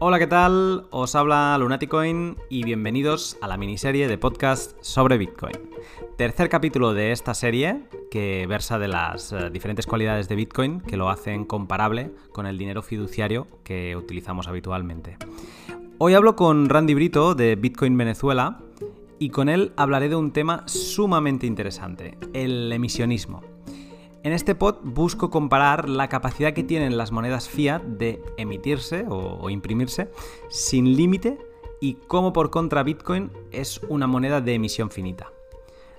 Hola, ¿qué tal? Os habla Lunaticoin y bienvenidos a la miniserie de podcast sobre Bitcoin. Tercer capítulo de esta serie que versa de las eh, diferentes cualidades de Bitcoin que lo hacen comparable con el dinero fiduciario que utilizamos habitualmente. Hoy hablo con Randy Brito de Bitcoin Venezuela y con él hablaré de un tema sumamente interesante, el emisionismo. En este pod busco comparar la capacidad que tienen las monedas fiat de emitirse o, imprimirse sin límite y cómo por contra Bitcoin es una moneda de emisión finita.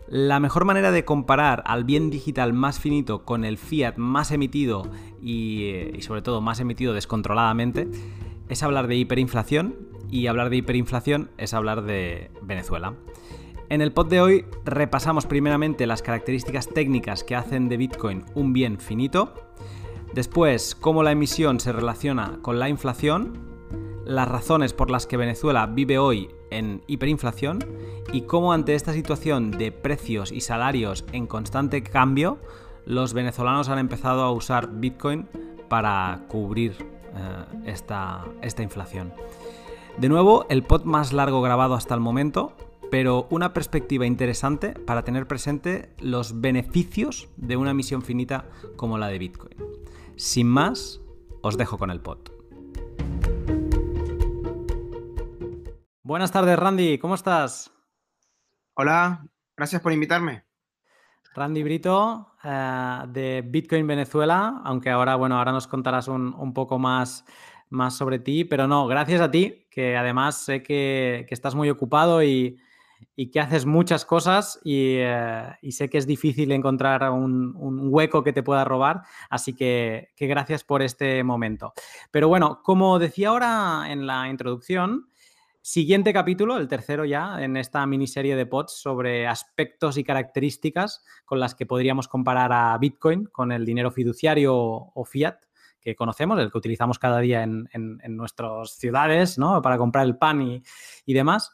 La mejor manera de comparar al bien digital más finito con el fiat más emitido y, eh, y sobre todo más emitido descontroladamente es hablar de hiperinflación y hablar de hiperinflación es hablar de Venezuela. En el pod de hoy repasamos primeramente las características técnicas que hacen de Bitcoin un bien finito, después cómo la emisión se relaciona con la inflación, las razones por las que Venezuela vive hoy en hiperinflación y cómo ante esta situación de precios y salarios en constante cambio, los venezolanos han empezado a usar Bitcoin para cubrir eh, esta, esta inflación. De nuevo, el pod más largo grabado hasta el momento, pero una perspectiva interesante para tener presente los beneficios de una emisión finita como la de Bitcoin. Sin más, os dejo con el pod. Buenas tardes, Randy, ¿cómo estás? Hola, gracias por invitarme. Randy Brito, eh, de Bitcoin Venezuela, aunque ahora, bueno, ahora nos contarás un, poco más, más sobre ti, pero no, gracias a ti, que además sé que estás muy ocupado y, y que haces muchas cosas eh, y, sé que es difícil encontrar un, hueco que te pueda robar, así que, gracias por este momento. Pero bueno, como decía ahora en la introducción, siguiente capítulo, el tercero ya, en esta miniserie de pods sobre aspectos y características con las que podríamos comparar a Bitcoin con el dinero fiduciario o fiat que conocemos, el que utilizamos cada día en, nuestras ciudades, ¿no? Para comprar el pan y, y demás.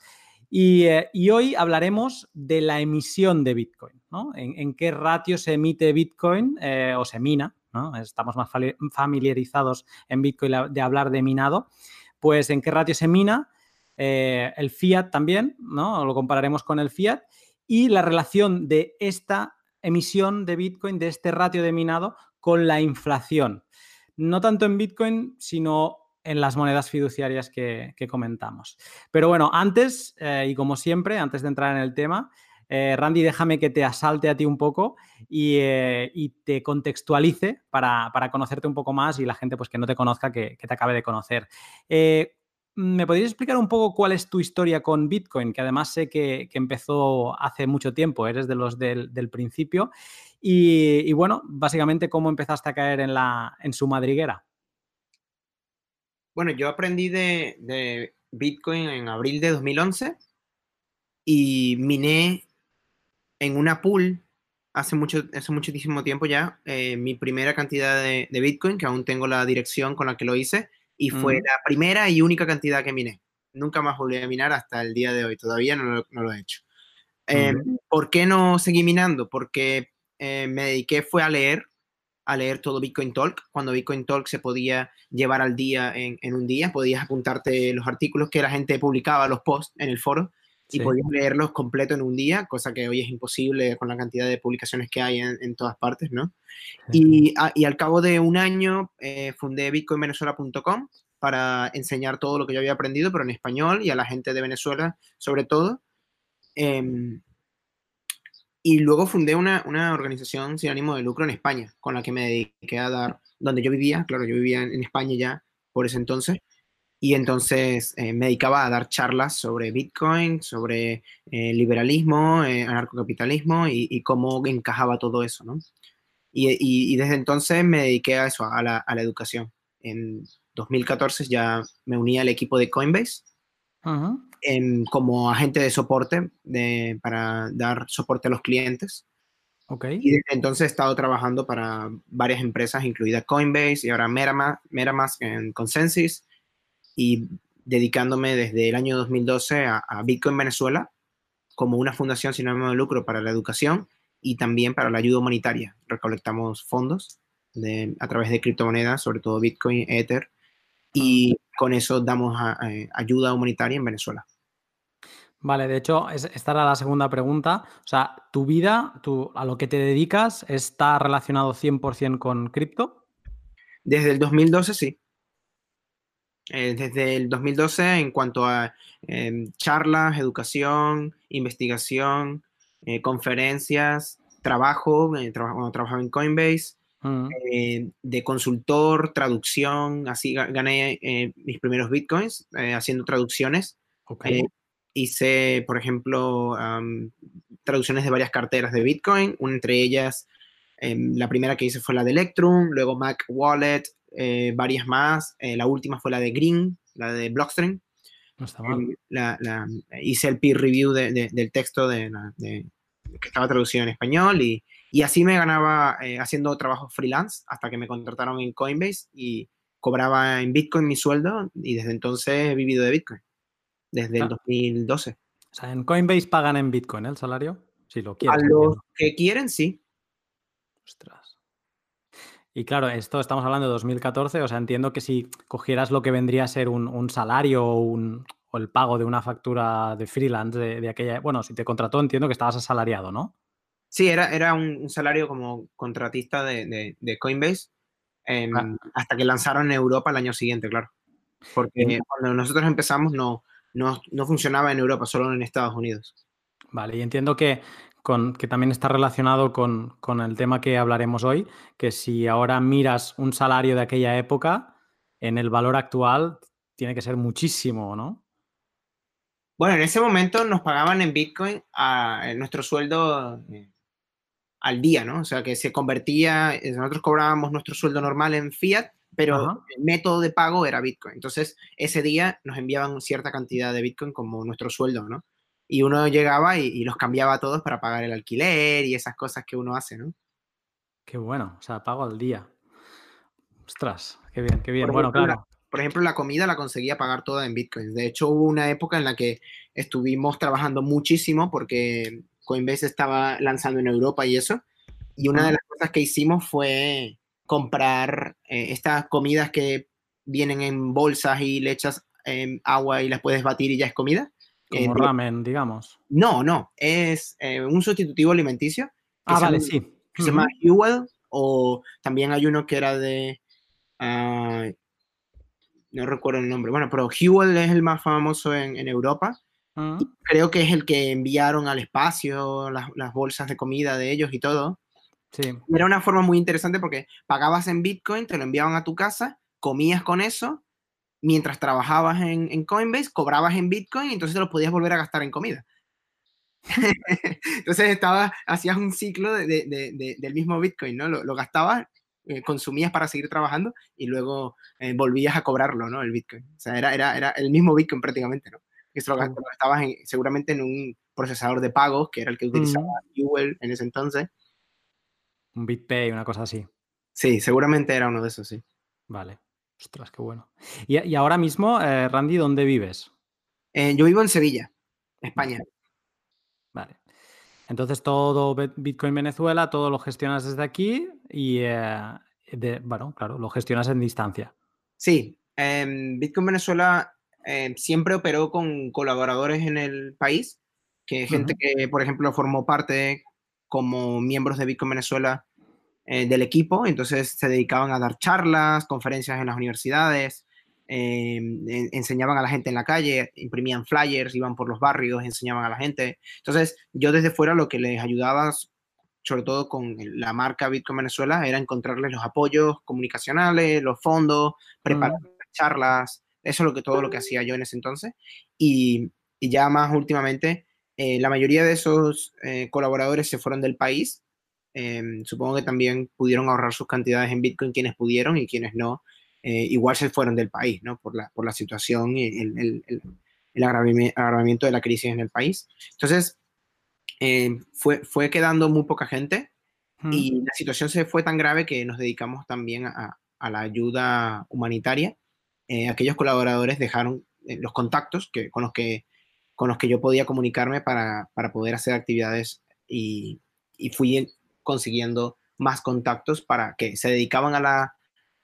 Eh, y, hoy hablaremos de la emisión de Bitcoin, ¿no? En, qué ratio se emite Bitcoin eh, o se mina, ¿no? Estamos más familiarizados en Bitcoin de hablar de minado. Pues en qué ratio se mina, eh, el fiat también, ¿no? Lo compararemos con el fiat y la relación de esta emisión de Bitcoin, de este ratio de minado, con la inflación. No tanto en Bitcoin, sino en las monedas fiduciarias que, comentamos. Pero bueno, antes, eh, y como siempre, antes de entrar en el tema, eh, Randy, déjame que te asalte a ti un poco y, eh, te contextualice para, conocerte un poco más y la gente pues, que no te conozca, que, te acabe de conocer. ¿Me podrías explicar un poco cuál es tu historia con Bitcoin? Que además sé que, empezó hace mucho tiempo, eres de los del, principio. Y, bueno, básicamente, ¿cómo empezaste a caer en, la, en su madriguera? Bueno, yo aprendí de, Bitcoin en abril de 2011 y miné en una pool hace, mucho, hace muchísimo tiempo ya eh, mi primera cantidad de, Bitcoin, que aún tengo la dirección con la que lo hice, y fue la primera y única cantidad que miné. Nunca más volví a minar hasta el día de hoy, todavía no lo, he hecho. Em, ¿Por qué no seguí minando? Porque eh, me dediqué fue a leer a leer todo Bitcoin Talk. Cuando Bitcoin Talk se podía llevar al día en, un día, podías apuntarte los artículos que la gente publicaba, los posts en el foro, y podías leerlos completo en un día, cosa que hoy es imposible con la cantidad de publicaciones que hay en, todas partes, ¿no? Y, al cabo de un año eh, fundé bitcoinvenezuela.com para enseñar todo lo que yo había aprendido, pero en español y a la gente de Venezuela sobre todo. Em, y luego fundé una, una, organización sin ánimo de lucro en España, con la que me dediqué a dar, donde yo vivía, claro, yo vivía en, España ya por ese entonces, y entonces eh, me dedicaba a dar charlas sobre Bitcoin, sobre eh, liberalismo, eh, anarcocapitalismo y, cómo encajaba todo eso, ¿no? Y, y, desde entonces me dediqué a eso, a la, a la, educación. En 2014 ya me uní al equipo de Coinbase. Ajá como agente de soporte de, para dar soporte a los clientes. Okay. Y desde entonces he estado trabajando para varias empresas, incluida Coinbase y ahora Metamask, Metamask en Consensus, y dedicándome desde el año 2012 a, Bitcoin Venezuela como una fundación sin ánimo de lucro para la educación y también para la ayuda humanitaria. Recolectamos fondos de, a través de criptomonedas, sobre todo Bitcoin, Ether, y con eso damos ayuda humanitaria en Venezuela. Vale, de hecho, esta era la segunda pregunta. O sea, ¿tu vida, a lo que te dedicas, está relacionado 100% con cripto? Desde el 2012, sí. Eh, desde el 2012, en cuanto a em, charlas, educación, investigación, eh, conferencias, trabajo, eh, cuando trabajaba en Coinbase, mm. de consultor, traducción, así gané mis primeros bitcoins haciendo traducciones. Okay hice, por ejemplo, traducciones de varias carteras de Bitcoin, una entre ellas, em, la primera que hice fue la de Electrum, luego Mac Wallet, eh, varias más, eh, la última fue la de Green, la de Blockstream. No está mal. Em, hice el peer review del texto de, que estaba traducido en español y, y así me ganaba eh, haciendo trabajo freelance hasta que me contrataron en Coinbase y cobraba en Bitcoin mi sueldo y desde entonces he vivido de Bitcoin desde el 2012. O sea, en Coinbase pagan en Bitcoin ¿eh? el salario, si lo quieren. A los que quieren, sí. Ostras. Y claro, esto estamos hablando de 2014, o sea, entiendo que si cogieras lo que vendría a ser un, salario o, un, o, el pago de una factura de freelance de, aquella, bueno, si te contrató entiendo que estabas asalariado, ¿no? Sí, era, era un, salario como contratista de, Coinbase em, hasta que lanzaron en Europa el año siguiente, claro. Porque cuando nosotros empezamos no, no, funcionaba en Europa, solo en Estados Unidos. Vale, y entiendo que, con, que también está relacionado con, el tema que hablaremos hoy, que si ahora miras un salario de aquella época, en el valor actual tiene que ser muchísimo, ¿no? Bueno, en ese momento nos pagaban en Bitcoin a, nuestro sueldo eh, al día, ¿no? O sea, que se convertía, eh, nosotros cobrábamos nuestro sueldo normal en fiat pero el método de pago era Bitcoin. Entonces, ese día nos enviaban cierta cantidad de Bitcoin como nuestro sueldo, ¿no? Y uno llegaba y, los cambiaba a todos para pagar el alquiler y esas cosas que uno hace, ¿no? Qué bueno, o sea, pago al día. Ostras, qué bien, qué bien. bueno, claro. por ejemplo, la comida la conseguía pagar toda en Bitcoin. De hecho, hubo una época en la que estuvimos trabajando muchísimo porque Coinbase estaba lanzando en Europa y eso. Y una de las cosas que hicimos fue comprar eh, estas comidas que vienen en bolsas y le echas em, agua y las puedes batir y ya es comida. Como eh, ramen, digamos. No, no, es eh, un sustitutivo alimenticio. Ah, vale, sí. Que se llama Huel, o también hay uno que era de... Ah, no recuerdo el nombre. Bueno, pero Huel es el más famoso en, Europa. Creo que es el que enviaron al espacio, las, las bolsas de comida de ellos y todo. Era una forma muy interesante porque pagabas en Bitcoin, te lo enviaban a tu casa, comías con eso, mientras trabajabas en, Coinbase, cobrabas en Bitcoin y entonces te lo podías volver a gastar en comida. entonces estabas, hacías un ciclo del mismo Bitcoin, ¿no? Lo, gastabas, eh, consumías para seguir trabajando y luego eh, volvías a cobrarlo, ¿no? El Bitcoin. O sea, era, era, era el mismo Bitcoin prácticamente, ¿no? Lo, gastabas seguramente en un procesador de pagos, que era el que utilizaba Google en ese entonces, un BitPay, una cosa así. Sí, seguramente era uno de esos, sí. Vale. Ostras, qué bueno. Y, ahora mismo, eh, Randy, ¿dónde vives? Eh, yo vivo en Sevilla, España. Vale. Entonces todo Bitcoin Venezuela, todo lo gestionas desde aquí y, eh, bueno, claro, lo gestionas en distancia. Sí, em, Bitcoin Venezuela em, siempre operó con colaboradores en el país, que gente que, por ejemplo, formó parte como miembros de Bitcoin Venezuela eh, del equipo, entonces se dedicaban a dar charlas, conferencias en las universidades, eh, enseñaban a la gente en la calle, imprimían flyers, iban por los barrios, enseñaban a la gente. Entonces yo desde fuera lo que les ayudaba, sobre todo con la marca Bitcoin Venezuela, era encontrarles los apoyos comunicacionales, los fondos, preparar charlas, eso es lo que, todo lo que hacía yo en ese entonces. Y, y ya más últimamente eh, la mayoría de esos eh, colaboradores se fueron del país. Em, supongo que también pudieron ahorrar sus cantidades en Bitcoin quienes pudieron y quienes no. Eh, igual se fueron del país, ¿no? Por la, por la situación y el, el, agravamiento de la crisis en el país. Entonces, fue, fue quedando muy poca gente y la situación se fue tan grave que nos dedicamos también a, a la ayuda humanitaria. Aquellos colaboradores dejaron los contactos que, con los que con los que yo podía comunicarme para, poder hacer actividades y, fui consiguiendo más contactos para que se dedicaban a la,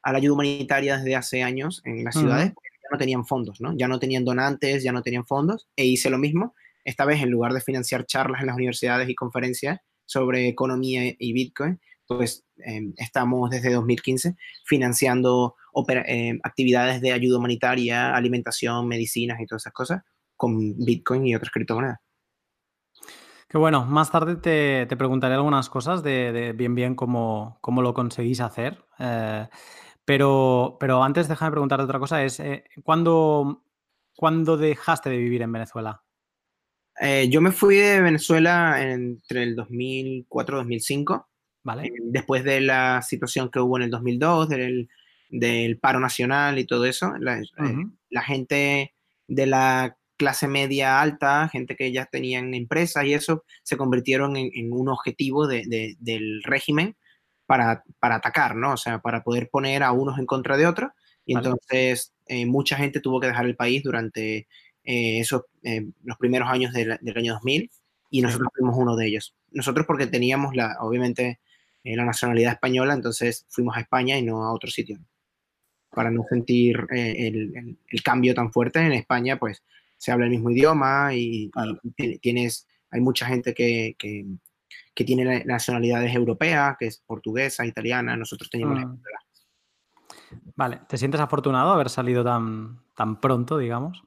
a la ayuda humanitaria desde hace años en las ciudades, porque ya no tenían fondos, ¿no? Ya no tenían donantes, ya no tenían fondos, e hice lo mismo. Esta vez, en lugar de financiar charlas en las universidades y conferencias sobre economía y Bitcoin, pues em, estamos desde 2015 financiando em, actividades de ayuda humanitaria, alimentación, medicinas y todas esas cosas con Bitcoin y otras criptomonedas. Qué bueno, más tarde te, preguntaré algunas cosas de, bien bien cómo, cómo, lo conseguís hacer. Eh, pero, pero antes déjame preguntarte otra cosa, es eh, ¿cuándo, dejaste de vivir en Venezuela? Eh, yo me fui de Venezuela entre el 2004 y 2005, ¿Vale? después de la situación que hubo en el 2002, del, del paro nacional y todo eso. La, la gente de la clase media alta, gente que ya tenían empresas y eso, se convirtieron en, un objetivo del régimen para, para, atacar, ¿no? O sea, para poder poner a unos en contra de otros. Y entonces eh, mucha gente tuvo que dejar el país durante eh, esos, eh, los primeros años del, año 2000 y nosotros fuimos uno de ellos. Nosotros porque teníamos, la, obviamente, la nacionalidad española, entonces fuimos a España y no a otro sitio. Para no sentir el, el, cambio tan fuerte en España, pues se habla el mismo idioma y, tienes, hay mucha gente que, que, tiene nacionalidades europeas, que es portuguesa, italiana, nosotros teníamos mm. Vale, ¿te sientes afortunado haber salido tan, tan pronto, digamos?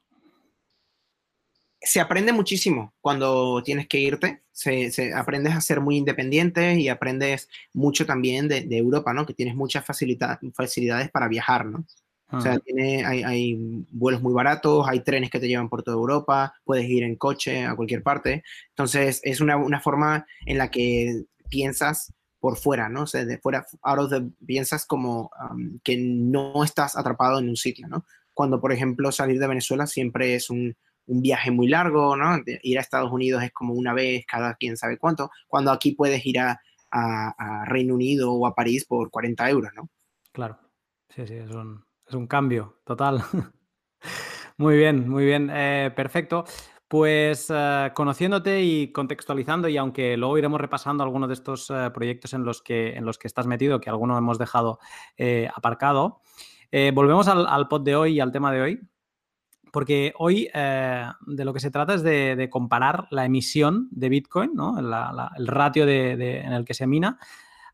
Se aprende muchísimo cuando tienes que irte, se, aprendes a ser muy independiente y aprendes mucho también de, Europa, ¿no? Que tienes muchas facilidades para viajar, ¿no? O sea, tiene, hay, hay, vuelos muy baratos, hay trenes que te llevan por toda Europa, puedes ir en coche a cualquier parte. Entonces, es una, una forma en la que piensas por fuera, ¿no? O sea, de fuera, out of the, piensas como que no estás atrapado en un sitio, ¿no? Cuando, por ejemplo, salir de Venezuela siempre es un, un viaje muy largo, ¿no? ir a Estados Unidos es como una vez cada quien sabe cuánto, cuando aquí puedes ir a Reino Unido o a París por 40 euros, ¿no? Claro, sí, sí, es un, es un cambio, total. muy bien, muy bien, eh, perfecto. Pues eh, conociéndote y contextualizando, y aunque luego iremos repasando algunos de estos eh, proyectos en los, que, en los que estás metido, que algunos hemos dejado aparcado, volvemos al, pod de hoy y al tema de hoy, porque hoy de lo que se trata es de, comparar la emisión de Bitcoin, el ratio en el que se mina,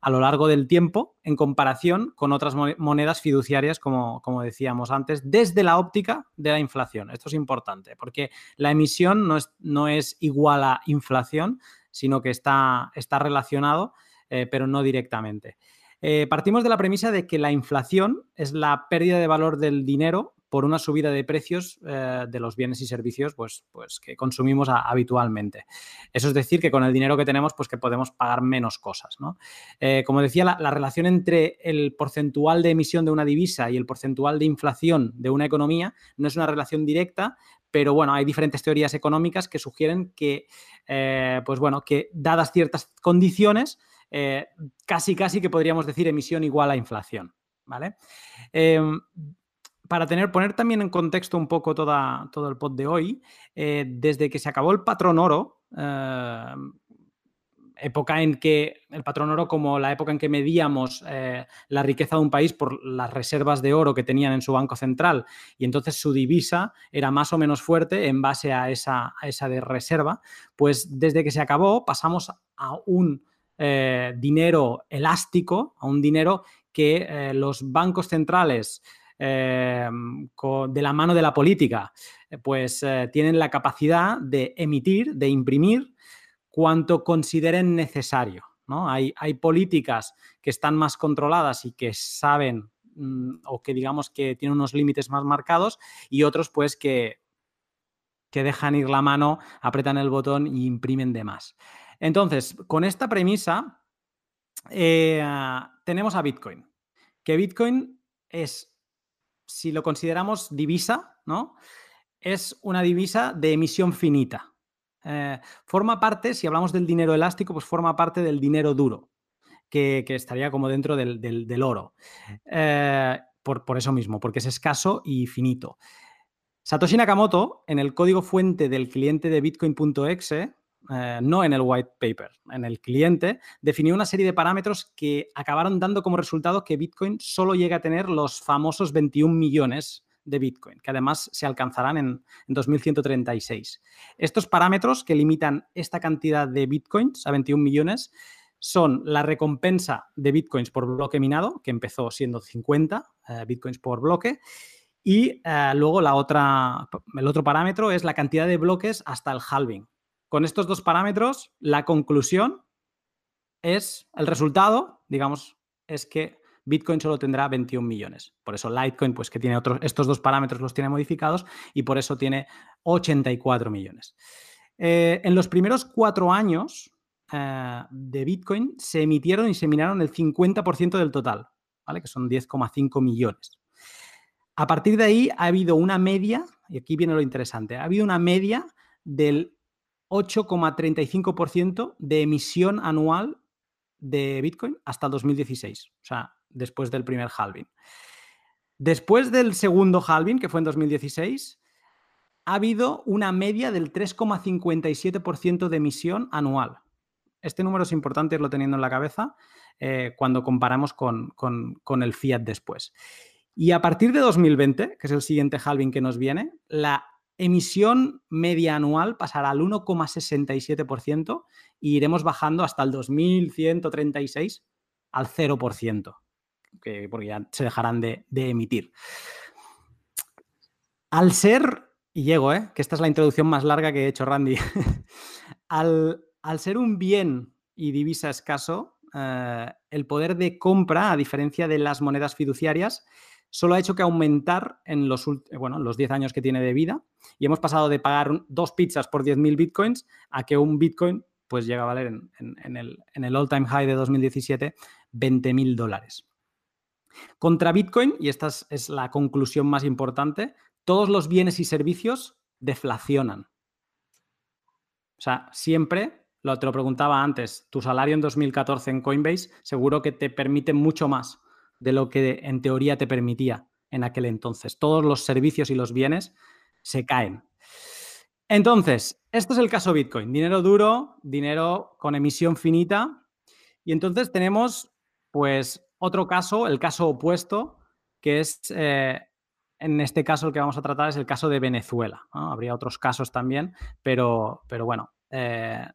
a lo largo del tiempo en comparación con otras monedas fiduciarias, como, decíamos antes, desde la óptica de la inflación. Esto es importante porque la emisión no es, igual a inflación, sino que está, está relacionado, eh, pero no directamente. Eh, partimos de la premisa de que la inflación es la pérdida de valor del dinero por una subida de precios eh, de los bienes y servicios pues, pues que consumimos habitualmente. Eso es decir, que con el dinero que tenemos, pues que podemos pagar menos cosas. Eh, como decía, la, relación entre el porcentual de emisión de una divisa y el porcentual de inflación de una economía no es una relación directa, pero bueno, hay diferentes teorías económicas que sugieren que, eh, pues bueno, que dadas ciertas condiciones, casi casi que podríamos decir emisión igual a inflación. ¿Vale? Em, para tener, poner también en contexto un poco toda, todo el pod de hoy, eh, desde que se acabó el patrón oro, eh, época en que el patrón oro como la época en que medíamos eh, la riqueza de un país por las reservas de oro que tenían en su banco central y entonces su divisa era más o menos fuerte en base a esa, a esa de reserva, pues desde que se acabó pasamos a un dinero elástico, a un dinero que los bancos centrales Em, de la mano de la política, eh, pues eh, tienen la capacidad de emitir, de imprimir cuanto consideren necesario. ¿no? Hay, hay políticas que están más controladas y que saben mm, o que digamos que tienen unos límites más marcados y otros pues que, que dejan ir la mano, apretan el botón y imprimen de más. Entonces, con esta premisa, eh, tenemos a Bitcoin, que Bitcoin es si lo consideramos divisa, ¿no? Es una divisa de emisión finita. Eh, forma parte, si hablamos del dinero elástico, pues forma parte del dinero duro, que, estaría como dentro del, oro. Eh, por, por, eso mismo, porque es escaso y finito. Satoshi Nakamoto, en el código fuente del cliente de bitcoin.exe, eh, no en el white paper, en el cliente, definió una serie de parámetros que acabaron dando como resultado que Bitcoin solo llega a tener los famosos 21 millones de Bitcoin, que además se alcanzarán en, en 2136. Estos parámetros que limitan esta cantidad de Bitcoins a 21 millones son la recompensa de Bitcoins por bloque minado, que empezó siendo 50 eh, Bitcoins por bloque, y eh, luego la otra, el otro parámetro es la cantidad de bloques hasta el halving. Con estos dos parámetros, la conclusión es, el resultado, digamos, es que Bitcoin solo tendrá 21 millones. Por eso Litecoin, pues que tiene otros, estos dos parámetros los tiene modificados y por eso tiene 84 millones. Eh, en los primeros cuatro años eh, de Bitcoin se emitieron y se minaron el 50% del total, ¿vale? Que son 10,5 millones. A partir de ahí ha habido una media, y aquí viene lo interesante, ha habido una media del 8,35% de emisión anual de Bitcoin hasta 2016, o sea, después del primer halving. Después del segundo halving, que fue en 2016, ha habido una media del 3,57% de emisión anual. Este número es importante irlo teniendo en la cabeza eh, cuando comparamos con, con el fiat después. Y a partir de 2020, que es el siguiente halving que nos viene, la emisión media anual pasará al 1,67% y iremos bajando hasta el 2136 al 0%, que, porque ya se dejarán de, emitir. Al ser, y llego, ¿eh? que esta es la introducción más larga que he hecho, Randy, al, ser un bien y divisa escaso, eh, el poder de compra, a diferencia de las monedas fiduciarias, solo ha hecho que aumentar en los, bueno, los 10 años que tiene de vida y hemos pasado de pagar dos pizzas por 10.000 bitcoins a que un bitcoin pues llega a valer en, el, en el all-time high de 2017 20.000 dólares. Contra Bitcoin, y esta es, la conclusión más importante, todos los bienes y servicios deflacionan. O sea, siempre, lo te lo preguntaba antes, tu salario en 2014 en Coinbase seguro que te permite mucho más de lo que en teoría te permitía en aquel entonces. Todos los servicios y los bienes se caen. Entonces, esto es el caso Bitcoin. Dinero duro, dinero con emisión finita. Y entonces tenemos, pues, otro caso, el caso opuesto, que es, eh, en este caso, el que vamos a tratar es el caso de Venezuela. Habría otros casos también, pero, pero bueno, eh,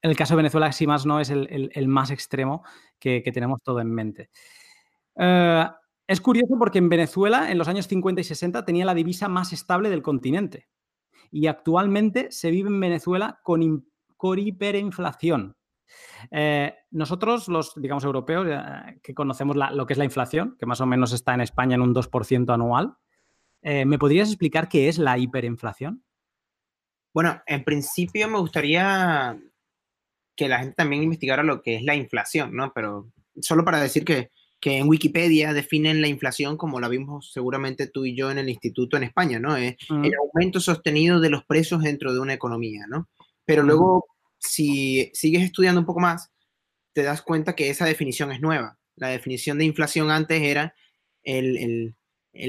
el caso de Venezuela, si más no, es el, más extremo que tenemos todo en mente. Eh, es curioso porque en Venezuela, en los años 50 y 60, tenía la divisa más estable del continente. Y actualmente se vive en Venezuela con, hiperinflación. Eh, nosotros, los, digamos, europeos, eh, que conocemos lo que es la inflación, que más o menos está en España en un 2% anual, ¿me podrías explicar qué es la hiperinflación? Bueno, en principio me gustaría que la gente también investigara lo que es la inflación, ¿no? Pero solo para decir que que en Wikipedia definen la inflación como la vimos seguramente tú y yo en el instituto en España, ¿no? Es el aumento sostenido de los precios dentro de una economía, ¿no? Pero luego, si sigues estudiando un poco más, te das cuenta que esa definición es nueva. La definición de inflación antes era el,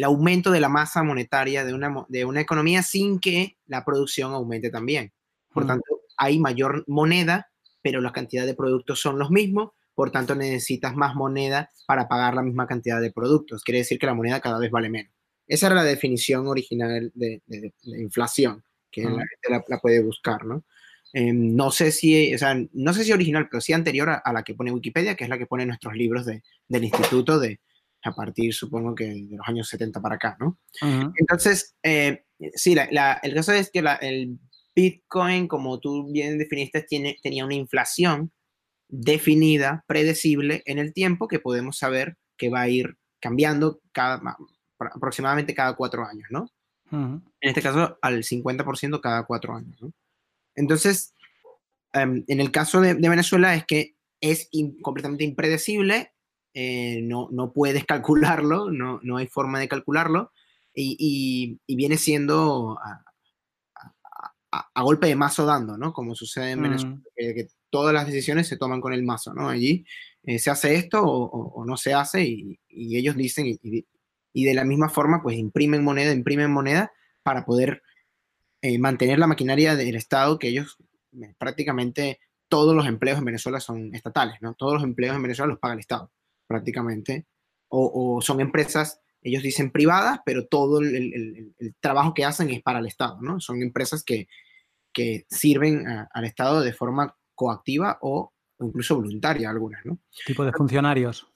aumento de la masa monetaria de una, de una economía sin que la producción aumente también. Por tanto, hay mayor moneda, pero la cantidad de productos son los mismos, por tanto necesitas más moneda para pagar la misma cantidad de productos. Quiere decir que la moneda cada vez vale menos. Esa era la definición original de, inflación, que la gente la, puede buscar, ¿no? Em, no sé si, o sea, no sé si original, pero sí anterior a, la que pone Wikipedia, que es la que pone nuestros libros de, del instituto de, a partir, supongo que de los años 70 para acá, ¿no? Entonces, eh, sí, el caso es que el Bitcoin, como tú bien definiste, tiene, tenía una inflación definida, predecible en el tiempo, que podemos saber que va a ir cambiando cada, aproximadamente cada cuatro años, ¿no? En este caso, al 50% cada cuatro años, ¿no? Entonces, em, en el caso de, Venezuela es que es completamente impredecible, eh, no, no, puedes calcularlo, no, no, hay forma de calcularlo, y, y, viene siendo a, golpe de mazo dando, ¿no? Como sucede en Venezuela, que todas las decisiones se toman con el mazo, ¿no? Allí eh, se hace esto o, no se hace y, ellos dicen y, de la misma forma pues imprimen moneda, imprimen moneda para poder eh, mantener la maquinaria del Estado que ellos prácticamente todos los empleos en Venezuela son estatales, ¿no? Todos los empleos en Venezuela los paga el Estado, prácticamente. O, son empresas, ellos dicen privadas, pero todo el, trabajo que hacen es para el Estado, ¿no? Son empresas que, que sirven al Estado de forma coactiva o, incluso voluntaria algunas, ¿no? ¿Tipo de funcionarios?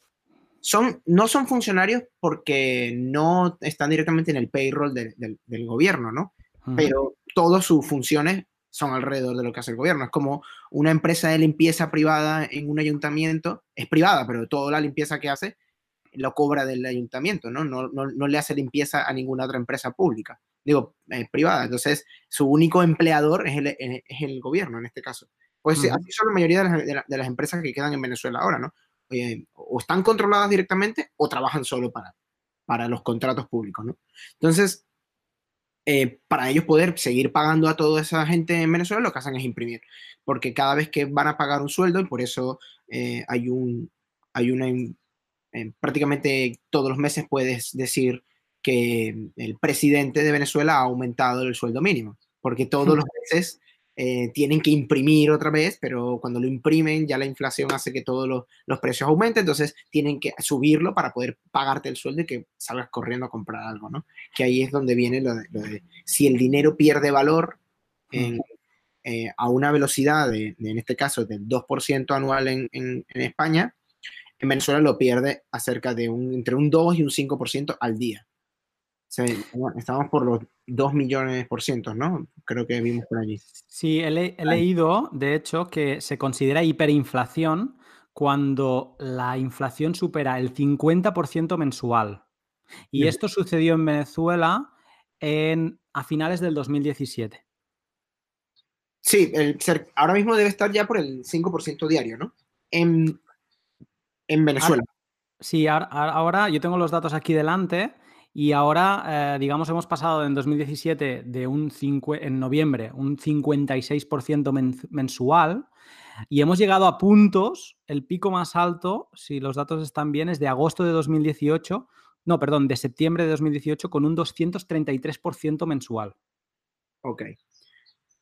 Son, no son funcionarios porque no están directamente en el payroll del gobierno, ¿no? Pero todas sus funciones son alrededor de lo que hace el gobierno. Es como una empresa de limpieza privada en un ayuntamiento, es privada, pero toda la limpieza que hace lo cobra del ayuntamiento, ¿no? No, no, le hace limpieza a ninguna otra empresa pública, digo, eh, privada. Entonces, su único empleador es el, es el gobierno en este caso. Pues así son la mayoría de las, empresas que quedan en Venezuela ahora, ¿no? o están controladas directamente o trabajan solo para, para los contratos públicos, ¿no? Entonces, eh, para ellos poder seguir pagando a toda esa gente en Venezuela, lo que hacen es imprimir, porque cada vez que van a pagar un sueldo, y por eso eh, hay un, hay una, prácticamente todos los meses puedes decir que el presidente de Venezuela ha aumentado el sueldo mínimo, porque todos los meses eh, tienen que imprimir otra vez, pero cuando lo imprimen ya la inflación hace que todos los, precios aumenten, entonces tienen que subirlo para poder pagarte el sueldo y que salgas corriendo a comprar algo, ¿no? Que ahí es donde viene lo de, si el dinero pierde valor eh, a una velocidad, de, en este caso, del 2% anual en, en, España, en Venezuela lo pierde acerca de un, entre un 2 y un 5% al día. Estamos por los 2 millones por ciento, ¿no? Creo que vimos por allí. Sí, he, leído, de hecho, que se considera hiperinflación cuando la inflación supera el 50% mensual. Y esto sucedió en Venezuela en, a finales del 2017. Sí, el, ahora mismo debe estar ya por el 5% diario, ¿no? En, Venezuela. sí, ahora yo tengo los datos aquí delante y ahora, eh, digamos, hemos pasado en 2017 de un en noviembre un 56% mensual y hemos llegado a puntos, el pico más alto, si los datos están bien, es de agosto de 2018, no, perdón, de septiembre de 2018 con un 233% mensual. Ok.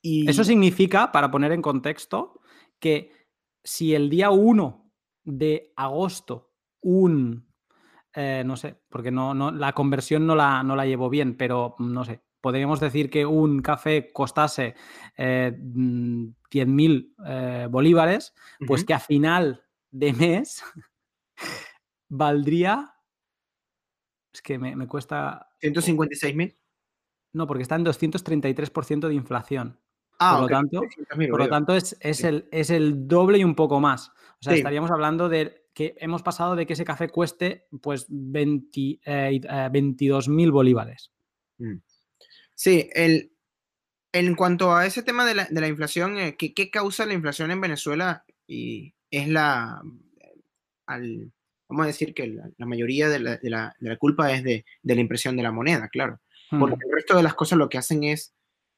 Y... Eso significa, para poner en contexto, que si el día 1 de agosto un eh, no sé, porque no, no, la conversión no la, no la llevo bien, pero mm, no sé, podríamos decir que un café costase eh, 10.000 mm, eh, bolívares, pues que a final de mes valdría... Es que me, cuesta... 156.000. No, porque está en 233% de inflación. Ah, por, lo tanto, por lo tanto, es, el, es el doble y un poco más. O sea, estaríamos hablando de que hemos pasado de que ese café cueste pues 20, eh, eh bolívares. Mm. Sí, el, en cuanto a ese tema de la, inflación, eh, ¿qué, causa la inflación en Venezuela? Y es la, vamos a decir que la, mayoría de la, culpa es de, la impresión de la moneda, claro. Porque mm. el resto de las cosas lo que hacen es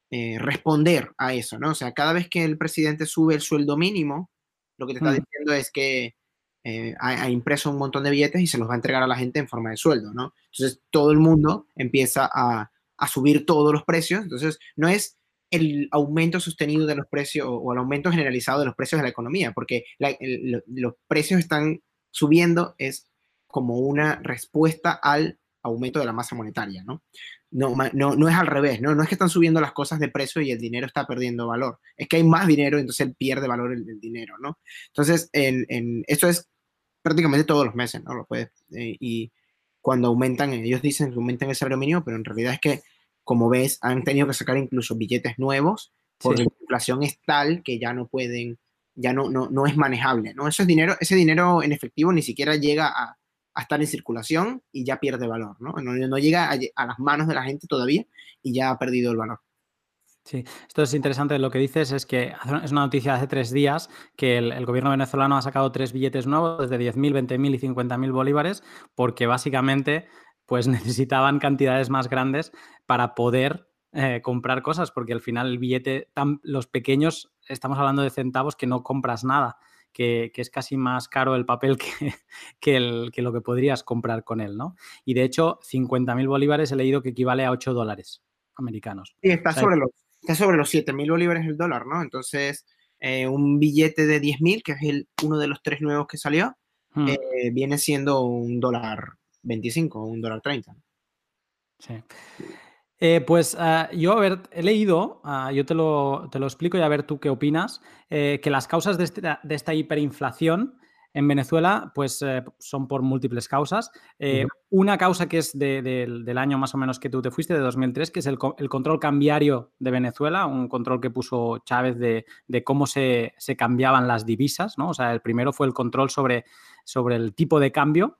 eh, responder a eso, ¿no? O sea, cada vez que el presidente sube el sueldo mínimo, lo que te está mm. diciendo es que eh, ha, impreso un montón de billetes y se los va a entregar a la gente en forma de sueldo, ¿no? Entonces todo el mundo empieza a, subir todos los precios, entonces no es el aumento sostenido de los precios o, el aumento generalizado de los precios de la economía, porque los precios están subiendo es como una respuesta al aumento de la masa monetaria, ¿no? No, no, no es al revés, ¿no? No es que están subiendo las cosas de precio y el dinero está perdiendo valor, es que hay más dinero, entonces él pierde valor el, dinero, ¿no? Entonces, en, en, esto es prácticamente todos los meses, ¿no? Lo puedes, eh, y cuando aumentan, ellos dicen que aumentan el salario mínimo, pero en realidad es que, como ves, han tenido que sacar incluso billetes nuevos porque la inflación es tal que ya no pueden, ya no, no, no es manejable, ¿no? Eso es dinero, ese dinero en efectivo ni siquiera llega a, a estar en circulación y ya pierde valor, ¿no? No, no llega a, a, las manos de la gente todavía y ya ha perdido el valor. Sí, esto es interesante. Lo que dices es que es una noticia de hace tres días que el, gobierno venezolano ha sacado tres billetes nuevos, desde 10.000, 20.000 y 50.000 bolívares, porque básicamente pues necesitaban cantidades más grandes para poder eh, comprar cosas, porque al final el billete, tan, los pequeños, estamos hablando de centavos que no compras nada, que, es casi más caro el papel que, que, el, que lo que podrías comprar con él, ¿no? Y de hecho, 50.000 bolívares he leído que equivale a 8 dólares americanos. Sí, está sobre los está sobre los 7.000 bolívares el dólar, ¿no? Entonces, eh, un billete de 10.000, que es el, uno de los tres nuevos que salió, Hmm. eh, viene siendo un dólar 25 un dólar 30. Sí. Eh, pues ah, yo, a ver, he leído, ah, yo te lo, te lo explico y a ver tú qué opinas, eh, que las causas de, esta- de esta hiperinflación en Venezuela pues eh, son por múltiples causas. Eh. Una causa que es de- del- del año más o menos que tú te fuiste, de 2003, que es el, co- el control cambiario de Venezuela, un control que puso Chávez de, de cómo se, se cambiaban las divisas, ¿no? O sea, el primero fue el control sobre, sobre el tipo de cambio.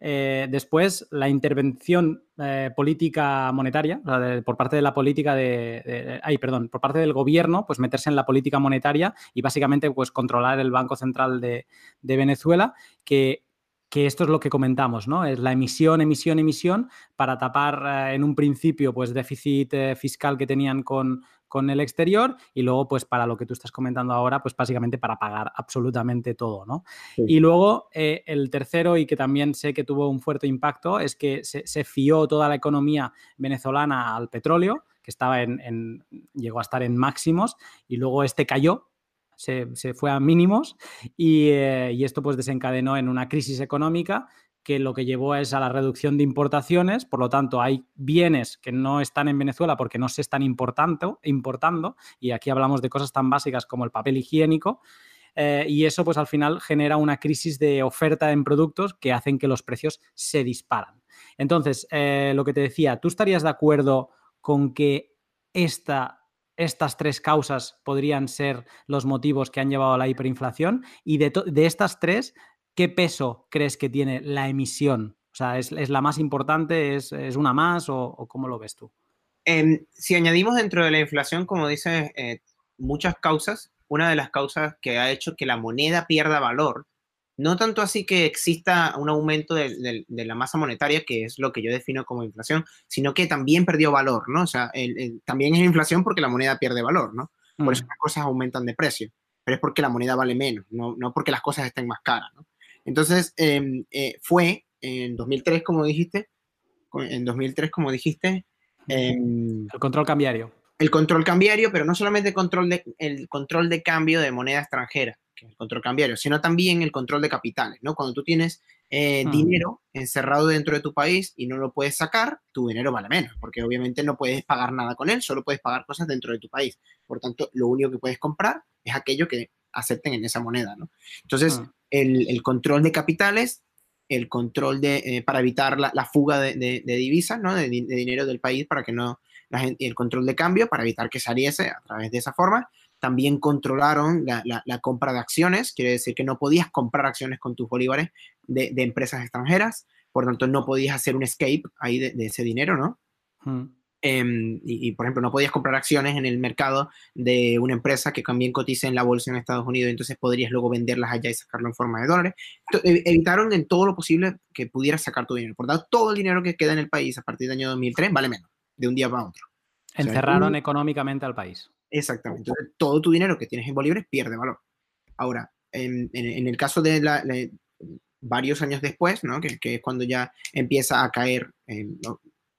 Eh, después, la intervención eh, política monetaria, o sea, por parte de la política de, de- perdón, por parte del gobierno, pues meterse en la política monetaria y básicamente pues controlar el Banco Central de, Venezuela, que, que esto es lo que comentamos, ¿no? Es la emisión, emisión, emisión para tapar eh, en un principio pues déficit fiscal que tenían con, con el exterior y luego pues para lo que tú estás comentando ahora, pues básicamente para pagar absolutamente todo, ¿no? Sí. Y luego eh, el tercero y que también sé que tuvo un fuerte impacto es que se, se fió toda la economía venezolana al petróleo, que estaba en, en- llegó a estar en máximos y luego este cayó, se, se fue a mínimos y, eh, y esto pues desencadenó en una crisis económica que lo que llevó es a la reducción de importaciones, por lo tanto hay bienes que no están en Venezuela porque no se están importando, importando y aquí hablamos de cosas tan básicas como el papel higiénico, eh, y eso pues al final genera una crisis de oferta en productos que hacen que los precios se disparan. Entonces, eh, lo que te decía, ¿tú estarías de acuerdo con que esta, estas tres causas podrían ser los motivos que han llevado a la hiperinflación? Y de, de estas tres, ¿qué peso crees que tiene la emisión? O sea, ¿es, es la más importante? ¿Es, es una más? O, o cómo lo ves tú? Em, si añadimos dentro de la inflación, como dices, eh, muchas causas, una de las causas que ha hecho que la moneda pierda valor, no tanto así que exista un aumento de, de- de la masa monetaria, que es lo que yo defino como inflación, sino que también perdió valor, ¿no? O sea, el- el- también es inflación porque la moneda pierde valor, ¿no? Por eso Mm, las cosas aumentan de precio, pero es porque la moneda vale menos, no, no porque las cosas estén más caras, ¿no? Entonces, em, eh, fue en 2003, como dijiste, en 2003, como dijiste, em, El control cambiario. el control cambiario, pero no solamente el control de, el control de cambio de moneda extranjera, que es el control cambiario, sino también el control de capitales, ¿no? Cuando tú tienes eh, Hmm. dinero encerrado dentro de tu país y no lo puedes sacar, tu dinero vale menos, porque obviamente no puedes pagar nada con él, solo puedes pagar cosas dentro de tu país. Por tanto, lo único que puedes comprar es aquello que acepten en esa moneda, ¿no? Entonces, Mm. El, control de capitales, el control de, eh, para evitar la, fuga de, divisas, ¿no? De, di- de dinero del país para que no, la gente, el control de cambio para evitar que saliese a través de esa forma. También controlaron la, compra de acciones, quiere decir que no podías comprar acciones con tus bolívares de, empresas extranjeras, por tanto no podías hacer un escape ahí de, ese dinero, ¿no? Mm. Em, y, y, por ejemplo, no podías comprar acciones en el mercado de una empresa que también cotiza en la bolsa en Estados Unidos, entonces podrías luego venderlas allá y sacarlo en forma de dólares. Ento- ev- evitaron en todo lo posible que pudieras sacar tu dinero. Por tanto, todo el dinero que queda en el país a partir del año 2003 vale menos, de un día para otro. sea, Encerraron un- económicamente al país. Exactamente. Entonces, todo tu dinero que tienes en bolívares pierde valor. Ahora, en, en- en el caso de la, la- varios años después, ¿no? que, que es cuando ya empieza a caer, eh.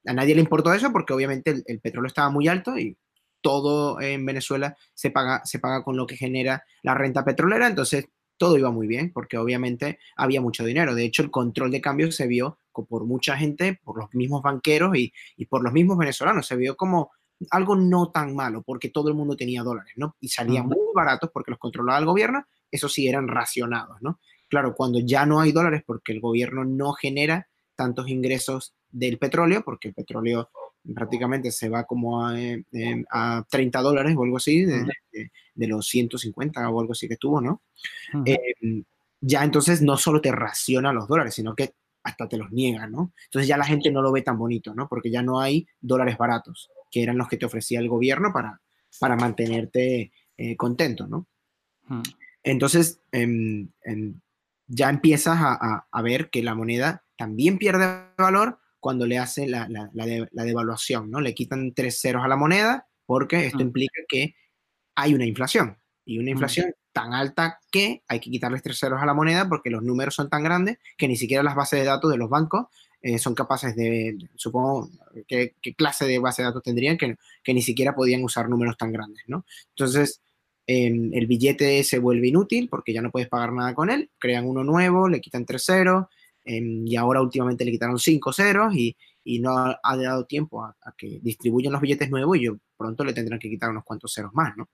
A nadie le importó eso porque obviamente el, el petróleo estaba muy alto y todo en Venezuela se paga, se paga con lo que genera la renta petrolera, entonces todo iba muy bien porque obviamente había mucho dinero. De hecho, el control de cambio se vio por mucha gente, por los mismos banqueros y, y por los mismos venezolanos, se vio como algo no tan malo porque todo el mundo tenía dólares, ¿no? Y salían muy baratos porque los controlaba el gobierno, eso sí eran racionados, ¿no? Claro, cuando ya no hay dólares porque el gobierno no genera tantos ingresos del petróleo, porque el petróleo prácticamente se va como a, eh, a 30 dólares o algo así, de, de- de los 150 o algo así que tuvo, ¿no? Eh, ya entonces no solo te raciona los dólares, sino que hasta te los niega, ¿no? Entonces ya la gente no lo ve tan bonito, ¿no? Porque ya no hay dólares baratos, que eran los que te ofrecía el gobierno para, para mantenerte eh, contento, ¿no? Entonces, em, em, ya empiezas a, a- a ver que la moneda también pierde valor cuando le hace la, la- la de- la devaluación, ¿no? Le quitan tres ceros a la moneda porque esto Mm. implica que hay una inflación y una Mm. inflación tan alta que hay que quitarles tres ceros a la moneda porque los números son tan grandes que ni siquiera las bases de datos de los bancos eh, son capaces de, supongo, ¿qué, clase de base de datos tendrían que, que, ni siquiera podían usar números tan grandes, ¿no? Entonces, em, el billete se vuelve inútil porque ya no puedes pagar nada con él, crean uno nuevo, le quitan tres ceros, y ahora últimamente le quitaron cinco ceros y, y no ha, dado tiempo a, que distribuyan los billetes nuevos y yo pronto le tendrán que quitar unos cuantos ceros más, ¿no?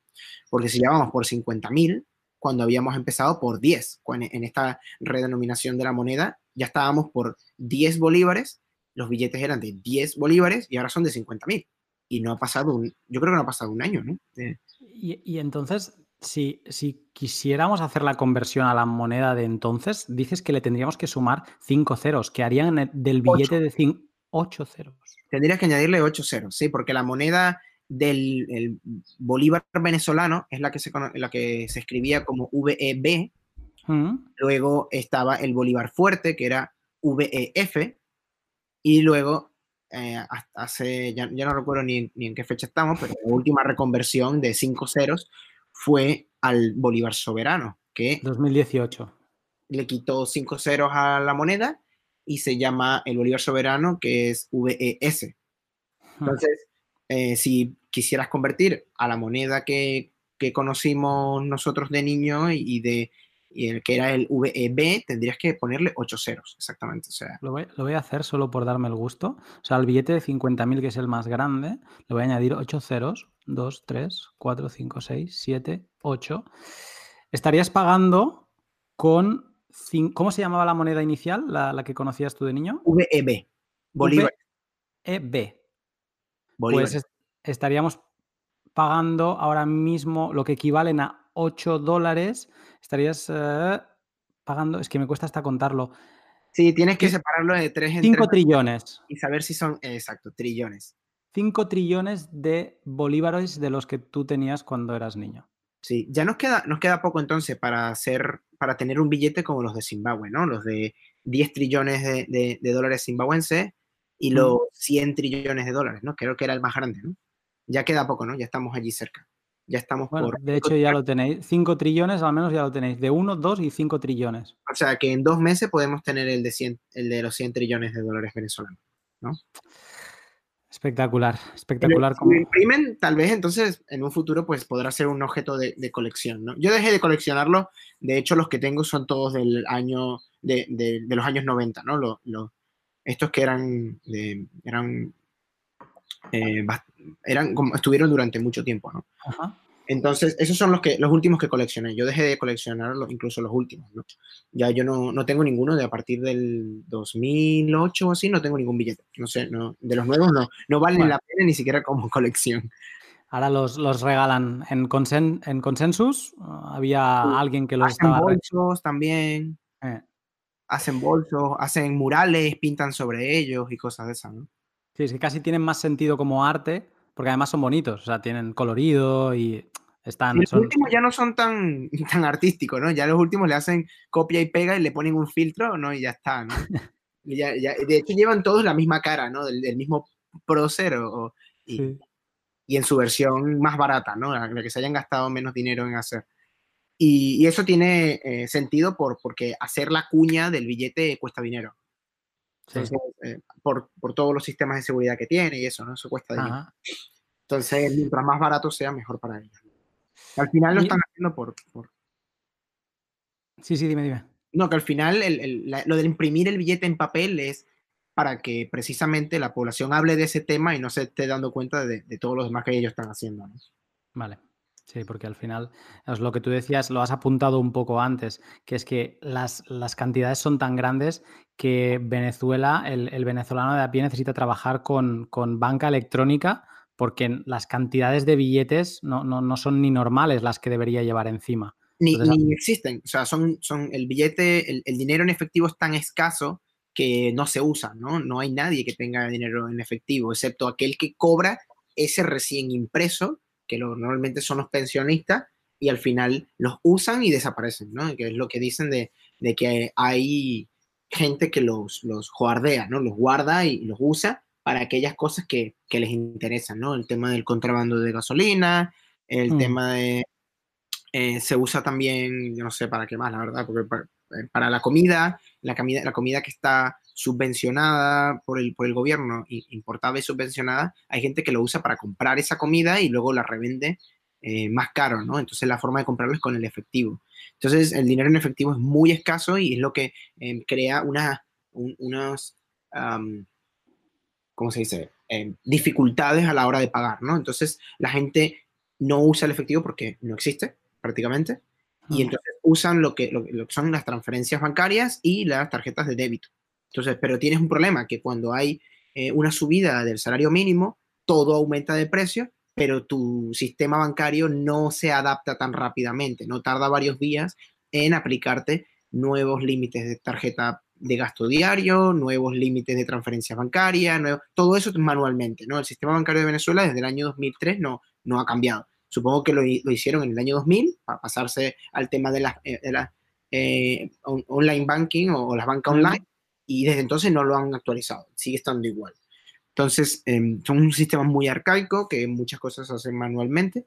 Porque si ya vamos por 50.000, cuando habíamos empezado por 10, en esta redenominación de la moneda ya estábamos por 10 bolívares, los billetes eran de 10 bolívares y ahora son de 50.000. Y no ha pasado un, yo creo que no ha pasado un año, ¿no? Y, y, entonces, si, si, quisiéramos hacer la conversión a la moneda de entonces, dices que le tendríamos que sumar 5 ceros, que harían del billete de 5, 8 ceros. Tendrías que añadirle 8 ceros, sí, porque la moneda del bolívar venezolano es la que se, la que se escribía como VEB. Mm. Luego estaba el bolívar fuerte, que era VEF. Y luego, eh, hace, ya, no recuerdo ni, en qué fecha estamos, pero la última reconversión de 5 ceros fue al bolívar soberano, que... 2018. Le quitó 5 ceros a la moneda y se llama el bolívar soberano, que es VES. Entonces, eh, si quisieras convertir a la moneda que, que conocimos nosotros de niño y, de el que era el VEB, tendrías que ponerle 8 ceros, exactamente. O sea, lo, voy, lo voy a hacer solo por darme el gusto. O sea, al billete de 50.000, que es el más grande, le voy a añadir 8 ceros. 2, 3, 4, 5, 6, 7, 8. Estarías pagando con... ¿Cómo se llamaba la moneda inicial, la, la que conocías tú de niño? VEB. Bolívar. VEB. Pues estaríamos pagando ahora mismo lo que equivalen a 8 dólares. Estarías eh, pagando, es que me cuesta hasta contarlo. Sí, tienes que separarlo de 3 en 5 trillones. Y saber si son, exacto, trillones. 5 trillones de bolívares de los que tú tenías cuando eras niño. Sí, ya nos queda, nos queda poco entonces para hacer, para tener un billete como los de Zimbabue, ¿no? Los de 10 trillones de, de dólares zimbabuenses y los 100 trillones de dólares, ¿no? Creo que era el más grande, ¿no? Ya queda poco, ¿no? Ya estamos allí cerca. Ya estamos por... De hecho, ya lo tenéis. 5 trillones, al menos ya lo tenéis. De 1, 2 y 5 trillones. O sea, que en dos meses podemos tener el de, 100, el de los 100 trillones de dólares venezolanos, ¿no? Espectacular, espectacular. Si lo imprimen, tal vez entonces en un futuro pues podrá ser un objeto de, colección, ¿no? Yo dejé de coleccionarlo, de hecho los que tengo son todos del año, de, de, de los años 90, ¿no? Lo, lo, estos que eran, eran, eh, eran como estuvieron durante mucho tiempo, ¿no? Entonces, esos son los, que, los últimos que coleccioné. Yo dejé de coleccionar incluso los últimos, ¿no? Ya yo no, no, tengo ninguno de a partir del 2008 o así, no tengo ningún billete. No sé, no, de los nuevos no, no valen la pena ni siquiera como colección. Ahora los, los regalan en, consen, en Consensus. Había alguien que los Hacen estaba... bolsos también. Eh hacen bolsos, hacen murales, pintan sobre ellos y cosas de esas, ¿no? Sí, es que casi tienen más sentido como arte, porque además son bonitos, o sea, tienen colorido y están... los últimos ya no son tan, tan artísticos, ¿no? Ya los últimos le hacen copia y pega y le ponen un filtro, ¿no? Y ya está, ¿no? de hecho llevan todos la misma cara, ¿no? Del, mismo prócer y, y, en su versión más barata, ¿no? La, que se hayan gastado menos dinero en hacer. Y, eso tiene eh, sentido por, porque hacer la cuña del billete cuesta dinero. Eh, por, por, todos los sistemas de seguridad que tiene y eso, ¿no? Eso cuesta dinero. Entonces, mientras más barato sea, mejor para ellos. Al final lo están haciendo por, por, Sí, sí, dime, dime. No, que al final lo de imprimir el billete en papel es para que precisamente la población hable de ese tema y no se esté dando cuenta de, de todo lo demás que ellos están haciendo. ¿no? Vale. Sí, porque al final es lo que tú decías, lo has apuntado un poco antes, que es que las, las cantidades son tan grandes que Venezuela, el, venezolano de a pie necesita trabajar con, con, banca electrónica porque las cantidades de billetes no, no, no, son ni normales las que debería llevar encima. Ni, ni existen, o sea, son, son el billete, el, el dinero en efectivo es tan escaso que no se usa, ¿no? No hay nadie que tenga dinero en efectivo, excepto aquel que cobra ese recién impreso que normalmente son los pensionistas, y al final los usan y desaparecen, ¿no? Que es lo que dicen de, que hay gente que los, los guardea, ¿no? Los guarda y los usa para aquellas cosas que, les interesan, ¿no? El tema del contrabando de gasolina, el mm. tema de... Eh, se usa también, yo no sé para qué más, la verdad, porque para, eh, la comida, la comida, la comida que está subvencionada por el, por el gobierno, importada y subvencionada, hay gente que lo usa para comprar esa comida y luego la revende eh, más caro, ¿no? Entonces la forma de comprarlo es con el efectivo. Entonces el dinero en efectivo es muy escaso y es lo que em, crea una, unos, ¿cómo se dice? Em, dificultades a la hora de pagar, ¿no? Entonces la gente no usa el efectivo porque no existe prácticamente y entonces usan lo que, lo, que son las transferencias bancarias y las tarjetas de débito. Entonces, pero tienes un problema que cuando hay eh, una subida del salario mínimo, todo aumenta de precio, pero tu sistema bancario no se adapta tan rápidamente, no tarda varios días en aplicarte nuevos límites de tarjeta de gasto diario, nuevos límites de transferencia bancaria, todo eso manualmente, ¿no? El sistema bancario de Venezuela desde el año 2003 no, no ha cambiado. Supongo que lo, hicieron en el año 2000 para pasarse al tema de la, eh, eh, online banking o, las bancas online y desde entonces no lo han actualizado, sigue estando igual. Entonces, em, son un sistema muy arcaico que muchas cosas se hacen manualmente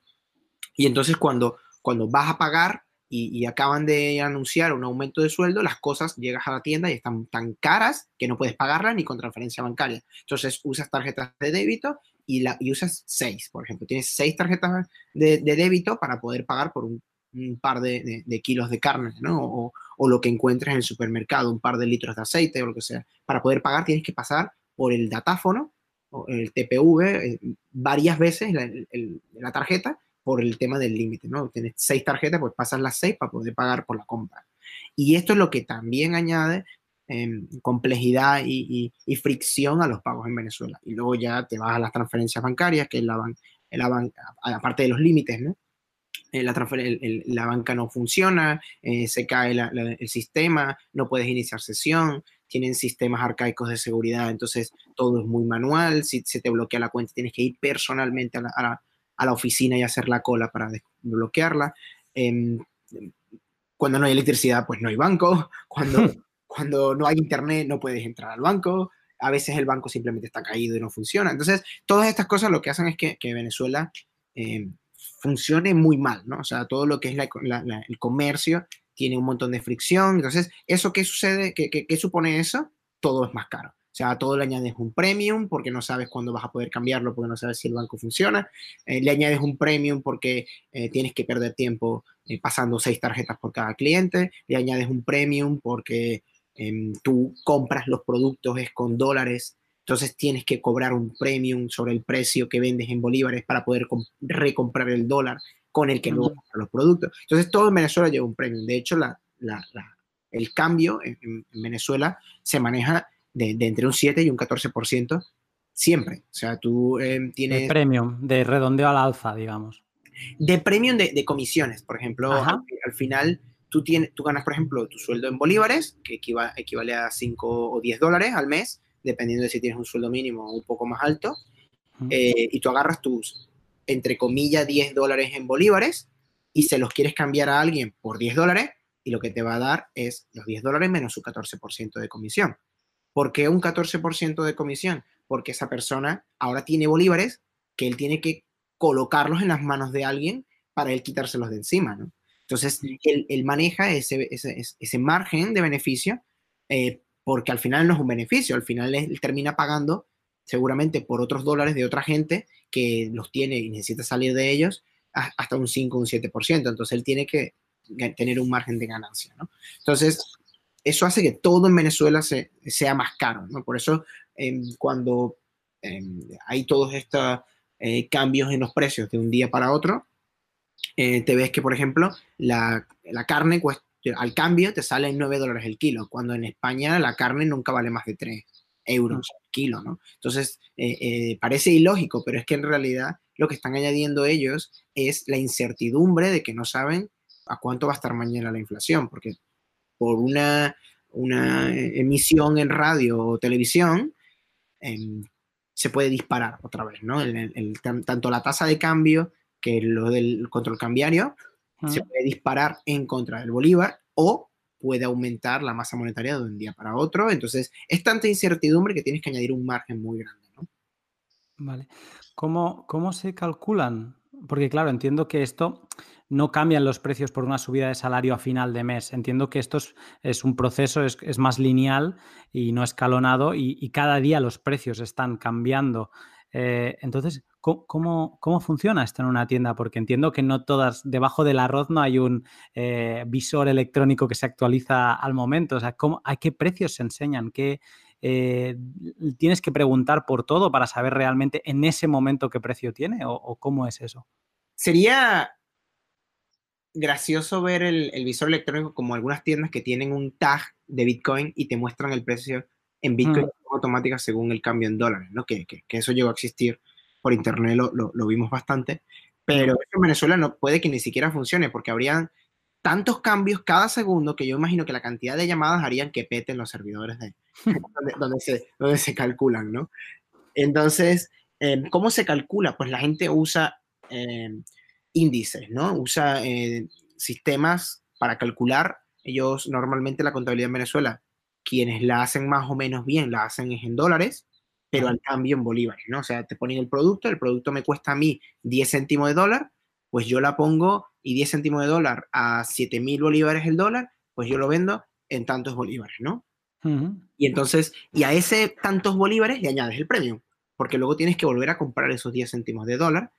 y entonces cuando, cuando vas a pagar y, acaban de anunciar un aumento de sueldo, las cosas llegas a la tienda y están tan caras que no puedes pagarlas ni con transferencia bancaria. Entonces usas tarjetas de débito y, la, y usas seis, por ejemplo. Tienes seis tarjetas de, débito para poder pagar por un, par de, kilos de carne, ¿no? O, o, lo que encuentres en el supermercado, un par de litros de aceite o lo que sea. Para poder pagar tienes que pasar por el datáfono, o el TPV, eh, varias veces la, tarjeta por el tema del límite, ¿no? Tienes seis tarjetas, pues pasas las seis para poder pagar por la compra. Y esto es lo que también añade em, complejidad y, fricción a los pagos en Venezuela. Y luego ya te vas a las transferencias bancarias, que la, la aparte de los límites, ¿no? Eh, la, la, banca no funciona, eh, se cae el sistema, no puedes iniciar sesión, tienen sistemas arcaicos de seguridad, entonces todo es muy manual, si se te bloquea la cuenta tienes que ir personalmente a la, a la oficina y hacer la cola para desbloquearla. Em, cuando no hay electricidad, pues no hay banco. Cuando, cuando no hay internet, no puedes entrar al banco. A veces el banco simplemente está caído y no funciona. Entonces, todas estas cosas lo que hacen es que, Venezuela em, funcione muy mal, ¿no? O sea, todo lo que es el comercio tiene un montón de fricción. Entonces, ¿eso qué sucede? ¿Qué, supone eso? Todo es más caro. O sea, todo le añades un premium porque no sabes cuándo vas a poder cambiarlo, porque no sabes si el banco funciona. Eh, le añades un premium porque eh, tienes que perder tiempo eh, pasando seis tarjetas por cada cliente. Le añades un premium porque em, tú compras los productos es con dólares. Entonces tienes que cobrar un premium sobre el precio que vendes en bolívares para poder recomprar el dólar con el que luego compras los productos. Entonces todo en Venezuela lleva un premium. De hecho, la, el cambio en Venezuela se maneja de, entre un 7 y un 14% siempre. O sea, tú eh, tienes... De premium, de redondeo al alza, digamos. De premium de, comisiones, por ejemplo, al, final tú, tienes, tú ganas, por ejemplo, tu sueldo en bolívares, que equivale a 5 o 10 dólares al mes, dependiendo de si tienes un sueldo mínimo o un poco más alto, eh, y tú agarras tus, entre comillas, 10 dólares en bolívares y se los quieres cambiar a alguien por 10 dólares, y lo que te va a dar es los 10 dólares menos su 14% de comisión. ¿Por qué un 14% de comisión? Porque esa persona ahora tiene bolívares que él tiene que colocarlos en las manos de alguien para él quitárselos de encima, ¿no? Entonces, él, maneja ese, ese, margen de beneficio eh, porque al final no es un beneficio, al final él termina pagando seguramente por otros dólares de otra gente que los tiene y necesita salir de ellos hasta un 5 o un 7%. Entonces, él tiene que tener un margen de ganancia, ¿no? Entonces, eso hace que todo en Venezuela sea más caro, ¿no? Por eso em, cuando em, hay todos estos eh, cambios en los precios de un día para otro, eh, te ves que, por ejemplo, la, carne al cambio te sale en 9 dólares el kilo, cuando en España la carne nunca vale más de 3 euros el kilo, ¿no? Entonces, eh, parece ilógico, pero es que en realidad lo que están añadiendo ellos es la incertidumbre de que no saben a cuánto va a estar mañana la inflación, porque por una, una emisión en radio o televisión, em, se puede disparar otra vez, ¿no? El, tanto la tasa de cambio que lo del control cambiario se puede disparar en contra del bolívar o puede aumentar la masa monetaria de un día para otro. Entonces, es tanta incertidumbre que tienes que añadir un margen muy grande, ¿no? Vale. ¿Cómo, cómo se calculan porque claro, entiendo que esto no cambian los precios por una subida de salario a final de mes. Entiendo que esto es, un proceso, es, más lineal y no escalonado y, cada día los precios están cambiando. Eh, entonces, ¿cómo, funciona esto en una tienda? Porque entiendo que no todas, debajo del arroz no hay un eh, visor electrónico que se actualiza al momento. O sea, ¿a qué precios se enseñan? ¿Qué, eh, tienes que preguntar por todo para saber realmente en ese momento qué precio tiene o, cómo es eso. Sería gracioso ver el, visor electrónico como algunas tiendas que tienen un tag de Bitcoin y te muestran el precio en Bitcoin mm. automática según el cambio en dólares, ¿no? Que, eso llegó a existir por internet, lo, lo, vimos bastante, pero en Venezuela no puede que ni siquiera funcione porque habrían tantos cambios cada segundo que yo imagino que la cantidad de llamadas harían que peten los servidores de donde, se, donde se calculan, ¿no? Entonces, em, ¿cómo se calcula? Pues la gente usa em, índices, ¿no? Usa eh, sistemas para calcular. Ellos normalmente la contabilidad en Venezuela, quienes la hacen más o menos bien, la hacen en dólares, pero al cambio en bolívares, ¿no? O sea, te ponen el producto, el producto me cuesta a mí 10 céntimos de dólar, pues yo la pongo y 10 céntimos de dólar a 7 mil bolívares el dólar, pues yo lo vendo en tantos bolívares, ¿no? Y entonces, y a ese tantos bolívares le añades el premium, porque luego tienes que volver a comprar esos 10 céntimos de dólar,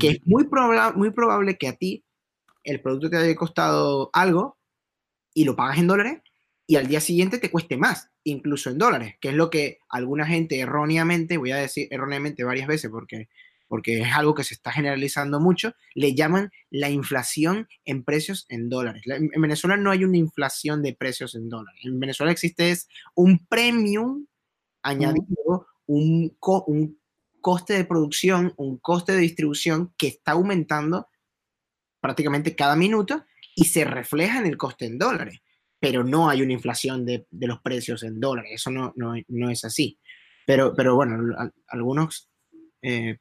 que es muy, muy probable que a ti el producto te haya costado algo y lo pagas en dólares y al día siguiente te cueste más, incluso en dólares, que es lo que alguna gente erróneamente, voy a decir erróneamente varias veces porque porque es algo que se está generalizando mucho, le llaman la inflación en precios en dólares. En Venezuela no hay una inflación de precios en dólares. En Venezuela existe es un premium añadido, un, un coste de producción, un coste de distribución que está aumentando prácticamente cada minuto y se refleja en el coste en dólares. Pero no hay una inflación de, los precios en dólares. Eso no, no, es así. Pero, pero bueno, algunos eh,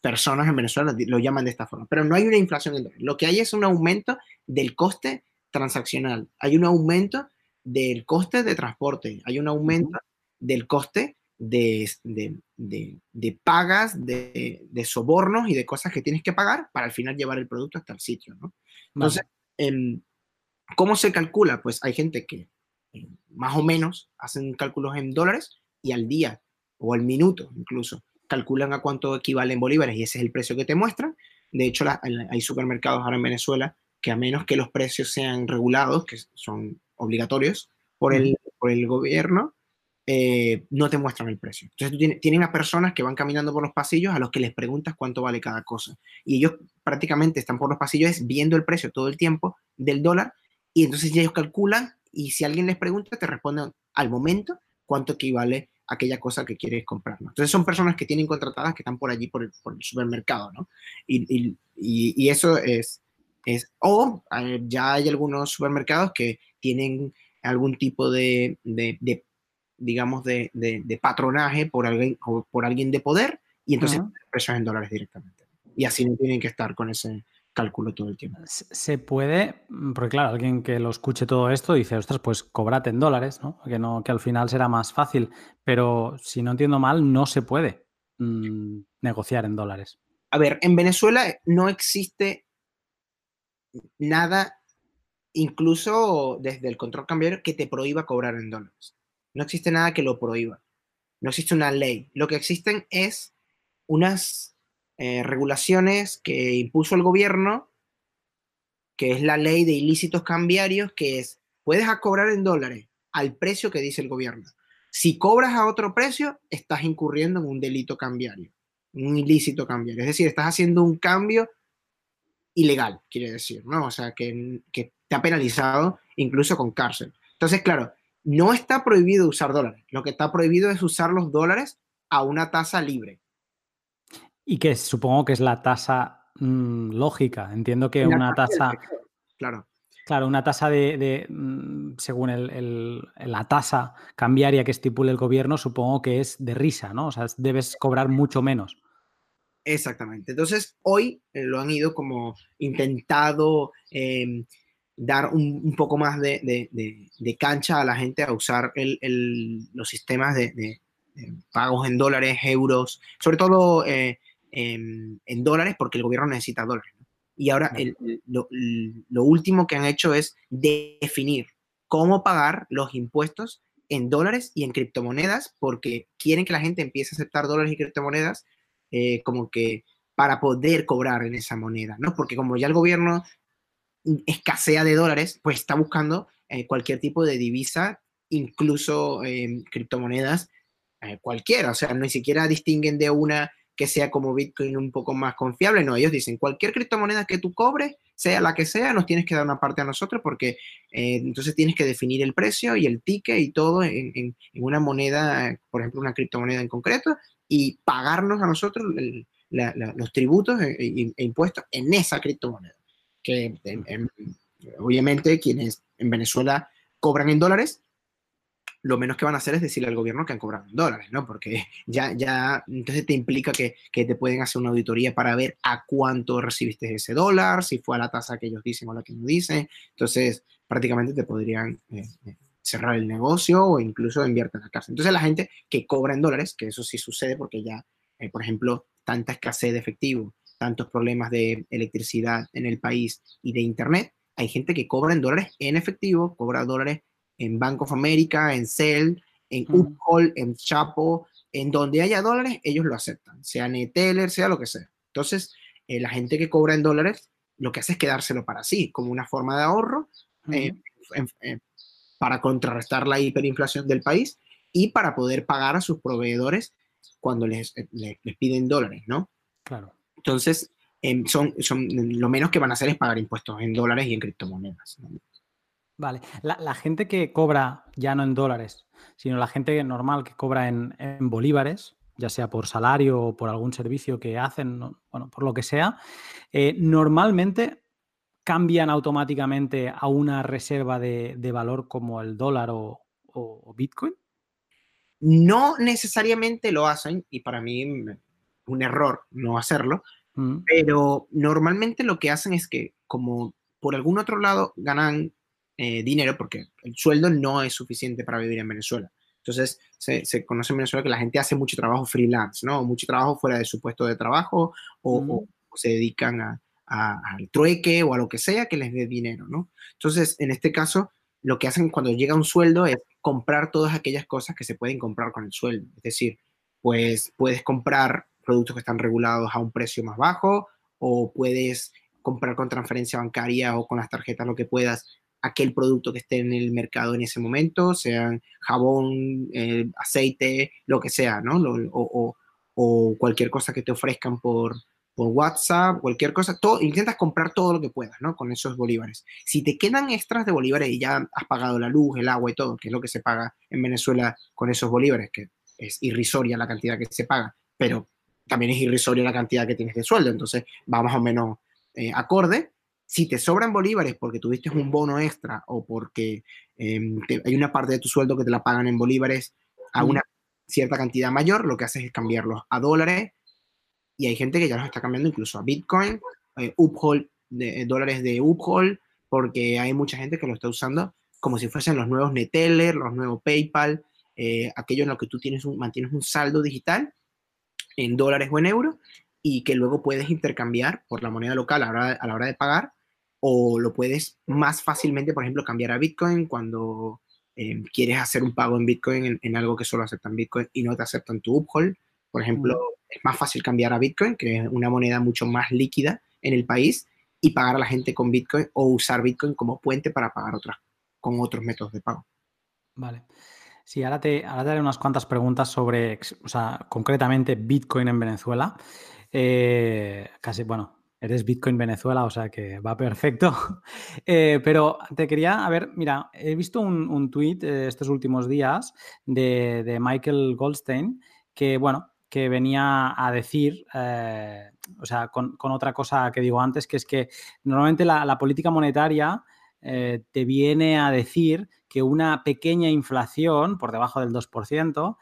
personas en Venezuela lo llaman de esta forma, pero no hay una inflación en dólares. Lo que hay es un aumento del coste transaccional, hay un aumento del coste de transporte, hay un aumento del coste de, de, pagas, de, sobornos y de cosas que tienes que pagar para al final llevar el producto hasta el sitio. ¿no? Entonces, em, ¿cómo se calcula? Pues hay gente que eh, más o menos hacen cálculos en dólares y al día o al minuto incluso calculan a cuánto equivale en bolívares y ese es el precio que te muestran. De hecho, hay supermercados ahora en Venezuela que a menos que los precios sean regulados, que son obligatorios por el, por el gobierno, eh, no te muestran el precio. Entonces, tienen a personas que van caminando por los pasillos a los que les preguntas cuánto vale cada cosa. Y ellos prácticamente están por los pasillos viendo el precio todo el tiempo del dólar y entonces ellos calculan y si alguien les pregunta, te responden al momento cuánto equivale aquella cosa que quieres comprar. ¿no? Entonces son personas que tienen contratadas que están por allí, por el, supermercado, ¿no? Y, eso es, es o eh, ya hay algunos supermercados que tienen algún tipo de, digamos, de, patronaje por alguien, por alguien de poder y entonces uh en dólares directamente. Y así no tienen que estar con ese, cálculo todo el tiempo. Se puede, mm, porque claro, alguien que lo escuche todo esto dice, ostras, pues cobrate en dólares, ¿no? Que, no, que al final será más fácil, pero si no entiendo mal, no se puede mm, negociar en dólares. A ver, en Venezuela no existe nada, incluso desde el control cambiario, que te prohíba cobrar en dólares. No existe nada que lo prohíba. No existe una ley. Lo que existen es unas eh, regulaciones que impuso el gobierno, que es la ley de ilícitos cambiarios, que es, puedes cobrar en dólares al precio que dice el gobierno. Si cobras a otro precio, estás incurriendo en un delito cambiario, un ilícito cambiario. Es decir, estás haciendo un cambio ilegal, quiere decir, ¿no? O sea, que, que te ha penalizado incluso con cárcel. Entonces, claro, no está prohibido usar dólares. Lo que está prohibido es usar los dólares a una tasa libre. Y que supongo que es la tasa mm, lógica. Entiendo que una tasa. Claro. Claro, una tasa de, mm, según la tasa cambiaria que estipule el gobierno, supongo que es de risa, ¿no? O sea, debes cobrar mucho menos. Exactamente. Entonces, hoy eh, lo han ido como intentado em, dar un, poco más de, cancha a la gente a usar los sistemas de, pagos en dólares, euros, sobre todo eh, en, dólares porque el gobierno necesita dólares. Y ahora lo, lo, último que han hecho es definir cómo pagar los impuestos en dólares y en criptomonedas porque quieren que la gente empiece a aceptar dólares y criptomonedas eh, como que para poder cobrar en esa moneda, ¿no? Porque como ya el gobierno escasea de dólares, pues está buscando eh, cualquier tipo de divisa, incluso eh, criptomonedas, cualquiera, o sea, ni siquiera distinguen de una que sea como Bitcoin un poco más confiable. No, ellos dicen, cualquier criptomoneda que tú cobres, sea la que sea, nos tienes que dar una parte a nosotros porque eh, entonces tienes que definir el precio y el ticket y todo en, una moneda, por ejemplo, una criptomoneda en concreto, y pagarnos a nosotros los tributos e, e, e, impuestos en esa criptomoneda. Que obviamente quienes en Venezuela cobran en dólares, lo menos que van a hacer es decirle al gobierno que han cobrado en dólares, ¿no? Porque ya, ya, entonces te implica que, que, te pueden hacer una auditoría para ver a cuánto recibiste ese dólar, si fue a la tasa que ellos dicen o la que no dicen. Entonces, prácticamente te podrían eh, eh, cerrar el negocio o incluso enviarte a la casa. Entonces, la gente que cobra en dólares, que eso sí sucede porque ya, eh, por ejemplo, tanta escasez de efectivo, tantos problemas de electricidad en el país y de internet, hay gente que cobra en dólares en efectivo, cobra dólares en Bank of America, en Cell, en Uphold, en Chapo, en donde haya dólares, ellos lo aceptan, sea Neteller, sea lo que sea. Entonces, eh, la gente que cobra en dólares, lo que hace es quedárselo para sí, como una forma de ahorro, eh, para contrarrestar la hiperinflación del país y para poder pagar a sus proveedores cuando les, eh, les, piden dólares, ¿no? Claro. Entonces, em, son, son, lo menos que van a hacer es pagar impuestos en dólares y en criptomonedas. ¿no? Vale, la, gente que cobra ya no en dólares, sino la gente normal que cobra en, bolívares, ya sea por salario o por algún servicio que hacen, bueno, por lo que sea, eh, normalmente cambian automáticamente a una reserva de, valor como el dólar o, Bitcoin? No necesariamente lo hacen, y para mí un error no hacerlo, mm. pero normalmente lo que hacen es que como por algún otro lado ganan eh, dinero porque el sueldo no es suficiente para vivir en Venezuela. Entonces, se, conoce en Venezuela que la gente hace mucho trabajo freelance, ¿no? Mucho trabajo fuera de su puesto de trabajo o, se dedican a, al trueque o a lo que sea que les dé dinero, ¿no? Entonces, en este caso, lo que hacen cuando llega un sueldo es comprar todas aquellas cosas que se pueden comprar con el sueldo. Es decir, pues puedes comprar productos que están regulados a un precio más bajo o puedes comprar con transferencia bancaria o con las tarjetas lo que puedas aquel producto que esté en el mercado en ese momento, sean jabón, eh, aceite, lo que sea, ¿no? o, cualquier cosa que te ofrezcan por, por WhatsApp, cualquier cosa, todo, intentas comprar todo lo que puedas, ¿no? Con esos bolívares. Si te quedan extras de bolívares y ya has pagado la luz, el agua y todo, que es lo que se paga en Venezuela con esos bolívares, que es irrisoria la cantidad que se paga, pero también es irrisoria la cantidad que tienes de sueldo, entonces va más o menos eh, acorde, si te sobran bolívares porque tuviste un bono extra o porque em, hay una parte de tu sueldo que te la pagan en bolívares a una cierta cantidad mayor, lo que haces es cambiarlos a dólares y hay gente que ya los está cambiando incluso a Bitcoin, eh, Uphold, de, eh, dólares de Uphold, porque hay mucha gente que lo está usando como si fuesen los nuevos Neteller, los nuevos PayPal, eh, aquello en lo que tú tienes un, mantienes un saldo digital en dólares o en euros y que luego puedes intercambiar por la moneda local a la, a la hora de pagar o lo puedes más fácilmente, por ejemplo, cambiar a Bitcoin cuando eh, quieres hacer un pago en Bitcoin en, algo que solo aceptan Bitcoin y no te aceptan tu Uphold. Por ejemplo, es más fácil cambiar a Bitcoin, que es una moneda mucho más líquida en el país, y pagar a la gente con Bitcoin o usar Bitcoin como puente para pagar otras, con otros métodos de pago. Vale. Sí, ahora te, ahora te haré unas cuantas preguntas sobre, o sea, concretamente Bitcoin en Venezuela. Eh, casi, bueno, Eres Bitcoin Venezuela, o sea que va perfecto. Eh, pero te quería, a ver, mira, he visto un, un tuit eh, estos últimos días de, Michael Goldstein que, bueno, que venía a decir, eh, o sea, con, otra cosa que digo antes, que es que normalmente la, política monetaria te viene a decir que una pequeña inflación por debajo del 2%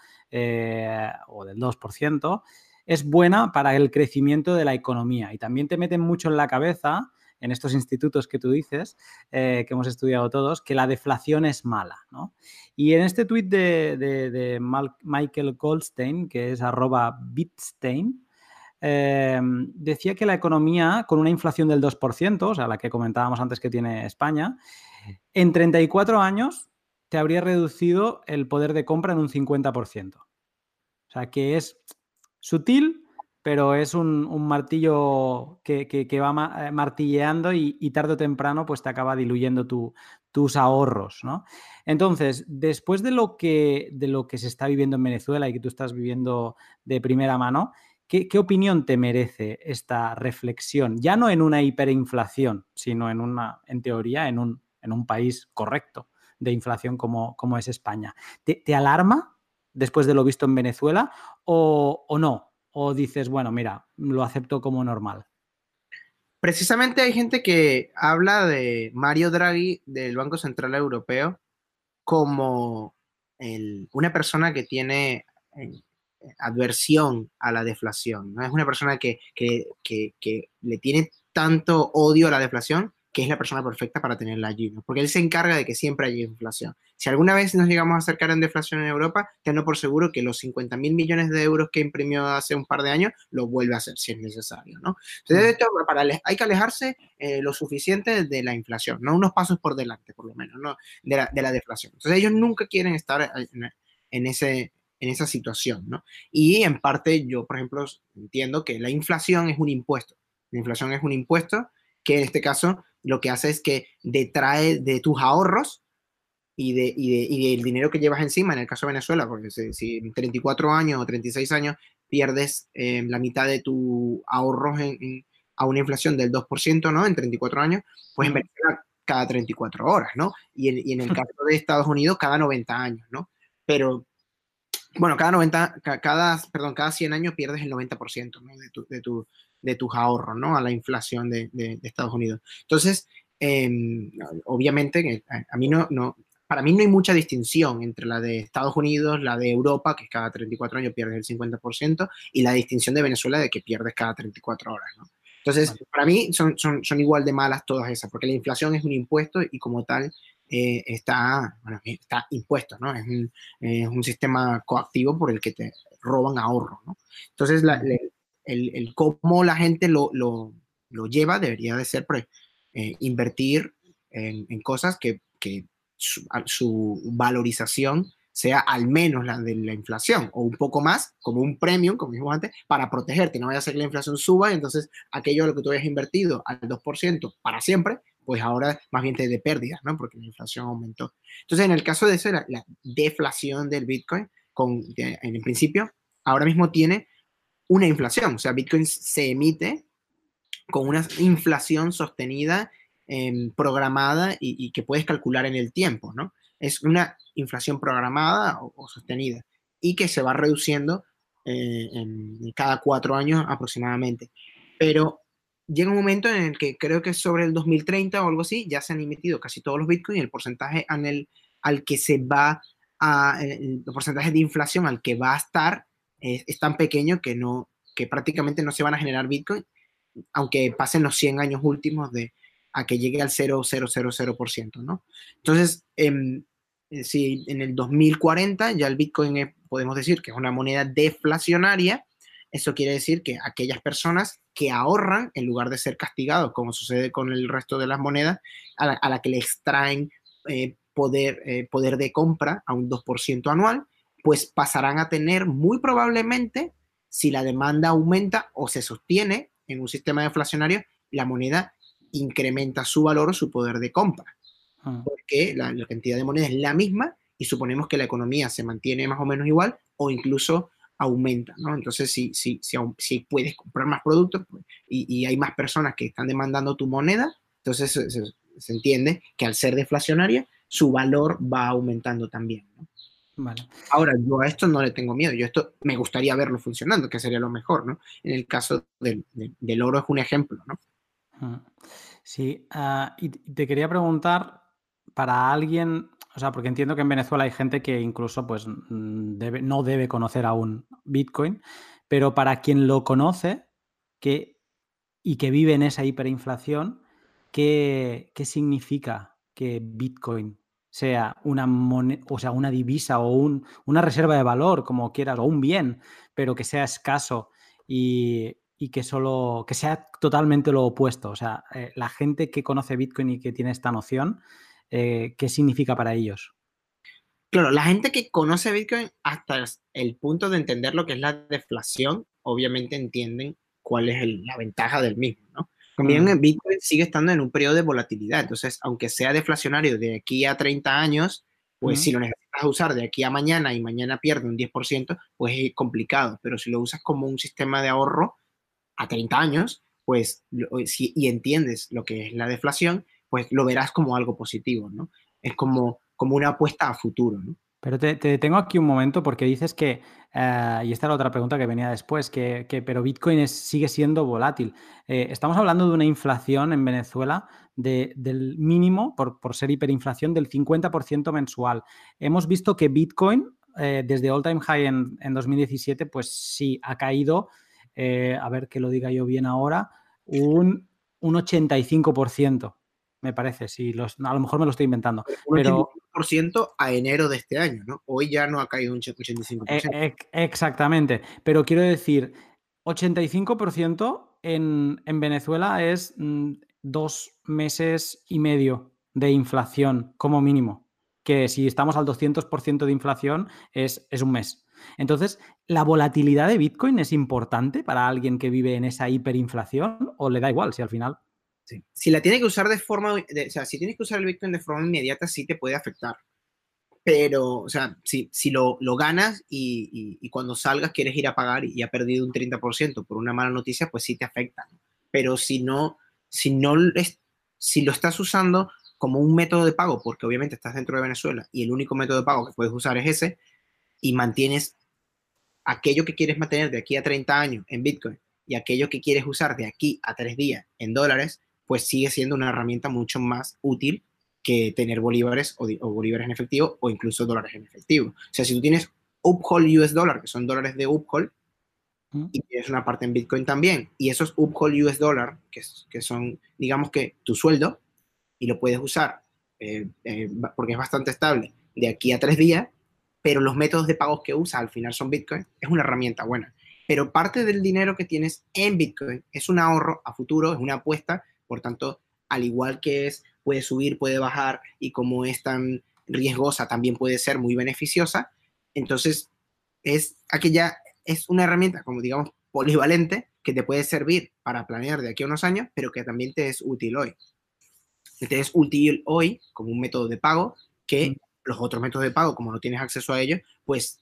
o del 2%, es buena para el crecimiento de la economía. Y también te meten mucho en la cabeza, en estos institutos que tú dices, eh, que hemos estudiado todos, que la deflación es mala. Y en este tuit de, Michael Goldstein, que es arroba bitstein, em, decía que la economía con una inflación del 2%, o sea, la que comentábamos antes que tiene España, en 34 años te habría reducido el poder de compra en un 50%. O sea, que es sutil, pero es un, martillo que, va eh, martilleando y, tarde o temprano pues te acaba diluyendo tus ahorros, ¿no? Entonces, después de lo, que, de lo que se está viviendo en Venezuela y que tú estás viviendo de primera mano, ¿qué, opinión te merece esta reflexión? Ya no en una hiperinflación, sino en una, en teoría, en un, en un país correcto de inflación como, como es España. ¿Te, alarma después de lo visto en Venezuela o, o no? ¿O dices, bueno, mira, lo acepto como normal? Precisamente hay gente que habla de Mario Draghi del Banco Central Europeo como una persona que tiene eh, adversión a la deflación. ¿no? Es una persona que, que, le tiene tanto odio a la deflación que es la persona perfecta para tenerla allí, ¿no? porque él se encarga de que siempre haya inflación. Si alguna vez nos llegamos a acercar en deflación en Europa, tengo por seguro que los 50 mil millones de euros que imprimió hace un par de años lo vuelve a hacer si es necesario. ¿no? Entonces, esto, para, hay que alejarse eh, lo suficiente de la inflación, no unos pasos por delante, por lo menos, ¿no? de, la, de la deflación. Entonces, ellos nunca quieren estar en, en ese, en esa situación, ¿no? Y en parte yo, por ejemplo, entiendo que la inflación es un impuesto. La inflación es un impuesto que en este caso lo que hace es que detrae de tus ahorros y, de, y, del dinero que llevas encima, en el caso de Venezuela, porque si, en 34 años o 36 años pierdes eh, la mitad de tus ahorros a una inflación del 2%, ¿no? En 34 años, pues en Venezuela cada 34 horas, ¿no? Y en, y en el caso de Estados Unidos cada 90 años, ¿no? Pero bueno, cada 90, cada, perdón, cada 100 años pierdes el 90% ¿no? de, tu, de, tu, de tus ahorros, ¿no? A la inflación de, de, Estados Unidos. Entonces, em, obviamente, a, mí no, no, para mí no hay mucha distinción entre la de Estados Unidos, la de Europa, que cada 34 años pierdes el 50%, y la distinción de Venezuela de que pierdes cada 34 horas, ¿no? Entonces, para mí son, son, son igual de malas todas esas, porque la inflación es un impuesto y como tal eh, está, bueno, está impuesto, ¿no? Es un, es un, sistema coactivo por el que te roban ahorro, ¿no? Entonces, la, el, el, cómo la gente lo, lo, lo, lleva debería de ser pues, eh, invertir en, en, cosas que, que su, su, valorización sea al menos la de la inflación o un poco más, como un premium, como dijimos antes, para protegerte. No vaya a ser que la inflación suba y entonces aquello a lo que tú hayas invertido al 2% para siempre, pues ahora más bien te de pérdidas, ¿no? Porque la inflación aumentó. Entonces, en el caso de eso, la, la deflación del Bitcoin, con, en el principio, ahora mismo tiene una inflación. O sea, Bitcoin se emite con una inflación sostenida, eh, programada y, que puedes calcular en el tiempo, ¿no? Es una inflación programada o, sostenida y que se va reduciendo eh, cada cuatro años aproximadamente. Pero llega un momento en el que creo que sobre el 2030 o algo así, ya se han emitido casi todos los bitcoins y el porcentaje al que se va a, el porcentaje de inflación al que va a estar es, es, tan pequeño que, no, que prácticamente no se van a generar bitcoin, aunque pasen los 100 años últimos de a que llegue al 0,000%, ¿no? Entonces, eh, si en el 2040 ya el bitcoin podemos decir que es una moneda deflacionaria, eso quiere decir que aquellas personas que ahorran, en lugar de ser castigados, como sucede con el resto de las monedas, a la, a la que le extraen eh, poder, eh, poder de compra a un 2% anual, pues pasarán a tener muy probablemente, si la demanda aumenta o se sostiene en un sistema deflacionario, la moneda incrementa su valor o su poder de compra. Ah. Porque la, la cantidad de moneda es la misma y suponemos que la economía se mantiene más o menos igual o incluso aumenta, ¿no? Entonces, si, si, si, si puedes comprar más productos y, y, hay más personas que están demandando tu moneda, entonces se, se, se, entiende que al ser deflacionaria, su valor va aumentando también, ¿no? Vale. Ahora, yo a esto no le tengo miedo, yo esto me gustaría verlo funcionando, que sería lo mejor, ¿no? En el caso del, oro es un ejemplo, ¿no? Sí, uh, y te quería preguntar, para alguien, o sea, porque entiendo que en Venezuela hay gente que incluso pues mm, debe, no debe conocer aún Bitcoin, pero para quien lo conoce que, y que vive en esa hiperinflación, ¿qué, qué significa que Bitcoin sea una, o sea, una divisa o un, una reserva de valor, como quieras, o un bien, pero que sea escaso y, y que solo, que sea totalmente lo opuesto. O sea, eh, la gente que conoce Bitcoin y que tiene esta noción, eh, ¿qué significa para ellos? Claro, la gente que conoce Bitcoin hasta el punto de entender lo que es la deflación, obviamente entienden cuál es la ventaja del mismo, ¿no? También Bitcoin sigue estando en un periodo de volatilidad, entonces, aunque sea deflacionario de aquí a 30 años, pues si lo necesitas usar de aquí a mañana y mañana pierde un 10%, pues es complicado, pero si lo usas como un sistema de ahorro a 30 años, pues, si, y entiendes lo que es la deflación, pues lo verás como algo positivo, ¿no? Es como, como una apuesta a futuro, ¿no? Pero te, detengo aquí un momento porque dices que, eh, y esta era otra pregunta que venía después, que, pero Bitcoin sigue siendo volátil. Eh, estamos hablando de una inflación en Venezuela del mínimo, por, ser hiperinflación, del 50% mensual. Hemos visto que Bitcoin, eh, desde all time high en, en, 2017, pues sí, ha caído, a ver que lo diga yo bien ahora, un, un 85% me parece. Si los, a lo mejor me lo estoy inventando. Pero, a enero de este año, ¿no? Hoy ya no ha caído un 85%. E, exactamente. Pero quiero decir, 85% en, en Venezuela es mm, dos meses y medio de inflación como mínimo. Que si estamos al 200% de inflación es, es un mes. Entonces, ¿la volatilidad de Bitcoin es importante para alguien que vive en esa hiperinflación o le da igual si al final si la tienes que usar de forma, o sea, si tienes que usar el Bitcoin de forma inmediata, sí te puede afectar. Pero, o sea, si, si lo, lo ganas y, y, cuando salgas quieres ir a pagar y ha perdido un 30% por una mala noticia, pues sí te afecta. Pero si no, si no, si lo estás usando como un método de pago, porque obviamente estás dentro de Venezuela y el único método de pago que puedes usar es ese, y mantienes aquello que quieres mantener de aquí a 30 años en Bitcoin y aquello que quieres usar de aquí a 3 días en dólares, pues sigue siendo una herramienta mucho más útil que tener bolívares o, bolívares en efectivo o incluso dólares en efectivo. O sea, si tú tienes Uphold US Dollar, que son dólares de Uphold, y tienes una parte en Bitcoin también, y esos Uphold US Dollar, que, que son, digamos que tu sueldo, y lo puedes usar eh, eh, porque es bastante estable de aquí a tres días, pero los métodos de pagos que usa al final son Bitcoin, es una herramienta buena. Pero parte del dinero que tienes en Bitcoin es un ahorro a futuro, es una apuesta por tanto, al igual que es, puede subir, puede bajar y como es tan riesgosa, también puede ser muy beneficiosa. Entonces, es aquella, es una herramienta, como digamos, polivalente que te puede servir para planear de aquí a unos años, pero que también te es útil hoy. Te es útil hoy como un método de pago que mm. los otros métodos de pago, como no tienes acceso a ellos, pues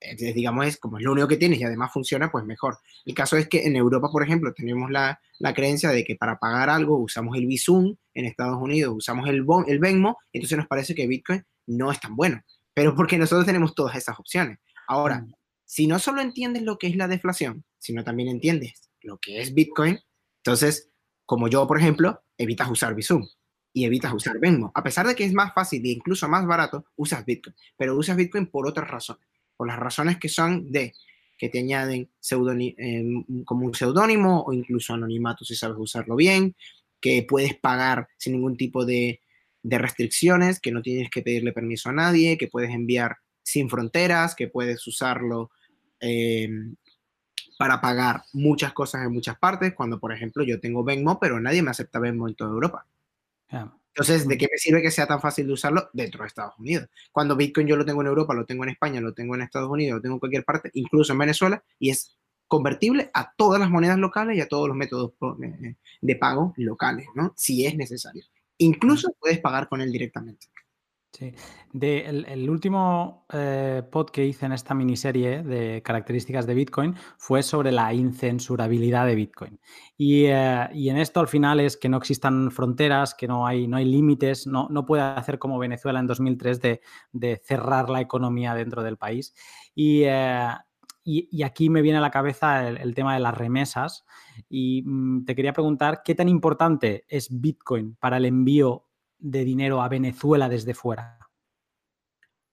entonces, digamos, es como es lo único que tienes y además funciona, pues mejor. El caso es que en Europa, por ejemplo, tenemos la, la creencia de que para pagar algo usamos el Bizum, en Estados Unidos usamos el, el Venmo, entonces nos parece que Bitcoin no es tan bueno, pero porque nosotros tenemos todas esas opciones. Ahora, mm. si no solo entiendes lo que es la deflación, sino también entiendes lo que es Bitcoin, entonces, como yo, por ejemplo, evitas usar Bizum y evitas usar Venmo. A pesar de que es más fácil e incluso más barato, usas Bitcoin, pero usas Bitcoin por otras razones por las razones que son de que te añaden em, como un seudónimo o incluso anonimato si sabes usarlo bien, que puedes pagar sin ningún tipo de, restricciones, que no tienes que pedirle permiso a nadie, que puedes enviar sin fronteras, que puedes usarlo em, para pagar muchas cosas en muchas partes, cuando por ejemplo yo tengo Venmo, pero nadie me acepta Venmo en toda Europa. Entonces, ¿de qué me sirve que sea tan fácil de usarlo dentro de Estados Unidos? Cuando Bitcoin yo lo tengo en Europa, lo tengo en España, lo tengo en Estados Unidos, lo tengo en cualquier parte, incluso en Venezuela, y es convertible a todas las monedas locales y a todos los métodos de pago locales, ¿no? Si es necesario. Incluso puedes pagar con él directamente. Sí. El, último eh, pod que hice en esta miniserie de características de Bitcoin fue sobre la incensurabilidad de Bitcoin. Y, eh, y, en esto al final es que no existan fronteras, que no hay, no hay límites, no, no puede hacer como Venezuela en 2003 de, de cerrar la economía dentro del país. Y, eh, y, aquí me viene a la cabeza el, tema de las remesas. Y mm, te quería preguntar, ¿qué tan importante es Bitcoin para el envío de dinero a Venezuela desde fuera?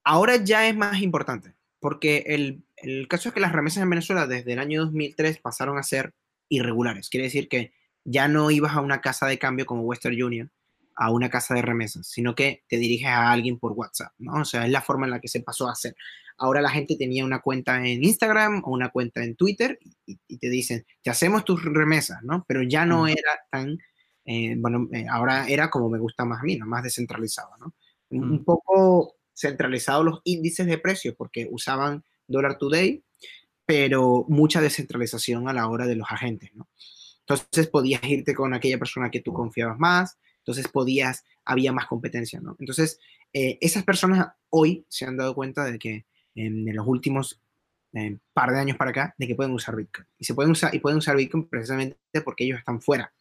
Ahora ya es más importante, porque el, caso es que las remesas en Venezuela desde el año 2003 pasaron a ser irregulares. Quiere decir que ya no ibas a una casa de cambio como Western Union a una casa de remesas, sino que te diriges a alguien por WhatsApp, ¿no? O sea, es la forma en la que se pasó a hacer. Ahora la gente tenía una cuenta en Instagram o una cuenta en Twitter y, te dicen, te hacemos tus remesas, ¿no? Pero ya no era tan, eh, bueno, eh, ahora era como me gusta más a mí, ¿no? Más descentralizado, ¿no? Un poco centralizado los índices de precios porque usaban Dollar Today, pero mucha descentralización a la hora de los agentes, ¿no? Entonces podías irte con aquella persona que tú confiabas más, entonces podías, había más competencia, ¿no? Entonces, eh, esas personas hoy se han dado cuenta de que en, los últimos eh, par de años para acá, de que pueden usar Bitcoin. Y se pueden usar, y pueden usar Bitcoin precisamente porque ellos están fuera.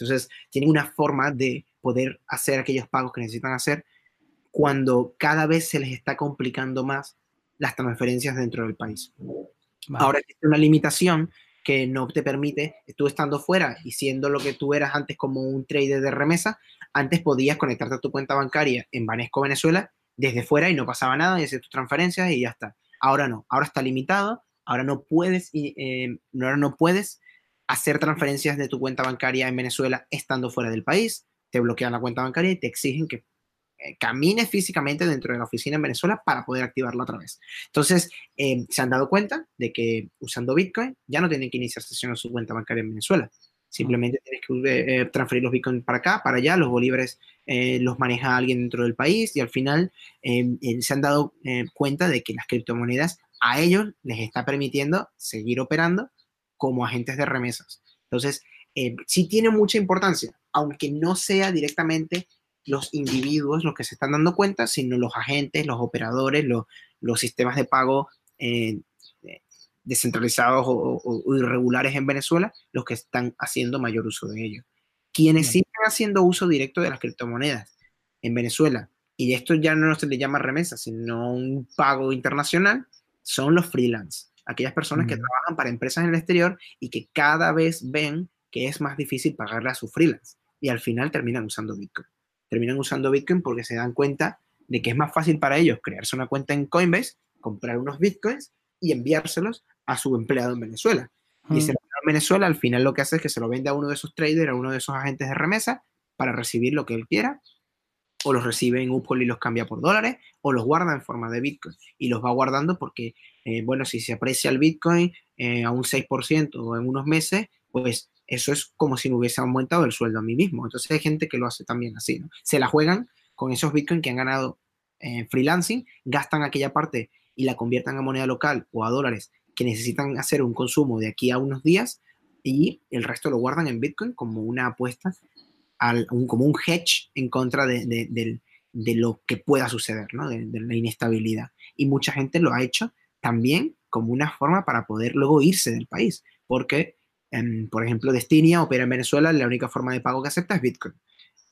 Entonces, tienen una forma de poder hacer aquellos pagos que necesitan hacer cuando cada vez se les está complicando más las transferencias dentro del país. Ahora existe una limitación que no te permite, tú estando fuera y siendo lo que tú eras antes como un trader de remesa, antes podías conectarte a tu cuenta bancaria en Banesco, Venezuela, desde fuera y no pasaba nada y hacer tus transferencias y ya está. Ahora no, ahora está limitado, ahora no puedes, eh, ahora no puedes hacer transferencias de tu cuenta bancaria en Venezuela estando fuera del país, te bloquean la cuenta bancaria y te exigen que eh, camine físicamente dentro de la oficina en Venezuela para poder activarla otra vez. Entonces, eh, se han dado cuenta de que usando Bitcoin ya no tienen que iniciar sesión en su cuenta bancaria en Venezuela. Simplemente tienes que eh, transferir los Bitcoin para acá, para allá, los bolívares los maneja alguien dentro del país y al final se han dado cuenta de que las criptomonedas a ellos les está permitiendo seguir operando como agentes de remesas. Entonces, sí tiene mucha importancia, aunque no sea directamente los individuos los que se están dando cuenta, sino los agentes, los operadores, los, los sistemas de pago eh, eh, descentralizados o, irregulares en Venezuela, los que están haciendo mayor uso de ellos. Quienes sí están haciendo uso directo de las criptomonedas en Venezuela, y esto ya no se le llama remesa, sino un pago internacional, son los freelance, aquellas personas que trabajan para empresas en el exterior y que cada vez ven que es más difícil pagarle a su freelance y al final terminan usando Bitcoin. Terminan usando Bitcoin porque se dan cuenta de que es más fácil para ellos crearse una cuenta en Coinbase, comprar unos Bitcoins y enviárselos a su empleado en Venezuela. Y ese empleado en Venezuela al final lo que hace es que se lo vende a uno de esos traders, a uno de esos agentes de remesa para recibir lo que él quiera, o los recibe en Uphold y los cambia por dólares, o los guarda en forma de Bitcoin. Y los va guardando porque, eh, bueno, si se aprecia el Bitcoin eh, a un 6% o en unos meses, pues eso es como si me hubiese aumentado el sueldo a mí mismo. Entonces hay gente que lo hace también así, ¿no? Se la juegan con esos bitcoins que han ganado en freelancing, gastan aquella parte y la conviertan a moneda local o a dólares que necesitan hacer un consumo de aquí a unos días y el resto lo guardan en bitcoin como una apuesta, al, como un hedge en contra de, lo que pueda suceder, ¿no? de la inestabilidad. Y mucha gente lo ha hecho también como una forma para poder luego irse del país, porque por ejemplo, Destinia opera en Venezuela, la única forma de pago que acepta es Bitcoin.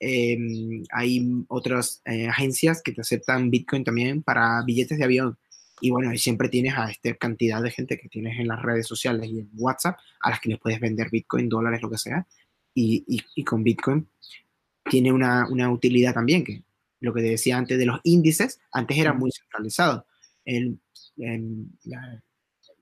Em, hay otras eh, agencias que te aceptan Bitcoin también para billetes de avión. Y bueno, siempre tienes a esta cantidad de gente que tienes en las redes sociales y en WhatsApp a las que les puedes vender Bitcoin, dólares, lo que sea. Y, y, con Bitcoin tiene una, una, utilidad también, que lo que te decía antes de los índices, antes era muy centralizado. El, el,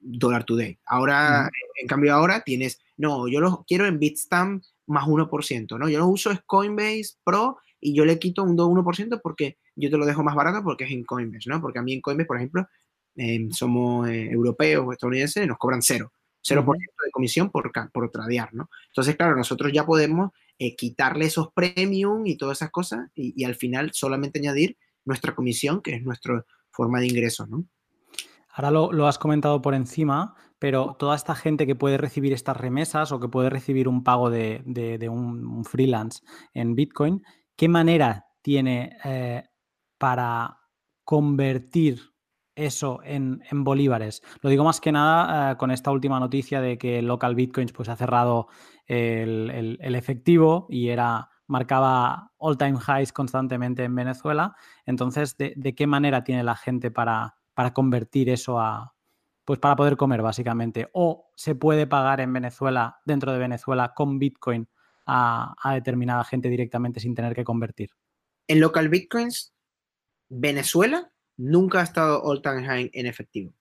Dollar Today. Ahora, en cambio, ahora tienes, no, yo lo quiero en Bitstamp más 1%, ¿no? Yo lo uso es Coinbase Pro y yo le quito un 1% porque yo te lo dejo más barato porque es en Coinbase, ¿no? Porque a mí en Coinbase, por ejemplo, em, somos eh, europeos o estadounidenses y nos cobran cero. 0% de comisión por, por tradear, ¿no? Entonces, claro, nosotros ya podemos eh, quitarle esos premium y todas esas cosas y, y, al final solamente añadir nuestra comisión, que es nuestra forma de ingreso, ¿no? Ahora lo, has comentado por encima, pero toda esta gente que puede recibir estas remesas o que puede recibir un pago de, un, freelance en Bitcoin, ¿qué manera tiene eh, para convertir eso en, bolívares? Lo digo más que nada eh, con esta última noticia de que Local Bitcoins pues, ha cerrado el, efectivo y era marcaba all time highs constantemente en Venezuela. Entonces, ¿de qué manera tiene la gente para, para convertir eso a, pues para poder comer básicamente. O se puede pagar en Venezuela, dentro de Venezuela, con Bitcoin a, determinada gente directamente sin tener que convertir. En local Bitcoins, Venezuela nunca ha estado all time high en efectivo.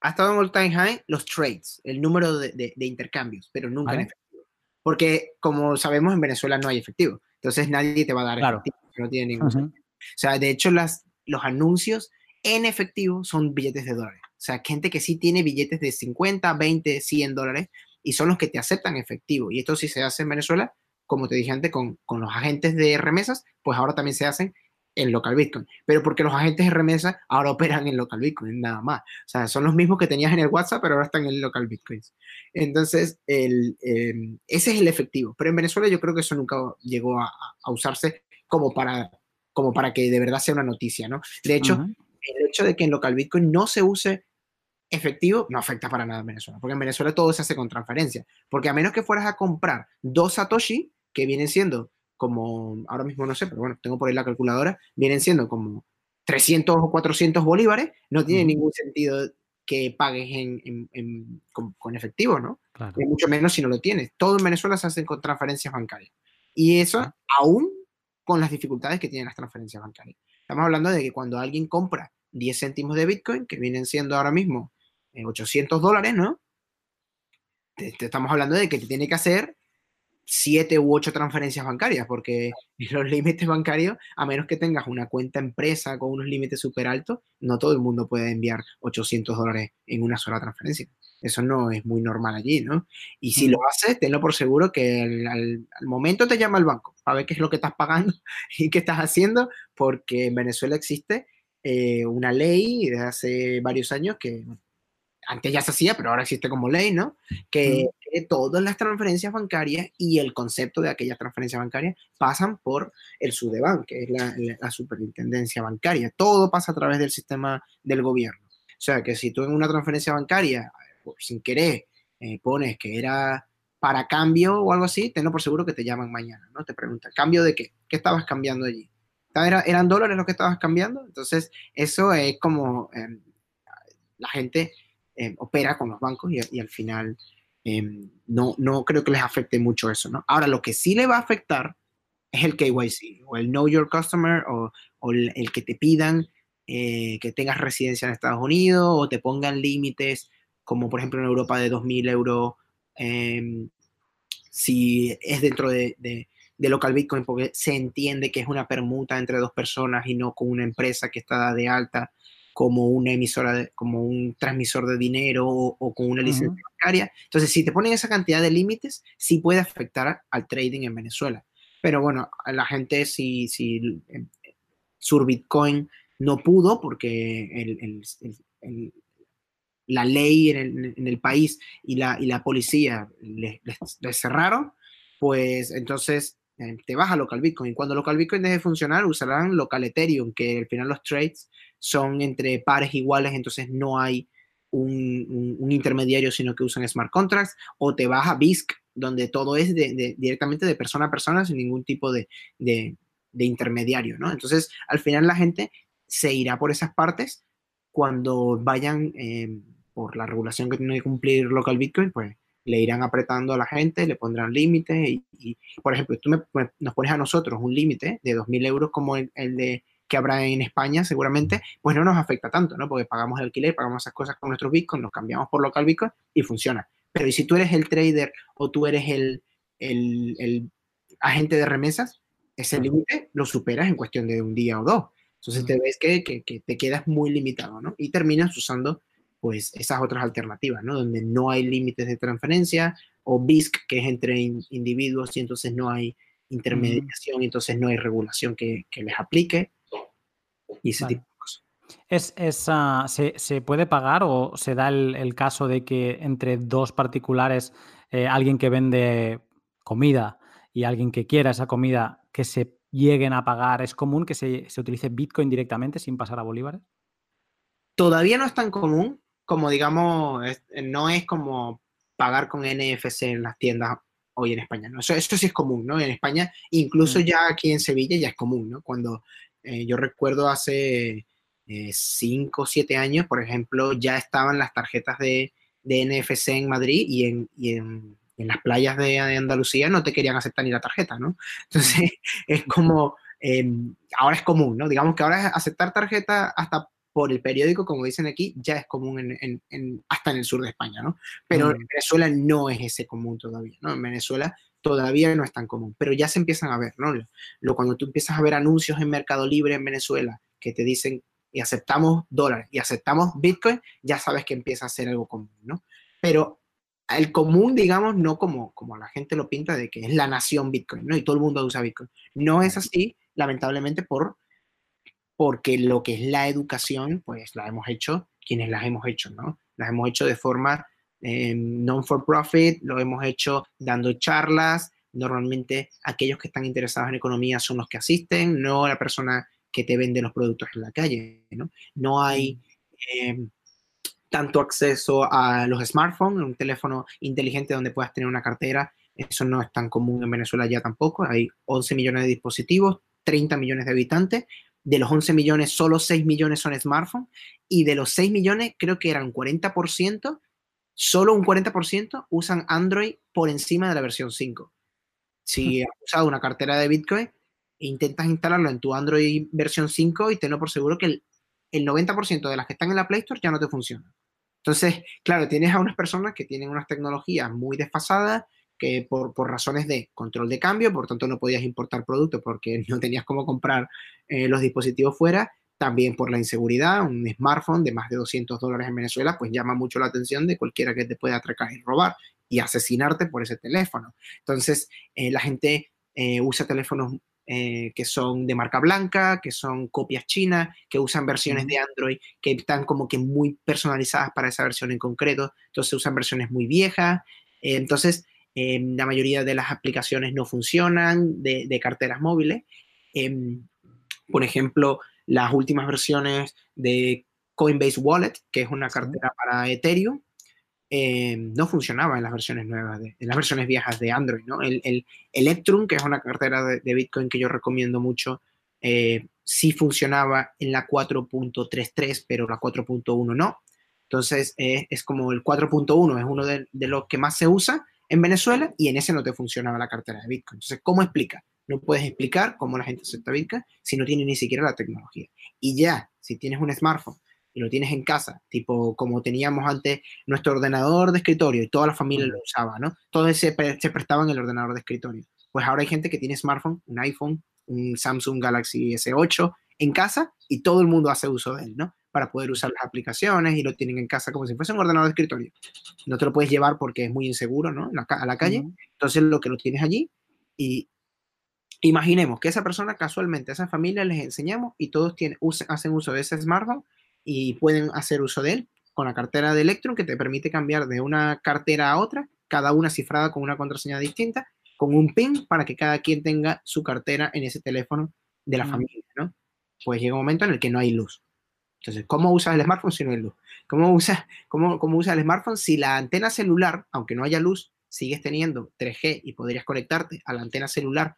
Ha estado en all time high los trades, el número de, intercambios, pero nunca en efectivo. Porque, como sabemos, en Venezuela no hay efectivo. Entonces nadie te va a dar efectivo, no tiene ningún sentido. O sea, de hecho, las, los anuncios en efectivo son billetes de dólares. O sea, gente que sí tiene billetes de 50, 20, 100 dólares y son los que te aceptan efectivo. Y esto sí se hace en Venezuela, como te dije antes, con, con los agentes de remesas, pues ahora también se hacen en local Bitcoin, pero porque los agentes de remesa ahora operan en local Bitcoin, nada más. O sea, son los mismos que tenías en el WhatsApp, pero ahora están en local Bitcoin. Entonces, el, em, ese es el efectivo. Pero en Venezuela yo creo que eso nunca llegó a, a, usarse como para, como para que de verdad sea una noticia, ¿no? De hecho, el hecho de que en local Bitcoin no se use efectivo no afecta para nada a Venezuela, porque en Venezuela todo se hace con transferencia. Porque a menos que fueras a comprar dos Satoshi, que vienen siendo como, ahora mismo no sé, pero bueno, tengo por ahí la calculadora, vienen siendo como 300 o 400 bolívares, no tiene ningún sentido que pagues en, con, efectivo, ¿no? Y mucho menos si no lo tienes. Todo en Venezuela se hace con transferencias bancarias. Y eso aún con las dificultades que tienen las transferencias bancarias. Estamos hablando de que cuando alguien compra 10 céntimos de Bitcoin, que vienen siendo ahora mismo 800 eh, dólares, ¿no? te, estamos hablando de que te tiene que hacer siete u ocho transferencias bancarias, porque los límites bancarios, a menos que tengas una cuenta empresa con unos límites súper altos, no todo el mundo puede enviar 800 dólares en una sola transferencia. Eso no es muy normal allí, ¿no? Y si lo haces, tenlo por seguro que al, momento te llama el banco para ver qué es lo que estás pagando y qué estás haciendo, porque en Venezuela existe eh, una ley desde hace varios años que antes ya se hacía, pero ahora existe como ley, ¿no? Que, todas las transferencias bancarias y el concepto de aquellas transferencias bancarias pasan por el SUDEBAN, que es la, superintendencia bancaria. Todo pasa a través del sistema del gobierno. O sea, que si tú en una transferencia bancaria, sin querer, eh, pones que era para cambio o algo así, tenlo por seguro que te llaman mañana, ¿no? Te preguntan, ¿cambio de qué? ¿Qué estabas cambiando allí? ¿Eran dólares lo que estabas cambiando? Entonces, eso es como em, la gente eh, opera con los bancos y, al final em, no, no creo que les afecte mucho eso, ¿no? Ahora, lo que sí le va a afectar es el KYC o el Know Your Customer o, el, que te pidan eh, que tengas residencia en Estados Unidos o te pongan límites, como por ejemplo en Europa de 2.000 euros, em, si es dentro de, de, de, local Bitcoin, porque se entiende que es una permuta entre dos personas y no con una empresa que está de alta como una emisora, como un transmisor de dinero o, con una licencia bancaria. Entonces, si te ponen esa cantidad de límites, sí puede afectar al trading en Venezuela. Pero bueno, la gente, si, si eh, Sur Bitcoin no pudo porque el, la ley en el, país y la, y la policía les, cerraron, pues entonces eh, te vas a local Bitcoin. Y cuando local Bitcoin deje de funcionar, usarán local Ethereum, que al final los trades son entre pares iguales, entonces no hay un, intermediario, sino que usan smart contracts, o te vas a BISC, donde todo es directamente de persona a persona sin ningún tipo de, intermediario, ¿no? Entonces, al final la gente se irá por esas partes cuando vayan eh, por la regulación que tiene que cumplir local Bitcoin, pues le irán apretando a la gente, le pondrán límites y, por ejemplo, tú nos pones a nosotros un límite de 2.000 euros como el, de que habrá en España seguramente, pues no nos afecta tanto, ¿no? Porque pagamos el alquiler, pagamos esas cosas con nuestros bitcoins, nos cambiamos por local bitcoin y funciona. Pero ¿y si tú eres el trader o tú eres el, el, agente de remesas, ese límite lo superas en cuestión de un día o dos. Entonces te ves que, que, que, te quedas muy limitado, ¿no? Y terminas usando pues esas otras alternativas, ¿no? Donde no hay límites de transferencia o BISC, que es entre individuos y entonces no hay intermediación, y entonces no hay regulación que, que les aplique y ese tipo de cosas. ¿Es, ah, se, puede pagar o se da el, caso de que entre dos particulares, eh, alguien que vende comida y alguien que quiera esa comida, que se lleguen a pagar? ¿Es común que se, se utilice Bitcoin directamente sin pasar a bolívares? Todavía no es tan común, como digamos, no es como pagar con NFC en las tiendas hoy en España, ¿no? Eso, sí es común, ¿no? En España, incluso mm. ya aquí en Sevilla ya es común, ¿no? Cuando eh, yo recuerdo hace 5 o 7 años, por ejemplo, ya estaban las tarjetas de, de NFC en Madrid y en, y en, las playas de, Andalucía no te querían aceptar ni la tarjeta, ¿no? Entonces, es como, em, ahora es común, ¿no? Digamos que ahora aceptar tarjeta hasta por el periódico, como dicen aquí, ya es común en, hasta en el sur de España, ¿no? Pero en mm. Venezuela no es ese común todavía, ¿no? En Venezuela todavía no es tan común, pero ya se empiezan a ver, ¿no? Lo, cuando tú empiezas a ver anuncios en Mercado Libre en Venezuela que te dicen y aceptamos dólares y aceptamos Bitcoin, ya sabes que empieza a ser algo común, ¿no? Pero el común, digamos, no como, como la gente lo pinta de que es la nación Bitcoin, ¿no? Y todo el mundo usa Bitcoin. No es así, lamentablemente, por, porque lo que es la educación, pues la hemos hecho quienes las hemos hecho, ¿no? Las hemos hecho de forma eh, non-for-profit, lo hemos hecho dando charlas. Normalmente aquellos que están interesados en economía son los que asisten, no la persona que te vende los productos en la calle, ¿no? No hay... Eh, tanto acceso a los smartphones, un teléfono inteligente donde puedas tener una cartera. Eso no es tan común en Venezuela ya tampoco. Hay 11 millones de dispositivos, 30 millones de habitantes. De los 11 millones, solo 6 millones son smartphones. Y de los 6 millones, creo que eran 40%, solo un 40% usan Android por encima de la versión 5. Si has usado una cartera de Bitcoin, intentas instalarlo en tu Android versión 5 y tenlo por seguro que el, el 90% de las que están en la Play Store ya no te funcionan. Entonces, claro, tienes a unas personas que tienen unas tecnologías muy desfasadas, que por, razones de control de cambio, por tanto no podías importar productos porque no tenías cómo comprar eh, los dispositivos fuera, también por la inseguridad, un smartphone de más de 200 dólares en Venezuela, pues llama mucho la atención de cualquiera que te pueda atracar y robar y asesinarte por ese teléfono. Entonces, eh, la gente eh, usa teléfonos eh, que son de marca blanca, que son copias chinas, que usan versiones de Android que están como que muy personalizadas para esa versión en concreto, entonces usan versiones muy viejas, entonces eh, la mayoría de las aplicaciones no funcionan de, de carteras móviles. Em, por ejemplo, las últimas versiones de Coinbase Wallet, que es una cartera para Ethereum, eh, no funcionaba en las versiones nuevas, de, en las versiones viejas de Android, ¿no? El, el Electrum, que es una cartera de, Bitcoin que yo recomiendo mucho, eh, sí funcionaba en la 4.33, pero la 4.1 no. Entonces, eh, es como el 4.1 es uno de, de, los que más se usa en Venezuela y en ese no te funcionaba la cartera de Bitcoin. Entonces, ¿cómo explica? No puedes explicar cómo la gente acepta Bitcoin si no tiene ni siquiera la tecnología. Y ya, si tienes un smartphone y lo tienes en casa, tipo como teníamos antes nuestro ordenador de escritorio y toda la familia lo usaba, ¿no? Todos se, se prestaban el ordenador de escritorio. Pues ahora hay gente que tiene smartphone, un iPhone, un Samsung Galaxy S8 en casa y todo el mundo hace uso de él, ¿no? Para poder usar las aplicaciones y lo tienen en casa como si fuese un ordenador de escritorio. No te lo puedes llevar porque es muy inseguro, ¿no? a la calle. Entonces lo que lo tienes allí y imaginemos que esa persona casualmente, a esa familia les enseñamos y todos tienen, hacen uso de ese smartphone y pueden hacer uso de él con la cartera de Electron que te permite cambiar de una cartera a otra, cada una cifrada con una contraseña distinta, con un PIN para que cada quien tenga su cartera en ese teléfono de la familia, ¿no? Pues llega un momento en el que no hay luz. Entonces, ¿cómo usas el smartphone si no hay luz? ¿Cómo usas, cómo, cómo usas el smartphone si la antena celular, aunque no haya luz, sigues teniendo 3G y podrías conectarte a la antena celular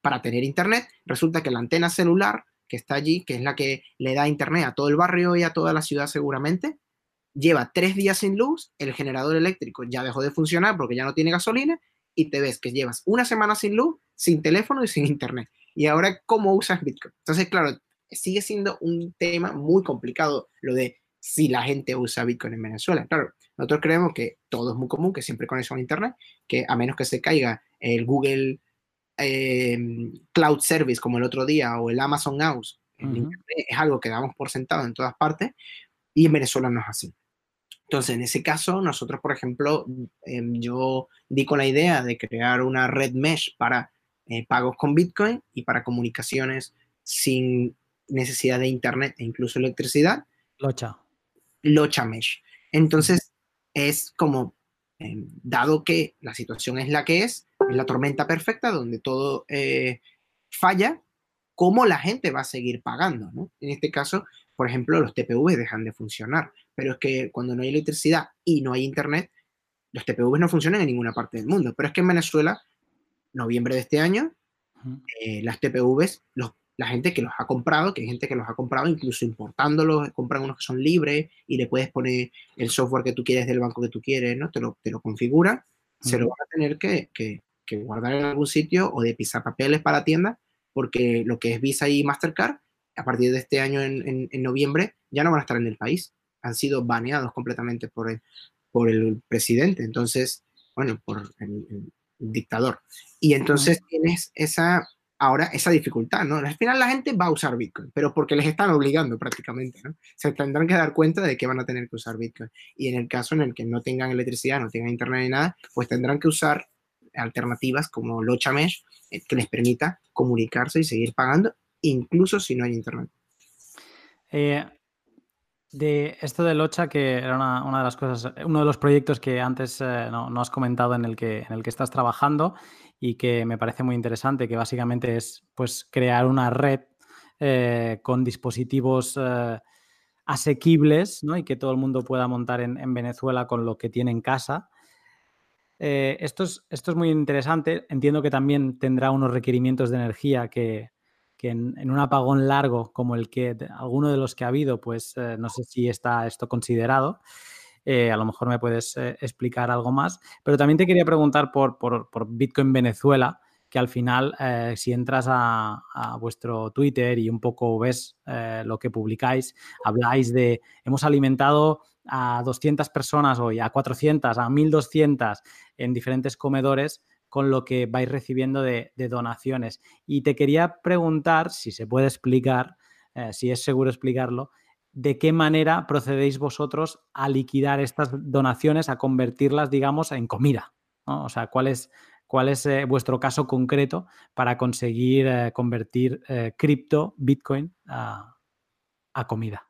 para tener internet? Resulta que la antena celular que está allí, que es la que le da internet a todo el barrio y a toda la ciudad seguramente, lleva tres días sin luz, el generador eléctrico ya dejó de funcionar porque ya no tiene gasolina y te ves que llevas una semana sin luz, sin teléfono y sin internet. Y ahora, ¿cómo usas Bitcoin? Entonces, claro, sigue siendo un tema muy complicado lo de si la gente usa Bitcoin en Venezuela. Claro, nosotros creemos que todo es muy común, que siempre con eso en Internet, que a menos que se caiga el Google Em, cloud service como el otro día o el Amazon House es algo que damos por sentado en todas partes y en Venezuela no es así. Entonces, en ese caso, nosotros, por ejemplo, em, yo di con la idea de crear una red mesh para eh, pagos con Bitcoin y para comunicaciones sin necesidad de Internet e incluso electricidad. Locha. Locha Mesh. Entonces, es como, em, dado que la situación es la que es, es la tormenta perfecta donde todo eh, falla, ¿cómo la gente va a seguir pagando? ¿no? En este caso, por ejemplo, los TPV dejan de funcionar, pero es que cuando no hay electricidad y no hay internet, los TPV no funcionan en ninguna parte del mundo. Pero es que en Venezuela, noviembre de este año, eh, las TPVs, los, la gente que los ha comprado, que hay gente que los ha comprado incluso importándolos, compran unos que son libres y le puedes poner el software que tú quieres del banco que tú quieres, ¿no? Te lo, te lo configura, se lo van a tener que, que guardar en algún sitio o de pisar papeles para la tienda, porque lo que es Visa y Mastercard, a partir de este año en, en, noviembre, ya no van a estar en el país. Han sido baneados completamente por el, por el presidente. Entonces, bueno, por dictador. Y entonces tienes esa, ahora esa dificultad, ¿no? Al final la gente va a usar Bitcoin, pero porque les están obligando prácticamente, ¿no? Se tendrán que dar cuenta de que van a tener que usar Bitcoin. Y en el caso en el que no tengan electricidad, no tengan internet ni nada, pues tendrán que usar alternativas como Locha Mesh, eh, que les permita comunicarse y seguir pagando, incluso si no hay internet. Eh, de esto de Locha, que era una, de las cosas, uno de los proyectos que antes eh, no, has comentado en el, que, en el que estás trabajando y que me parece muy interesante, que básicamente es pues, crear una red con dispositivos asequibles ¿no? y que todo el mundo pueda montar en, Venezuela con lo que tiene en casa. Esto, es, esto es muy interesante. Entiendo que también tendrá unos requerimientos de energía que, en, un apagón largo como el que alguno de los que ha habido, pues eh, no sé si está esto considerado. Eh, a lo mejor me puedes eh, explicar algo más. Pero también te quería preguntar por, Bitcoin Venezuela, que al final, si entras a, vuestro Twitter y un poco ves lo que publicáis, habláis de, hemos alimentado a 200 personas hoy, a 400, a 1200 en diferentes comedores con lo que vais recibiendo de, donaciones. Y te quería preguntar, si se puede explicar, eh, si es seguro explicarlo, de qué manera procedéis vosotros a liquidar estas donaciones, a convertirlas, digamos, en comida. O sea, cuál es, cuál es eh, vuestro caso concreto para conseguir eh, convertir cripto, Bitcoin, a, comida.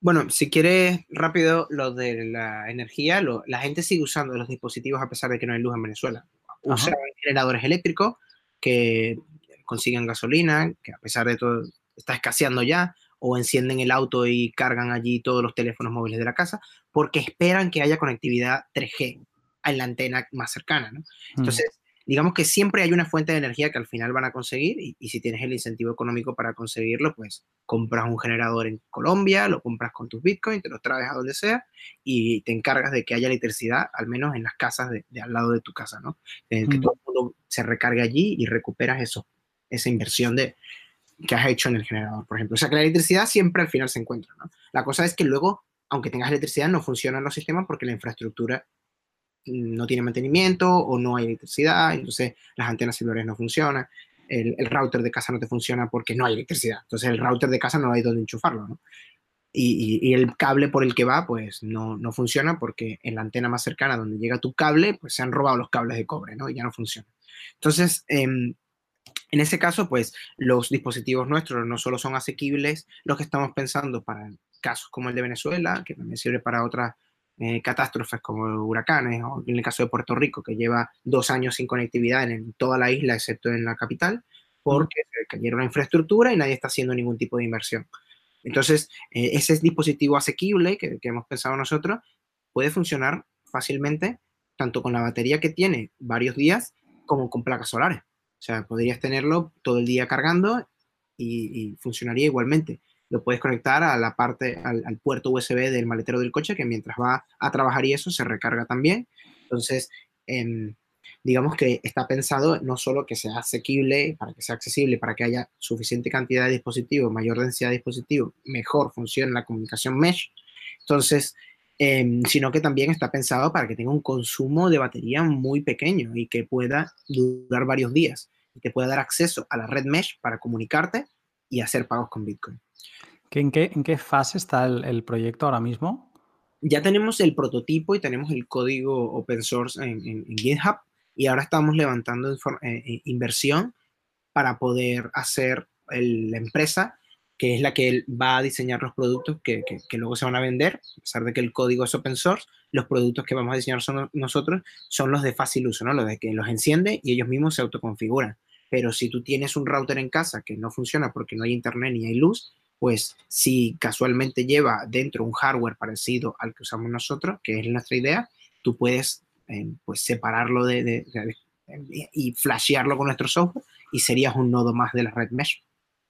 Bueno, si quieres rápido lo de la energía, la gente sigue usando los dispositivos a pesar de que no hay luz en Venezuela. Usan generadores eléctricos que consiguen gasolina, que a pesar de todo está escaseando ya, o encienden el auto y cargan allí todos los teléfonos móviles de la casa, porque esperan que haya conectividad 3G en la antena más cercana. ¿no? Mm. Entonces, digamos que siempre hay una fuente de energía que al final van a conseguir y, si tienes el incentivo económico para conseguirlo, pues compras un generador en Colombia, lo compras con tus bitcoins, te lo traes a donde sea y te encargas de que haya electricidad, al menos en las casas de, al lado de tu casa, ¿no? que mm. todo el mundo se recargue allí y recuperas eso, esa inversión de, que has hecho en el generador, por ejemplo. O sea que la electricidad siempre al final se encuentra, ¿no? La cosa es que luego, aunque tengas electricidad, no funcionan los sistemas porque la infraestructura no tiene mantenimiento o no hay electricidad, entonces las antenas celulares no funcionan, el, router de casa no te funciona porque no hay electricidad, entonces el router de casa no hay donde enchufarlo, ¿no? Y, el cable por el que va, pues no, no, funciona porque en la antena más cercana donde llega tu cable, pues se han robado los cables de cobre, ¿no? Y ya no funciona. Entonces, em, en ese caso, pues los dispositivos nuestros no solo son asequibles, los que estamos pensando para casos como el de Venezuela, que también sirve para otras eh, catástrofes como huracanes, o en el caso de Puerto Rico, que lleva dos años sin conectividad en, toda la isla, excepto en la capital, porque se cayeron la infraestructura y nadie está haciendo ningún tipo de inversión. Entonces, eh, ese dispositivo asequible que, que hemos pensado nosotros puede funcionar fácilmente tanto con la batería que tiene varios días como con placas solares. O sea, podrías tenerlo todo el día cargando y funcionaría igualmente lo puedes conectar a la parte, al, puerto USB del maletero del coche, que mientras va a trabajar y eso se recarga también. Entonces, em, digamos que está pensado no solo que sea asequible, para que sea accesible, para que haya suficiente cantidad de dispositivos, mayor densidad de dispositivos, mejor funcione la comunicación mesh. Entonces, em, sino que también está pensado para que tenga un consumo de batería muy pequeño y que pueda durar varios días y que pueda dar acceso a la red mesh para comunicarte y hacer pagos con Bitcoin. ¿En qué, fase está el, proyecto ahora mismo? Ya tenemos el prototipo y tenemos el código open source en, GitHub y ahora estamos levantando eh, eh, inversión para poder hacer la empresa que es la que va a diseñar los productos que, que, luego se van a vender, a pesar de que el código es open source, los productos que vamos a diseñar son, nosotros son los de fácil uso, ¿no? Los de que los enciende y ellos mismos se autoconfiguran. Pero si tú tienes un router en casa que no funciona porque no hay internet ni hay luz, pues si casualmente lleva dentro un hardware parecido al que usamos nosotros, que es nuestra idea, tú puedes eh, pues separarlo de, y flashearlo con nuestro software y serías un nodo más de la red mesh.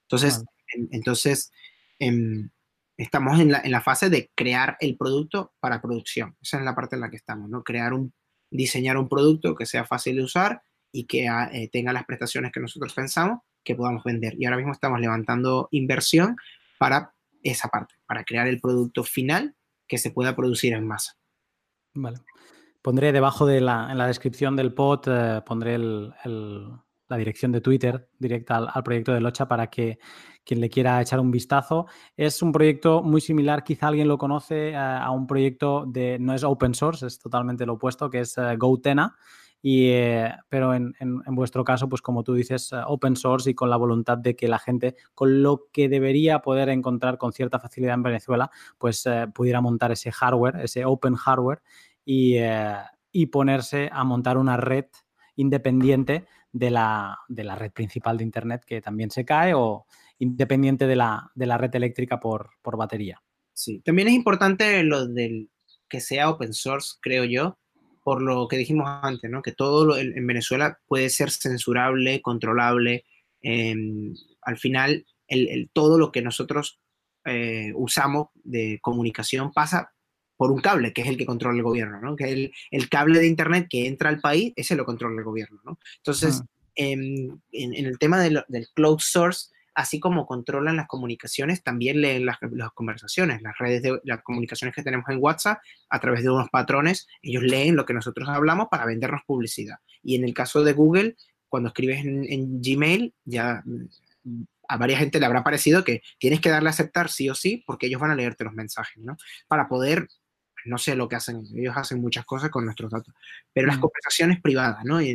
Entonces, entonces em, estamos en la, en la, fase de crear el producto para producción. Esa es la parte en la que estamos, ¿no? Crear un, diseñar un producto que sea fácil de usar y que ah, eh, tenga las prestaciones que nosotros pensamos que podamos vender. Y ahora mismo estamos levantando inversión para esa parte, para crear el producto final que se pueda producir en masa. Vale. Pondré debajo de la, en la descripción del pod, eh, pondré la dirección de Twitter directa al, proyecto de Locha para que quien le quiera echar un vistazo. Es un proyecto muy similar, quizá alguien lo conoce, eh, a un proyecto de, no es open source, es totalmente lo opuesto, que es uh, GoTena. Y, pero en, vuestro caso, pues como tú dices, open source y con la voluntad de que la gente, con lo que debería poder encontrar con cierta facilidad en Venezuela, pues pudiera montar ese hardware, ese open hardware eh, y, ponerse a montar una red independiente de la, de la, red principal de Internet que también se cae o independiente de la, de la red eléctrica por, por, batería. Sí, también es importante lo del que sea open source, creo yo, por lo que dijimos antes, ¿no? que todo en Venezuela puede ser censurable, controlable. Em, al final, el, todo lo que nosotros eh, usamos de comunicación pasa por un cable, que es el que controla el gobierno, ¿no? Que el, el cable de Internet que entra al país, ese lo controla el gobierno, ¿no? Entonces, ah. en, en, el tema del cloud source, así como controlan las comunicaciones, también leen las, conversaciones, las redes de las comunicaciones que tenemos en WhatsApp, a través de unos patrones, ellos leen lo que nosotros hablamos para vendernos publicidad. Y en el caso de Google, cuando escribes en, en Gmail, ya mm, a varias gente le habrá parecido que tienes que darle a aceptar sí o sí, porque ellos van a leerte los mensajes, ¿no? Para poder no sé lo que hacen, ellos hacen muchas cosas con nuestros datos, pero las conversaciones privadas, ¿no? Y,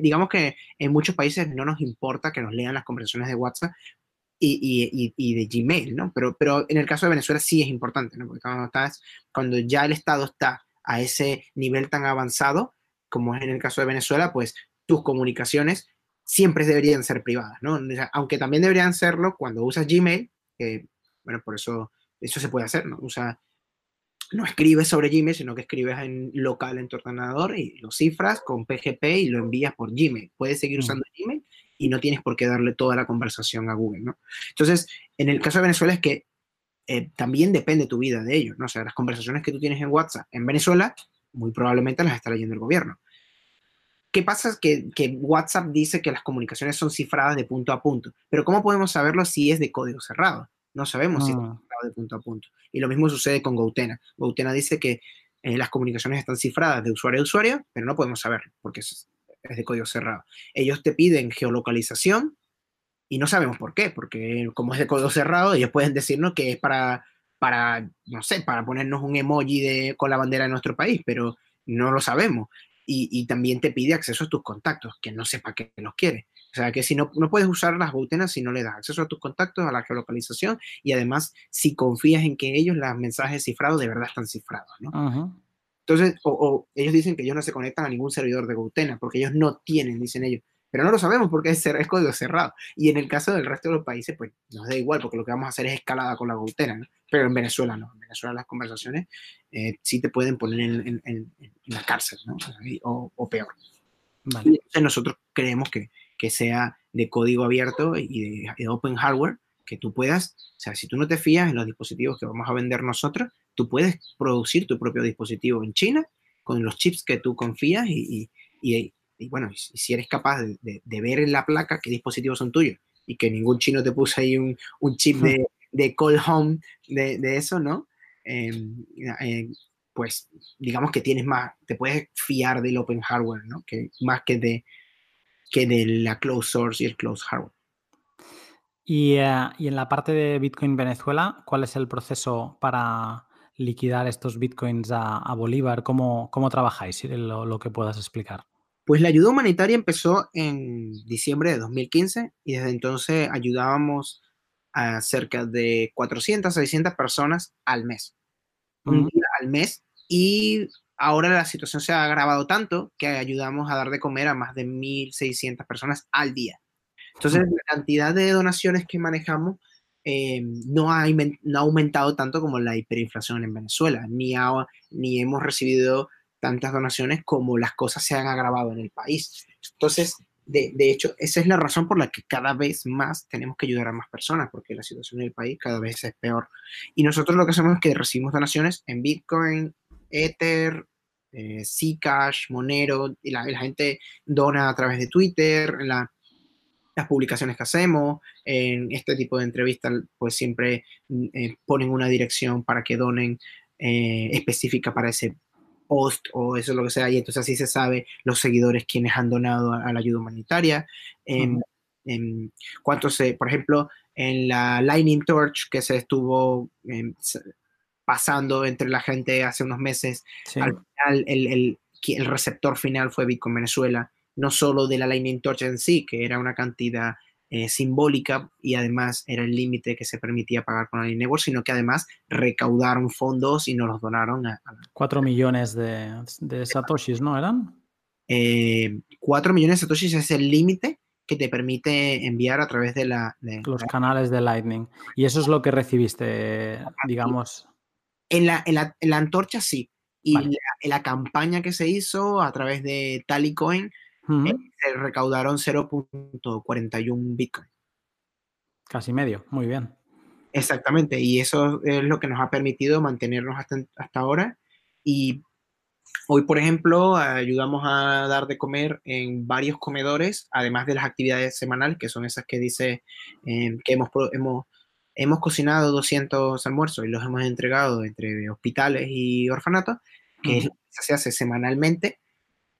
digamos que en muchos países no nos importa que nos lean las conversaciones de WhatsApp y, y de Gmail, ¿no? Pero, pero en el caso de Venezuela sí es importante, ¿no? Porque cuando, estás, cuando ya el Estado está a ese nivel tan avanzado, como es en el caso de Venezuela, pues tus comunicaciones siempre deberían ser privadas, ¿no? Aunque también deberían serlo cuando usas Gmail, que, bueno, por eso eso se puede hacer, ¿no? Usa no escribes sobre Gmail, sino que escribes en local en tu ordenador y lo cifras con PGP y lo envías por Gmail. Puedes seguir mm. usando Gmail y no tienes por qué darle toda la conversación a Google, ¿no? Entonces, en el caso de Venezuela es que eh, también depende tu vida de ello, ¿no? O sea, las conversaciones que tú tienes en WhatsApp en Venezuela, muy probablemente las está leyendo el gobierno. ¿Qué pasa? Que, que WhatsApp dice que las comunicaciones son cifradas de punto a punto, pero ¿cómo podemos saberlo si es de código cerrado? No sabemos si ah. De punto a punto. Y lo mismo sucede con Goutena. Goutena dice que eh, las comunicaciones están cifradas de usuario a usuario, pero no podemos saber porque es, de código cerrado. Ellos te piden geolocalización y no sabemos por qué, porque como es de código cerrado, ellos pueden decirnos que es para, para no sé, para ponernos un emoji de, con la bandera de nuestro país, pero no lo sabemos. Y, y también te pide acceso a tus contactos, que no sepa que los quiere. O sea, que si no, no puedes usar las bautenas si no le das acceso a tus contactos, a la geolocalización y además si confías en que ellos, los mensajes cifrados de verdad están cifrados, ¿no? Entonces, o, ellos dicen que ellos no se conectan a ningún servidor de Gautena porque ellos no tienen, dicen ellos. Pero no lo sabemos porque es, es código cerrado. Y en el caso del resto de los países, pues nos da igual porque lo que vamos a hacer es escalada con la Gautena, ¿no? Pero en Venezuela no. En Venezuela las conversaciones eh, sí te pueden poner en, en, en, la cárcel, ¿no? O, peor. Vale. entonces nosotros creemos que, que sea de código abierto y de, open hardware, que tú puedas, o sea, si tú no te fías en los dispositivos que vamos a vender nosotros, tú puedes producir tu propio dispositivo en China con los chips que tú confías y, y, y bueno, si eres capaz de, de, ver en la placa qué dispositivos son tuyos y que ningún chino te puso ahí un, un chip de, de call home de, de eso, ¿no? Em, eh, pues digamos que tienes más, te puedes fiar del open hardware, ¿no? Que más que de, que de la closed source y el closed hardware. Y, eh, y, en la parte de Bitcoin Venezuela, ¿cuál es el proceso para liquidar estos Bitcoins a, a Bolívar? ¿Cómo, cómo trabajáis? Lo, lo, que puedas explicar. Pues la ayuda humanitaria empezó en diciembre de 2015 y desde entonces ayudábamos a cerca de 400, 600 personas al mes. Un día al mes y ahora la situación se ha agravado tanto que ayudamos a dar de comer a más de 1.600 personas al día. Entonces, la cantidad de donaciones que manejamos eh, no, ha, no, ha, aumentado tanto como la hiperinflación en Venezuela, ni, ni hemos recibido tantas donaciones como las cosas se han agravado en el país. Entonces, de, de, hecho, esa es la razón por la que cada vez más tenemos que ayudar a más personas, porque la situación en el país cada vez es peor. Y nosotros lo que hacemos es que recibimos donaciones en Bitcoin, Ether, eh, Zcash, Monero, y la, gente dona a través de Twitter, en las publicaciones que hacemos, en este tipo de entrevistas, pues siempre mm, eh, ponen una dirección para que donen eh, específica para ese post o eso lo que sea, y entonces así se sabe los seguidores quienes han donado a, la ayuda humanitaria. En, cuántos, se, por ejemplo, en la Lightning Torch que se estuvo em, pasando entre la gente hace unos meses, al final el, el, el, receptor final fue Bitcoin Venezuela, no solo de la Lightning Torch en sí, que era una cantidad eh, simbólica y además era el límite que se permitía pagar con el Network, sino que además recaudaron fondos y nos los donaron a... Cuatro millones de, satoshis, ¿no eran? Eh, cuatro millones de satoshis es el límite que te permite enviar a través de la... Los canales de Lightning. Y eso es lo que recibiste, digamos. En la, en la, antorcha sí. Y en la, campaña que se hizo a través de Talicoin, eh, se recaudaron 0.41 Bitcoin. Casi medio, muy bien. Exactamente, y eso es lo que nos ha permitido mantenernos hasta, hasta ahora. Y hoy, por ejemplo, ayudamos a dar de comer en varios comedores, además de las actividades semanales, que son esas que dice eh, que hemos, hemos, hemos cocinado 200 almuerzos y los hemos entregado entre hospitales y orfanatos, que se hace semanalmente.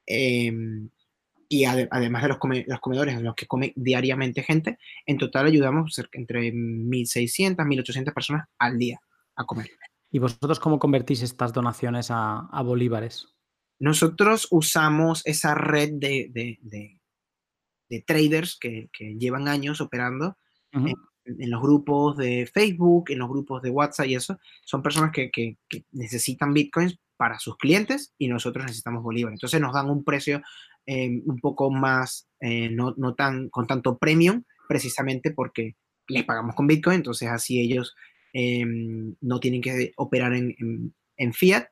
Eh, y además de los, los, comedores en los que come diariamente gente, en total ayudamos entre 1.600, 1.800 personas al día a comer. ¿Y vosotros cómo convertís estas donaciones a, bolívares? Nosotros usamos esa red de, de, traders que, que, llevan años operando en, los grupos de Facebook, en los grupos de WhatsApp y eso. Son personas que, que necesitan bitcoins para sus clientes y nosotros necesitamos bolívares. Entonces nos dan un precio eh, un poco más, eh, no, no, tan, con tanto premium, precisamente porque les pagamos con Bitcoin, entonces así ellos em, no tienen que operar en, en, fiat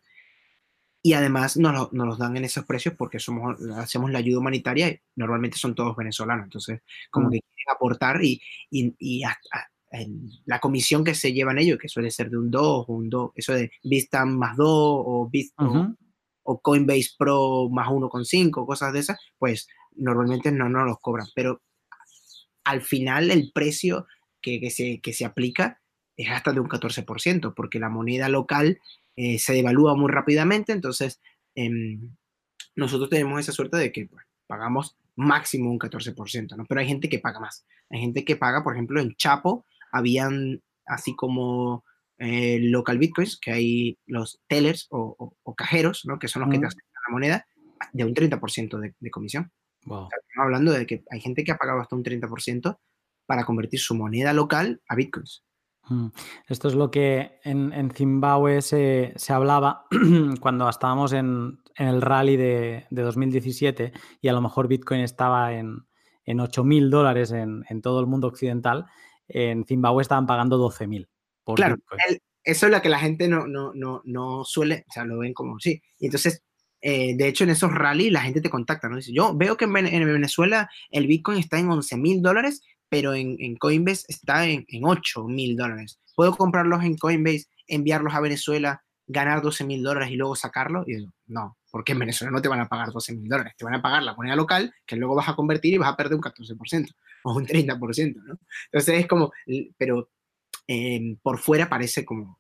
y además nos, nos, los dan en esos precios porque somos, hacemos la ayuda humanitaria y normalmente son todos venezolanos, entonces como mm. que quieren aportar y, y, y la comisión que se llevan ellos, que suele ser de un 2 o un 2, eso de Bitstamp más 2 o Bitstamp o Coinbase Pro más 1,5, cosas de esas, pues normalmente no nos los cobran. Pero al final el precio que, se, que se aplica es hasta de un 14%, porque la moneda local eh, se devalúa muy rápidamente, entonces em, nosotros tenemos esa suerte de que pues, pagamos máximo un 14%, ¿no? Pero hay gente que paga más. Hay gente que paga, por ejemplo, en Chapo habían así como eh, local bitcoins, que hay los tellers o, cajeros, ¿no? que son los que te hacen la moneda, de un 30% de, de, comisión. estamos hablando de que hay gente que ha pagado hasta un 30% para convertir su moneda local a bitcoins. Mm. Esto es lo que en, Zimbabue se, hablaba cuando estábamos en, el rally de, 2017 y a lo mejor Bitcoin estaba en, en 8 mil dólares en, todo el mundo occidental. En Zimbabue estaban pagando 12 mil claro, eso es lo que la gente no, no, no, no suele, o sea, lo ven como sí. Y entonces, eh, de hecho, en esos rallies la gente te contacta, ¿no? Dice, yo veo que en, Venezuela el Bitcoin está en 11 mil dólares, pero en, en, Coinbase está en, en 8 mil dólares. ¿Puedo comprarlos en Coinbase, enviarlos a Venezuela, ganar 12 mil dólares y luego sacarlo? Y no, porque en Venezuela no te van a pagar 12 mil dólares, te van a pagar la moneda local, que luego vas a convertir y vas a perder un 14% o un 30%, ¿no? Entonces es como, pero por fuera parece como...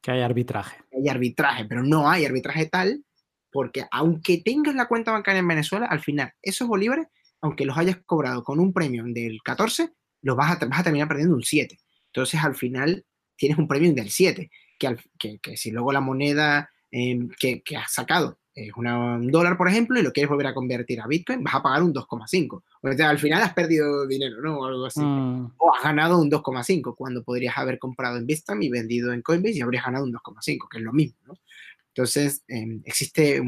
Que hay arbitraje. Hay arbitraje, pero no hay arbitraje tal, porque aunque tengas la cuenta bancaria en Venezuela, al final esos bolívares, aunque los hayas cobrado con un premium del 14, los vas a, vas a terminar perdiendo un 7. Entonces al final tienes un premium del 7, que, que, que si luego la moneda em, que, que has sacado es un dólar, por ejemplo, y lo quieres volver a convertir a Bitcoin, vas a pagar un 2,5. O sea, al final has perdido dinero, ¿no? O algo así. Mm. O has ganado un 2,5 cuando podrías haber comprado en Bitstamp y vendido en Coinbase y habrías ganado un 2,5, que es lo mismo, ¿no? Entonces, eh, existe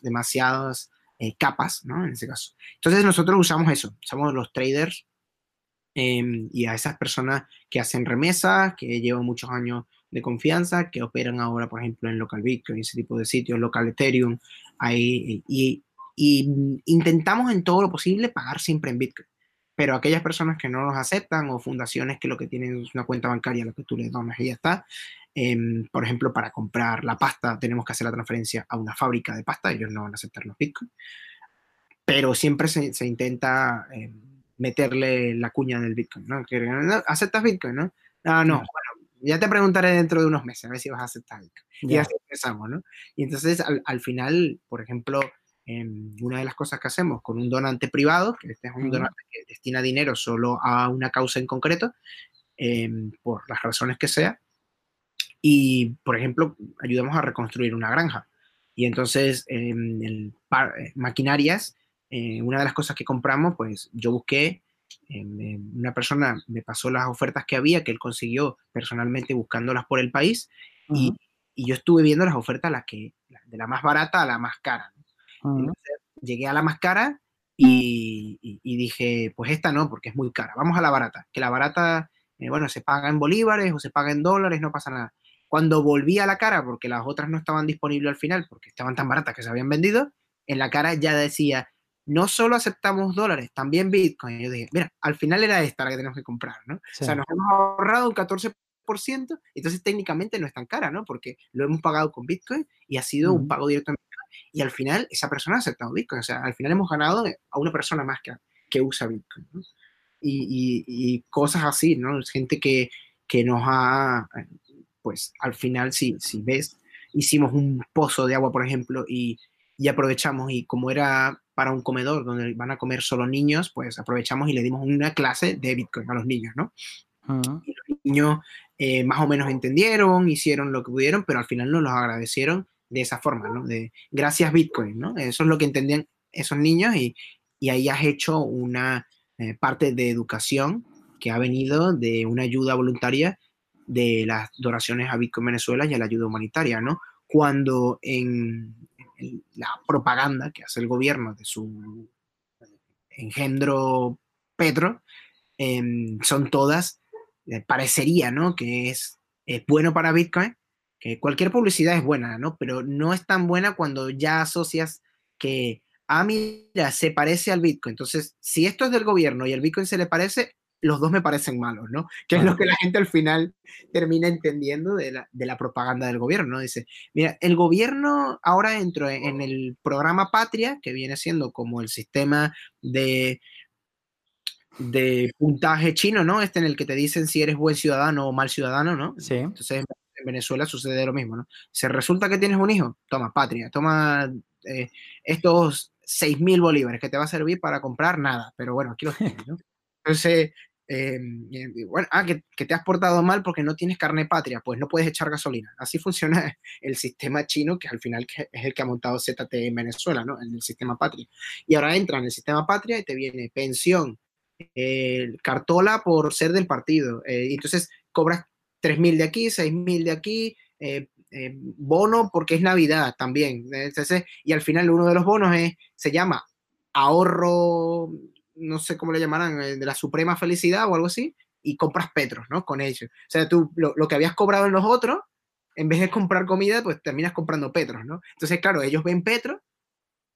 demasiadas eh, capas, ¿no? En ese caso. Entonces, nosotros usamos eso, usamos los traders em, y a esas personas que hacen remesas, que llevan muchos años de confianza que operan ahora, por ejemplo, en Local Bitcoin, ese tipo de sitios, Local Ethereum, ahí, y, intentamos en todo lo posible pagar siempre en Bitcoin. Pero aquellas personas que no los aceptan o fundaciones que lo que tienen es una cuenta bancaria lo que tú les donas y ya está, por ejemplo, para comprar la pasta tenemos que hacer la transferencia a una fábrica de pasta, ellos no van a aceptar los Bitcoin. Pero siempre se, se intenta em, meterle la cuña del Bitcoin, ¿no? ¿Aceptas Bitcoin, no? Ah, no, bueno, ya te preguntaré dentro de unos meses a ver si vas a aceptar. Y así empezamos, ¿no? Y entonces al, final, por ejemplo, em, una de las cosas que hacemos con un donante privado, que este es un donante que destina dinero solo a una causa en concreto, em, por las razones que sea, y por ejemplo, ayudamos a reconstruir una granja. Y entonces, en el eh, maquinarias, eh, una de las cosas que compramos, pues yo busqué una persona me pasó las ofertas que había, que él consiguió personalmente buscándolas por el país, y, yo estuve viendo las ofertas las que, de la más barata a la más cara. llegué a la más cara y, dije, pues esta no, porque es muy cara, vamos a la barata, que la barata, eh, bueno, se paga en bolívares o se paga en dólares, no pasa nada. Cuando volví a la cara, porque las otras no estaban disponibles al final, porque estaban tan baratas que se habían vendido, en la cara ya decía no solo aceptamos dólares, también Bitcoin. Yo dije, mira, al final era esta la que tenemos que comprar, ¿no? O sea, nos hemos ahorrado un 14%, entonces técnicamente no es tan cara, ¿no? Porque lo hemos pagado con Bitcoin y ha sido un pago directo en Bitcoin. Y al final esa persona ha aceptado Bitcoin. O sea, al final hemos ganado a una persona más que, que usa Bitcoin, ¿no? Y, y, cosas así, ¿no? Gente que, que nos ha, pues al final, si, si ves, hicimos un pozo de agua, por ejemplo, y, y aprovechamos y como era para un comedor donde van a comer solo niños, pues aprovechamos y le dimos una clase de Bitcoin a los niños, ¿no? Y los niños eh, más o menos entendieron, hicieron lo que pudieron, pero al final nos los agradecieron de esa forma, ¿no? De gracias Bitcoin, ¿no? Eso es lo que entendían esos niños y, y ahí has hecho una eh, parte de educación que ha venido de una ayuda voluntaria de las donaciones a Bitcoin Venezuela y a la ayuda humanitaria, ¿no? Cuando en, la propaganda que hace el gobierno de su engendro Petro, em, son todas, eh, parecería, ¿no? Que es, bueno para Bitcoin, que cualquier publicidad es buena, ¿no? Pero no es tan buena cuando ya asocias que, ah, mira, se parece al Bitcoin. Entonces, si esto es del gobierno y el Bitcoin se le parece, los dos me parecen malos, ¿no? Que es lo que la gente al final termina entendiendo de la, propaganda del gobierno, ¿no? Dice, mira, el gobierno ahora entró en el programa Patria, que viene siendo como el sistema de, de puntaje chino, ¿no? Este en el que te dicen si eres buen ciudadano o mal ciudadano, ¿no? Sí. Entonces en Venezuela sucede lo mismo, ¿no? Se resulta que tienes un hijo, toma Patria, toma eh, estos 6 mil bolívares que te va a servir para comprar nada, pero bueno, aquí los tienes, ¿no? Entonces, em, bueno, ah, que, te has portado mal porque no tienes carne patria, pues no puedes echar gasolina. Así funciona el sistema chino, que al final es el que ha montado ZT en Venezuela, ¿no? En el sistema patria. Y ahora entra en el sistema patria y te viene pensión, cartola por ser del partido. Eh, entonces cobras 3.000 de aquí, 6.000 de aquí, eh, eh, bono porque es Navidad también. Entonces, y al final uno de los bonos es, se llama ahorro no sé cómo le llamarán, eh, de la suprema felicidad o algo así, y compras petros, ¿no? Con ellos. O sea, tú lo, que habías cobrado en los otros, en vez de comprar comida, pues terminas comprando petros, ¿no? Entonces, claro, ellos ven petro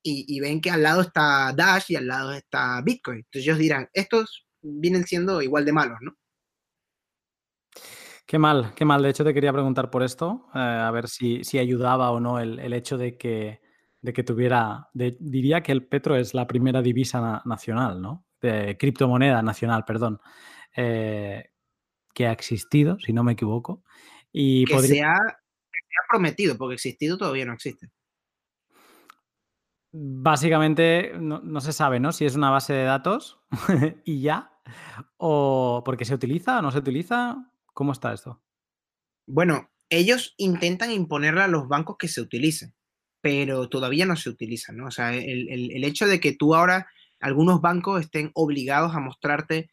y, ven que al lado está Dash y al lado está Bitcoin. Entonces ellos dirán, estos vienen siendo igual de malos, ¿no? Qué mal, qué mal. De hecho, te quería preguntar por esto, eh, a ver si, ayudaba o no el hecho de que de que tuviera, diría que el petro es la primera divisa nacional, ¿no? De criptomoneda nacional, perdón, eh, que ha existido, si no me equivoco. Y que, se ha, prometido, porque existido todavía no existe. Básicamente no, se sabe, ¿no? Si es una base de datos y ya, o porque se utiliza o no se utiliza. ¿Cómo está esto? Bueno, ellos intentan imponerle a los bancos que se utilicen pero todavía no se utiliza, ¿no? O sea, el, hecho de que tú ahora, algunos bancos estén obligados a mostrarte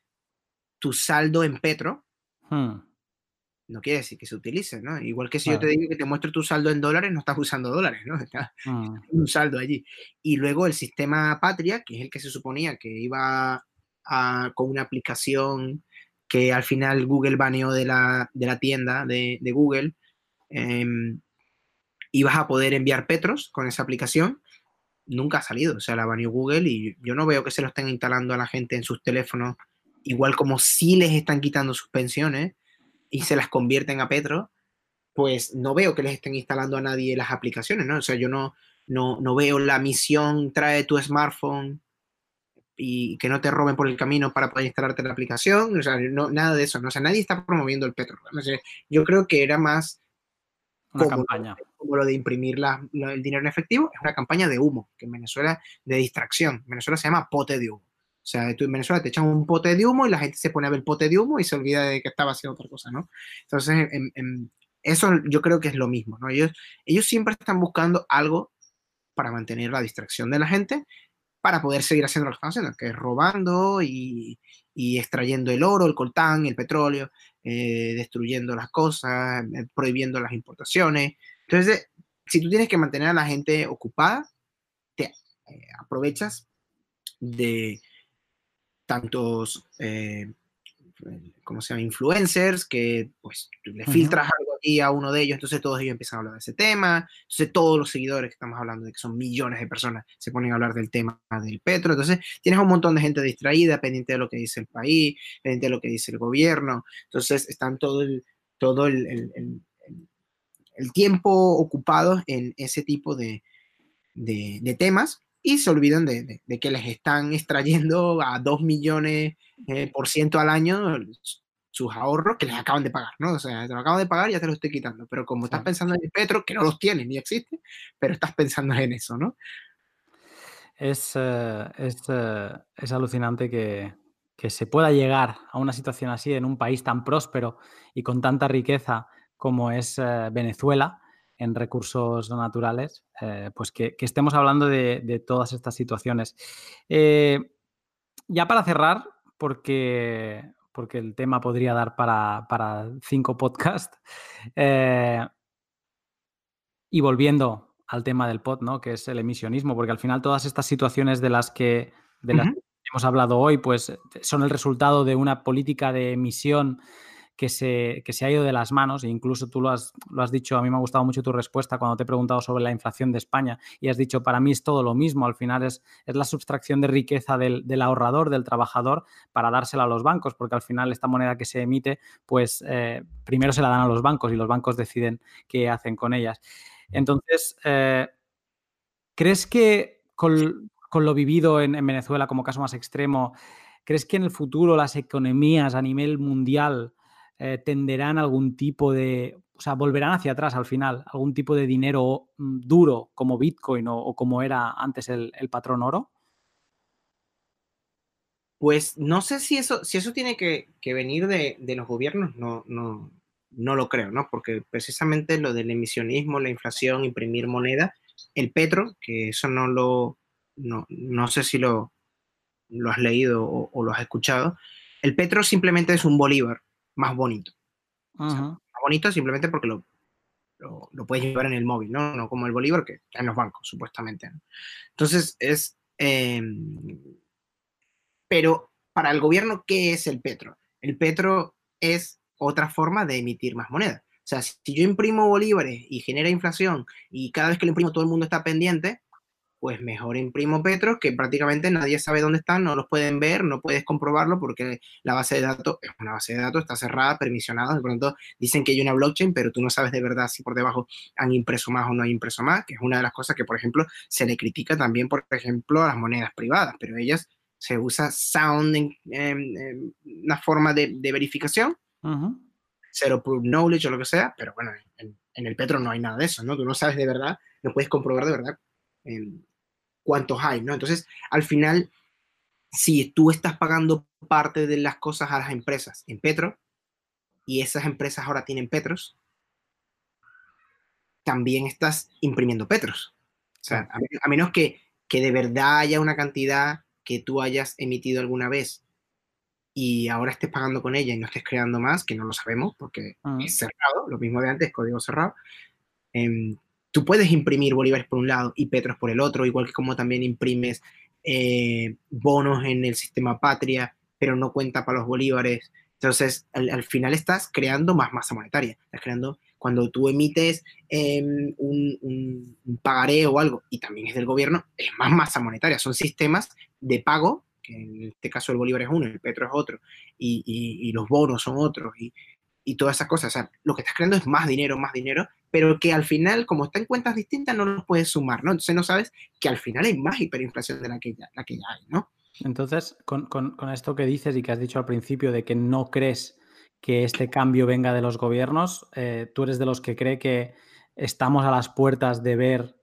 tu saldo en Petro, hmm. no quiere decir que se utilice, ¿no? Igual que si yo te digo que te muestro tu saldo en dólares, no estás usando dólares, ¿no? Está hmm. un saldo allí. Y luego el sistema Patria, que es el que se suponía que iba a, con una aplicación que al final Google baneó de la, de la tienda de, de Google, eh, y vas a poder enviar Petros con esa aplicación. Nunca ha salido, o sea, la baneó Google y yo no veo que se lo estén instalando a la gente en sus teléfonos, igual como si les están quitando sus pensiones y se las convierten a Petro, pues no veo que les estén instalando a nadie las aplicaciones, ¿no? O sea, yo no, no, no veo la misión, trae tu smartphone, y que no te roben por el camino para poder instalarte la aplicación, o sea, no, nada de eso, ¿no? o sea, nadie está promoviendo el petro. yo creo que era más una campaña. Como lo de imprimir el dinero en efectivo, es una campaña de humo, que en Venezuela, de distracción. En Venezuela se llama pote de humo. O sea, tú en Venezuela te echan un pote de humo y la gente se pone a ver el pote de humo y se olvida de que estaba haciendo otra cosa, ¿no? Entonces, eso yo creo que es lo mismo, ¿no? Ellos, ellos siempre están buscando algo para mantener la distracción de la gente, para poder seguir haciendo lo que están haciendo, que es robando y, y extrayendo el oro, el coltán, el petróleo, eh, destruyendo las cosas, eh, prohibiendo las importaciones. Entonces, si tú tienes que mantener a la gente ocupada, te eh, aprovechas de tantos ¿cómo se llama? Influencers, que pues le filtras algo aquí a uno de ellos, entonces todos ellos empiezan a hablar de ese tema, entonces todos los seguidores que estamos hablando de que son millones de personas se ponen a hablar del tema del petro, entonces tienes un montón de gente distraída, pendiente de lo que dice el país, pendiente de lo que dice el gobierno, entonces están todo el, todo el, el, el, tiempo ocupados en ese tipo de, de, de temas y se olvidan de, de, que les están extrayendo a 2 millones eh, por ciento al año sus ahorros que les acaban de pagar, ¿no? O sea, te lo acaban de pagar y ya te lo estoy quitando, pero como estás pensando en el petro, que no los tiene ni existe, pero estás pensando en eso, ¿no? Es, eh, es, eh, es alucinante que, que se pueda llegar a una situación así en un país tan próspero y con tanta riqueza como es Venezuela en recursos naturales, eh, pues que, estemos hablando de, todas estas situaciones. Eh, ya para cerrar, porque, porque el tema podría dar para, cinco podcasts, eh, y volviendo al tema del pod, ¿no? que es el emisionismo, porque al final todas estas situaciones de las que, de las que hemos hablado hoy, pues son el resultado de una política de emisión que se, se ha ido de las manos, e incluso tú lo has, lo has dicho, a mí me ha gustado mucho tu respuesta cuando te he preguntado sobre la inflación de España y has dicho, para mí es todo lo mismo, al final es, es la sustracción de riqueza del, ahorrador, del trabajador, para dársela a los bancos, porque al final esta moneda que se emite, pues eh, primero se la dan a los bancos y los bancos deciden qué hacen con ellas. Entonces, eh, ¿crees que con, lo vivido en Venezuela como caso más extremo, ¿crees que en el futuro las economías a nivel mundial eh, tenderán algún tipo de, o sea, volverán hacia atrás al final, algún tipo de dinero mm, duro como Bitcoin o, como era antes el, patrón oro? Pues no sé si eso, si eso tiene que, venir de, los gobiernos, no, no, no lo creo, ¿no? Porque precisamente lo del emisionismo, la inflación, imprimir moneda, el petro, que eso no lo, no, no sé si lo, lo has leído o, o, lo has escuchado, el petro simplemente es un bolívar más bonito. más bonito simplemente porque lo, lo, puedes llevar en el móvil, ¿no? No como el Bolívar que está en los bancos, supuestamente. Entonces, es... Em, pero para el gobierno, ¿qué es el petro? El petro es otra forma de emitir más moneda. O sea, si yo imprimo bolívares y genera inflación y cada vez que lo imprimo todo el mundo está pendiente, pues mejor imprimo Petros, que prácticamente nadie sabe dónde están, no los pueden ver, no puedes comprobarlo porque la base de datos es una base de datos, está cerrada, permisionada, de pronto dicen que hay una blockchain, pero tú no sabes de verdad si por debajo han impreso más o no han impreso más, que es una de las cosas que, por ejemplo, se le critica también, por ejemplo, a las monedas privadas, pero ellas se usa sound en, una forma de, verificación, zero proof knowledge o lo que sea, pero bueno, en, el Petro no hay nada de eso, ¿no? Tú no sabes de verdad, no puedes comprobar de verdad cuántos hay, ¿no? Entonces, al final, si tú estás pagando parte de las cosas a las empresas en Petro, y esas empresas ahora tienen Petros, también estás imprimiendo Petros. O sea, a, menos que, que de verdad haya una cantidad que tú hayas emitido alguna vez y ahora estés pagando con ella y no estés creando más, que no lo sabemos porque ah. es cerrado, lo mismo de antes, código cerrado, eh, tú puedes imprimir bolívares por un lado y petros por el otro, igual que como también imprimes eh, bonos en el sistema patria, pero no cuenta para los bolívares. Entonces, al, final estás creando más masa monetaria. Estás creando, cuando tú emites em, un, pagaré o algo, y también es del gobierno, es más masa monetaria. Son sistemas de pago, que en este caso el bolívar es uno, el petro es otro, y, y los bonos son otros, y, y todas esas cosas. O sea, lo que estás creando es más dinero, más dinero, pero que al final, como está en cuentas distintas, no los puedes sumar, ¿no? Entonces no sabes que al final hay más hiperinflación de la que ya, la que ya hay, ¿no? Entonces, con, esto que dices y que has dicho al principio de que no crees que este cambio venga de los gobiernos, eh, tú eres de los que cree que estamos a las puertas de ver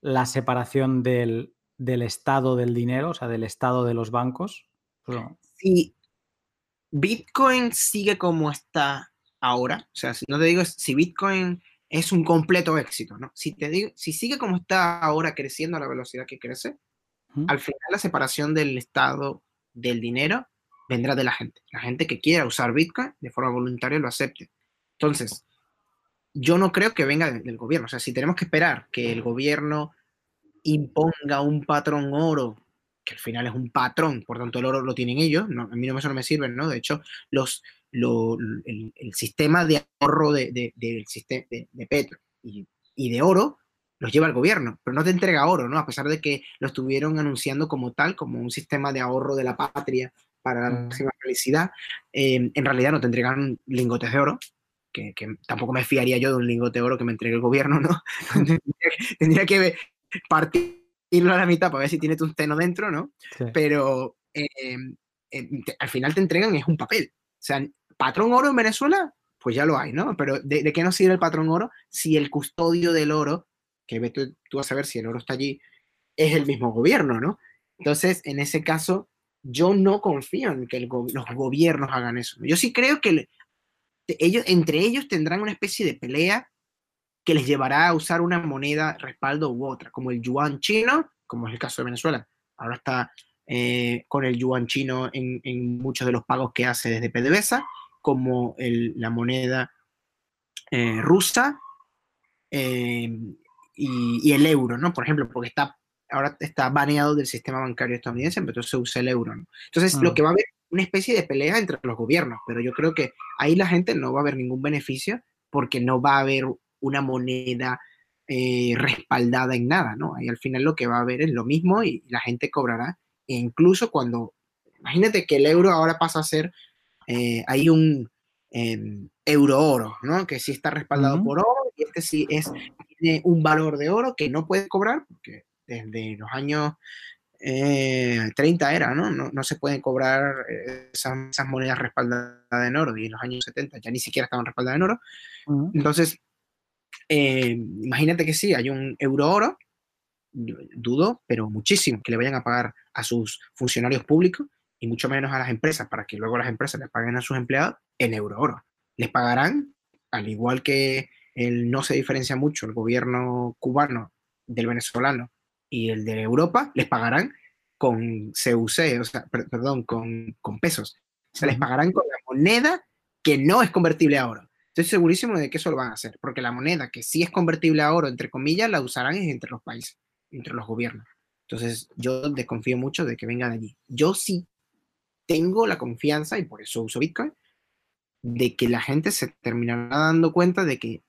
la separación del, estado del dinero, o sea, del estado de los bancos. Pues si Bitcoin sigue como está ahora, o sea, si no te digo si Bitcoin es un completo éxito, ¿no? Si te digo, si sigue como está ahora creciendo a la velocidad que crece, al final la separación del Estado del dinero vendrá de la gente. La gente que quiera usar Bitcoin de forma voluntaria lo acepte. Entonces, yo no creo que venga del gobierno. O sea, si tenemos que esperar que el gobierno imponga un patrón oro, que al final es un patrón, por tanto el oro lo tienen ellos, no, a mí no, eso no me sirve, ¿no? De hecho, los, el, sistema de ahorro de, de, de, de petro y, y, de oro los lleva el gobierno, pero no te entrega oro, ¿no? A pesar de que lo estuvieron anunciando como tal, como un sistema de ahorro de la patria para la mm. máxima felicidad, eh, en realidad no te entregan lingotes de oro, que, tampoco me fiaría yo de un lingote de oro que me entregue el gobierno, ¿no? tendría, que partirlo a la mitad para ver si tiene tu teno dentro, ¿no? Pero eh, eh, al final te entregan es un papel. O sea, patrón oro en Venezuela, pues ya lo hay, ¿no? Pero ¿de, qué nos sirve el patrón oro si el custodio del oro que tú, vas a ver si el oro está allí, es el mismo gobierno, ¿no? Entonces, en ese caso, yo no confío en que los gobiernos hagan eso. Yo sí creo que ellos, entre ellos tendrán una especie de pelea que les llevará a usar una moneda respaldo u otra, como el yuan chino, como es el caso de Venezuela. Ahora está eh, con el yuan chino en, muchos de los pagos que hace desde PDVSA, como la moneda eh, rusa, eh, y, el euro, ¿no? Por ejemplo, porque está, ahora está baneado del sistema bancario estadounidense, pero entonces se usa el euro, ¿no? Entonces, lo mm. que va a haber una especie de pelea entre los gobiernos, pero yo creo que ahí la gente no va a ver ningún beneficio porque no va a haber una moneda eh, respaldada en nada, ¿no? Ahí al final lo que va a haber es lo mismo y la gente cobrará. E incluso cuando, imagínate que el euro ahora pasa a ser, eh, hay un em, euro oro, ¿no? Que sí está respaldado por oro y este sí es un valor de oro que no puede cobrar, porque desde los años 30 eh, era, ¿no? ¿no? se pueden cobrar eh, esas, monedas respaldadas en oro, y en los años 70 ya ni siquiera estaban respaldadas en oro. Entonces, eh, imagínate que sí, hay un euro oro, dudo, pero muchísimo, que le vayan a pagar a sus funcionarios públicos y mucho menos a las empresas, para que luego las empresas les paguen a sus empleados en euro oro. Les pagarán, al igual que no se diferencia mucho el gobierno cubano del venezolano y el de Europa, les pagarán con CUC, o sea, perdón, con, pesos. Se les pagarán con la moneda que no es convertible a oro. Estoy segurísimo de que eso lo van a hacer, porque la moneda que sí es convertible a oro, entre comillas, la usarán entre los países, entre los gobiernos. Entonces, yo desconfío mucho de que venga de allí. Yo sí tengo la confianza, y por eso uso Bitcoin, de que la gente se terminará dando cuenta de que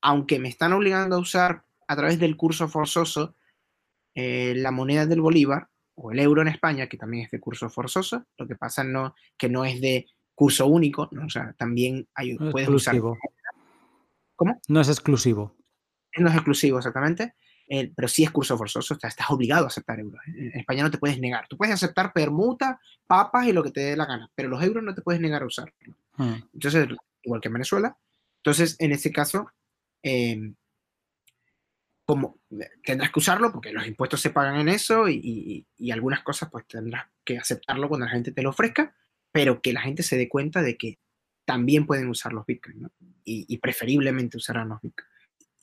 aunque me están obligando a usar a través del curso forzoso eh, la moneda del Bolívar o el euro en España, que también es de curso forzoso, lo que pasa no que no es de curso único, ¿no? o sea, también hay, puedes usar. ¿Cómo? No es exclusivo. No es exclusivo, exactamente, eh, pero sí es curso forzoso, estás obligado a aceptar euros. En España no te puedes negar. Tú puedes aceptar permuta, papas y lo que te dé la gana, pero los euros no te puedes negar a usar. Hmm. Entonces, igual que en Venezuela. Entonces, en ese caso, Em, como tendrás que usarlo porque los impuestos se pagan en eso y, algunas cosas pues tendrás que aceptarlo cuando la gente te lo ofrezca, pero que la gente se dé cuenta de que también pueden usar los bitcoins y, preferiblemente usarán los bitcoins.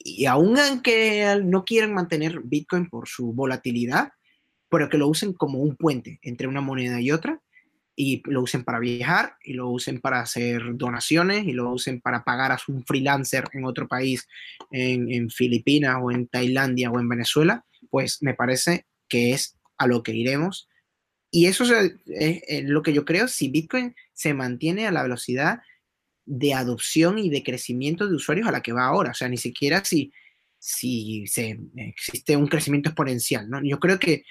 Y aún aunque no quieran mantener bitcoin por su volatilidad, pero que lo usen como un puente entre una moneda y otra, y lo usen para viajar y lo usen para hacer donaciones y lo usen para pagar a un freelancer en otro país, en, Filipinas o en Tailandia o en Venezuela, pues me parece que es a lo que iremos. Y eso es, lo que yo creo, si Bitcoin se mantiene a la velocidad de adopción y de crecimiento de usuarios a la que va ahora, o sea, ni siquiera si, si se, existe un crecimiento exponencial, ¿no? Yo creo que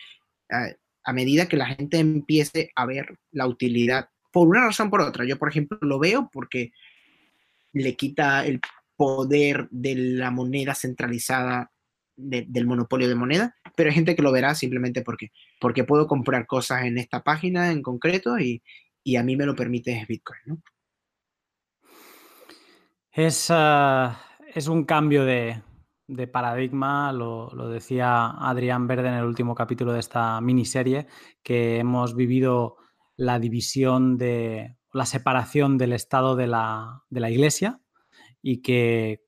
ah, a medida que la gente empiece a ver la utilidad, por una razón o por otra. Yo, por ejemplo, lo veo porque le quita el poder de la moneda centralizada del monopolio de moneda, pero hay gente que lo verá simplemente porque, porque puedo comprar cosas en esta página en concreto y, y a mí me lo permite Bitcoin. Es, ah, es un cambio de, de paradigma, lo, lo, decía Adrián Verde en el último capítulo de esta miniserie, que hemos vivido la división de la separación del Estado de la, de la Iglesia y que,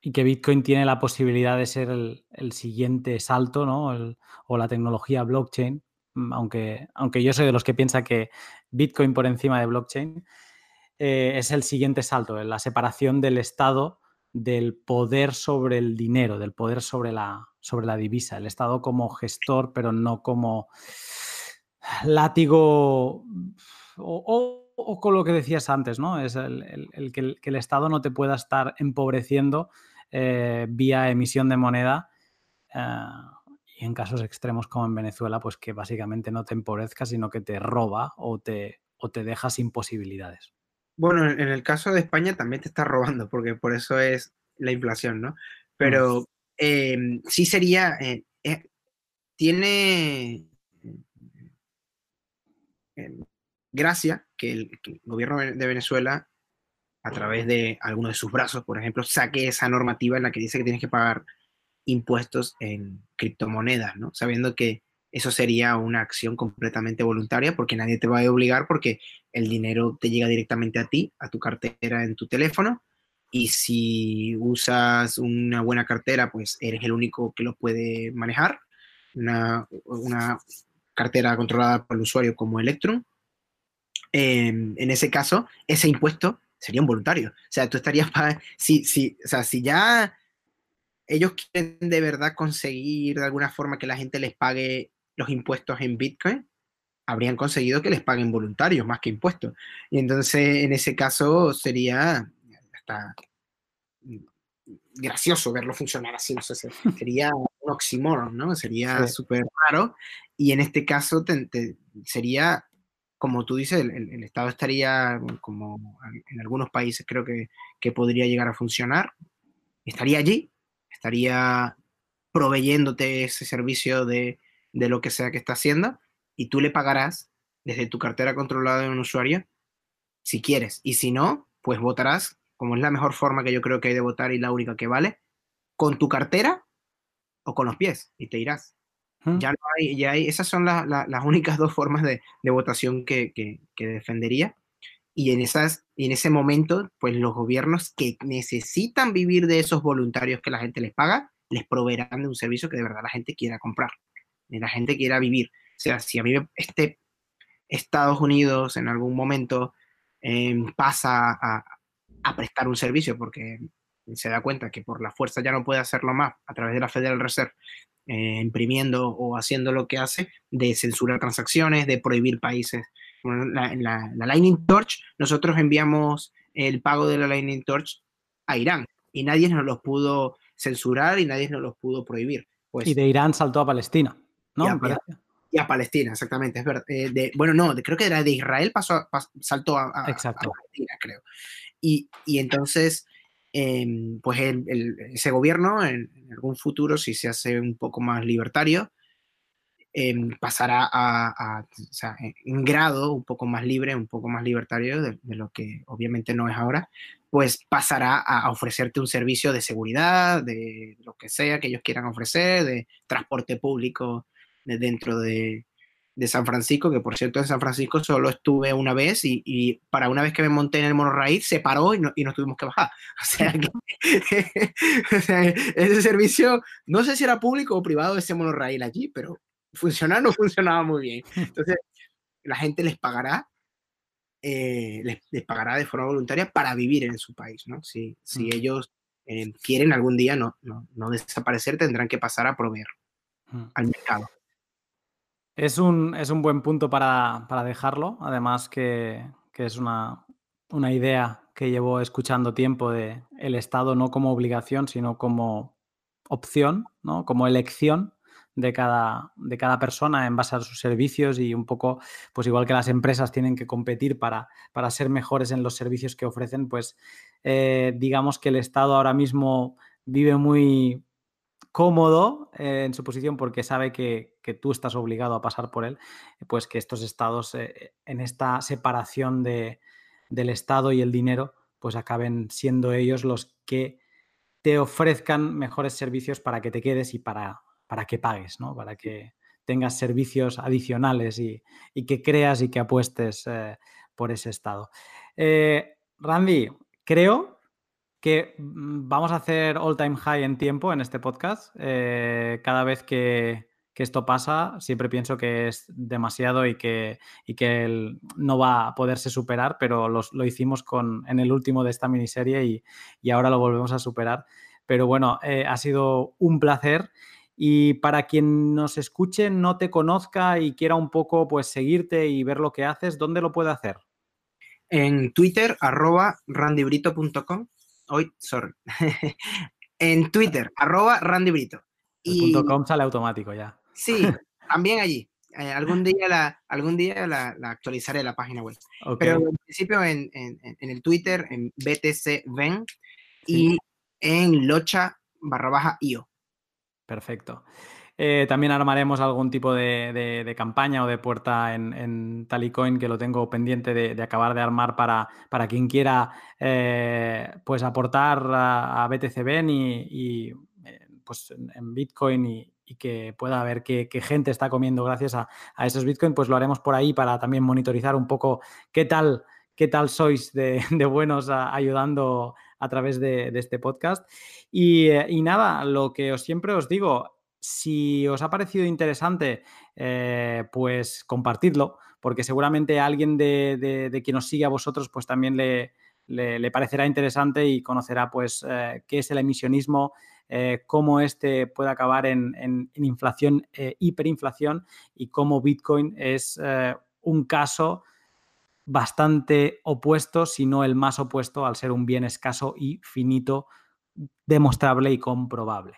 y que, Bitcoin tiene la posibilidad de ser el, el siguiente salto, ¿no? O la tecnología blockchain, aunque, aunque yo soy de los que piensa que Bitcoin por encima de blockchain, eh, es el siguiente salto, la separación del Estado del poder sobre el dinero, del poder sobre la, sobre la divisa, el Estado como gestor, pero no como látigo o, con lo que decías antes, ¿no? Es el, que, el, Estado no te pueda estar empobreciendo eh, vía emisión de moneda. Eh, y en casos extremos como en Venezuela, pues que básicamente no te empobrezca, sino que te roba o te, o te deja sin posibilidades. Bueno, en el caso de España también te está robando, porque por eso es la inflación, ¿no? Pero mm. eh, sí sería, eh, eh, tiene eh, gracia que el, que el, gobierno de Venezuela, a través de alguno de sus brazos, por ejemplo, saque esa normativa en la que dice que tienes que pagar impuestos en criptomonedas, ¿no? Sabiendo que eso sería una acción completamente voluntaria porque nadie te va a obligar porque el dinero te llega directamente a ti, a tu cartera en tu teléfono y si usas una buena cartera, pues eres el único que lo puede manejar. Una, una cartera controlada por el usuario como Electrum. Eh, en ese caso, ese impuesto sería un voluntario. O sea, tú estarías. Si, si, o sea, si ya ellos quieren de verdad conseguir de alguna forma que la gente les pague los impuestos en Bitcoin, habrían conseguido que les paguen voluntarios más que impuestos. Y entonces, en ese caso, sería hasta gracioso verlo funcionar así, no sé, sería un oxímoron, ¿no? Sería súper sí. raro. Y en este caso te, te, sería, como tú dices, el, el, Estado estaría, como en algunos países creo que, que podría llegar a funcionar, estaría allí, estaría proveyéndote ese servicio de, de lo que sea que está haciendo y tú le pagarás desde tu cartera controlada de un usuario si quieres. Y si no, pues votarás, como es la mejor forma que yo creo que hay de votar y la única que vale, con tu cartera o con los pies y te irás. ¿Mm? Ya no hay, ya hay, esas son la, la, las únicas dos formas de, de votación que, que, que, defendería. Y en, esas, y en ese momento, pues los gobiernos que necesitan vivir de esos voluntarios que la gente les paga, les proveerán de un servicio que de verdad la gente quiera comprar, y la gente quiera vivir. O sea, si a mí este Estados Unidos en algún momento eh, pasa a, prestar un servicio porque se da cuenta que por la fuerza ya no puede hacerlo más a través de la Federal Reserve, eh, imprimiendo o haciendo lo que hace, de censurar transacciones, de prohibir países. La Lightning Torch, nosotros enviamos el pago de la Lightning Torch a Irán y nadie nos los pudo censurar y nadie nos los pudo prohibir. Pues, y de Irán saltó a Palestina, ¿no? Y a, y a Palestina, exactamente. Es verdad. Eh, de, bueno, no, de, creo que era de Israel, pasó, pas, saltó a, a, Exacto. a, Palestina, creo. Y, y entonces, eh, pues el, el, ese gobierno, en, en, algún futuro, si se hace un poco más libertario, eh, pasará a, o sea, en grado un poco más libre, un poco más libertario de, de, lo que obviamente no es ahora, pues pasará a ofrecerte un servicio de seguridad, de lo que sea que ellos quieran ofrecer, de transporte público dentro de, de, San Francisco, que por cierto en San Francisco solo estuve una vez y, y para una vez que me monté en el monoraíl se paró y, no, y nos tuvimos que bajar. O sea, que, o sea, ese servicio, no sé si era público o privado ese monoraíl allí, pero funcionar no funcionaba muy bien. Entonces, la gente les pagará, eh, les, les, pagará de forma voluntaria para vivir en su país, ¿no? Si, si ellos eh, quieren algún día no, no, no, desaparecer, tendrán que pasar a proveer al mercado. Es un, es un buen punto para, para dejarlo, además que, que es una, una, idea que llevo escuchando tiempo de el Estado no como obligación, sino como opción, ¿no? como elección de cada, de cada persona en base a sus servicios y un poco, pues igual que las empresas tienen que competir para, para ser mejores en los servicios que ofrecen, pues eh, digamos que el Estado ahora mismo vive muy cómodo eh, en su posición porque sabe que, tú estás obligado a pasar por él, pues que estos estados eh, en esta separación de, del Estado y el dinero, pues acaben siendo ellos los que te ofrezcan mejores servicios para que te quedes y para, para que pagues, ¿no? Para que tengas servicios adicionales y, que creas y que apuestes eh, por ese estado. Randy, creo que mm, vamos a hacer all time high en tiempo en este podcast. Eh, cada vez que, esto pasa, siempre pienso que es demasiado y que, que no va a poderse superar, pero lo hicimos con, en el último de esta miniserie y, ahora lo volvemos a superar. Pero bueno, eh, ha sido un placer. Y para quien nos escuche, no te conozca y quiera un poco pues seguirte y ver lo que haces, ¿dónde lo puede hacer? En Twitter, arroba randybrito.com Hoy, sorry. en Twitter, arroba Randy Brito. Y, .com sale automático ya. Sí, también allí. Eh, algún día, la, algún día la, actualizaré la página web. Pero en principio en, el Twitter, en BTC Ven y en Locha barra baja IO. Perfecto. Eh, también armaremos algún tipo de, campaña o de puerta en, Talicoin que lo tengo pendiente de, acabar de armar para, para quien quiera eh, pues aportar a, BTCB y, eh, pues en, Bitcoin y, que pueda ver qué, gente está comiendo gracias a, esos Bitcoin, pues lo haremos por ahí para también monitorizar un poco qué tal, qué tal sois de, buenos ayudando a través de, este podcast. Y, y, nada, lo que siempre os digo, si os ha parecido interesante, eh, pues compartidlo, porque seguramente a alguien de, quien os sigue a vosotros, pues también le, le, parecerá interesante y conocerá pues eh, qué es el emisionismo, eh, cómo este puede acabar en, inflación, hiperinflación y cómo Bitcoin es un caso bastante opuesto, si no el más opuesto, al ser un bien escaso y finito, demostrable y comprobable.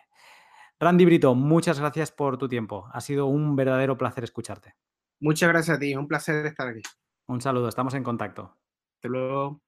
Randy Brito, muchas gracias por tu tiempo. Ha sido un verdadero placer escucharte. Muchas gracias a ti, un placer estar aquí. Un saludo, estamos en contacto. Hasta luego.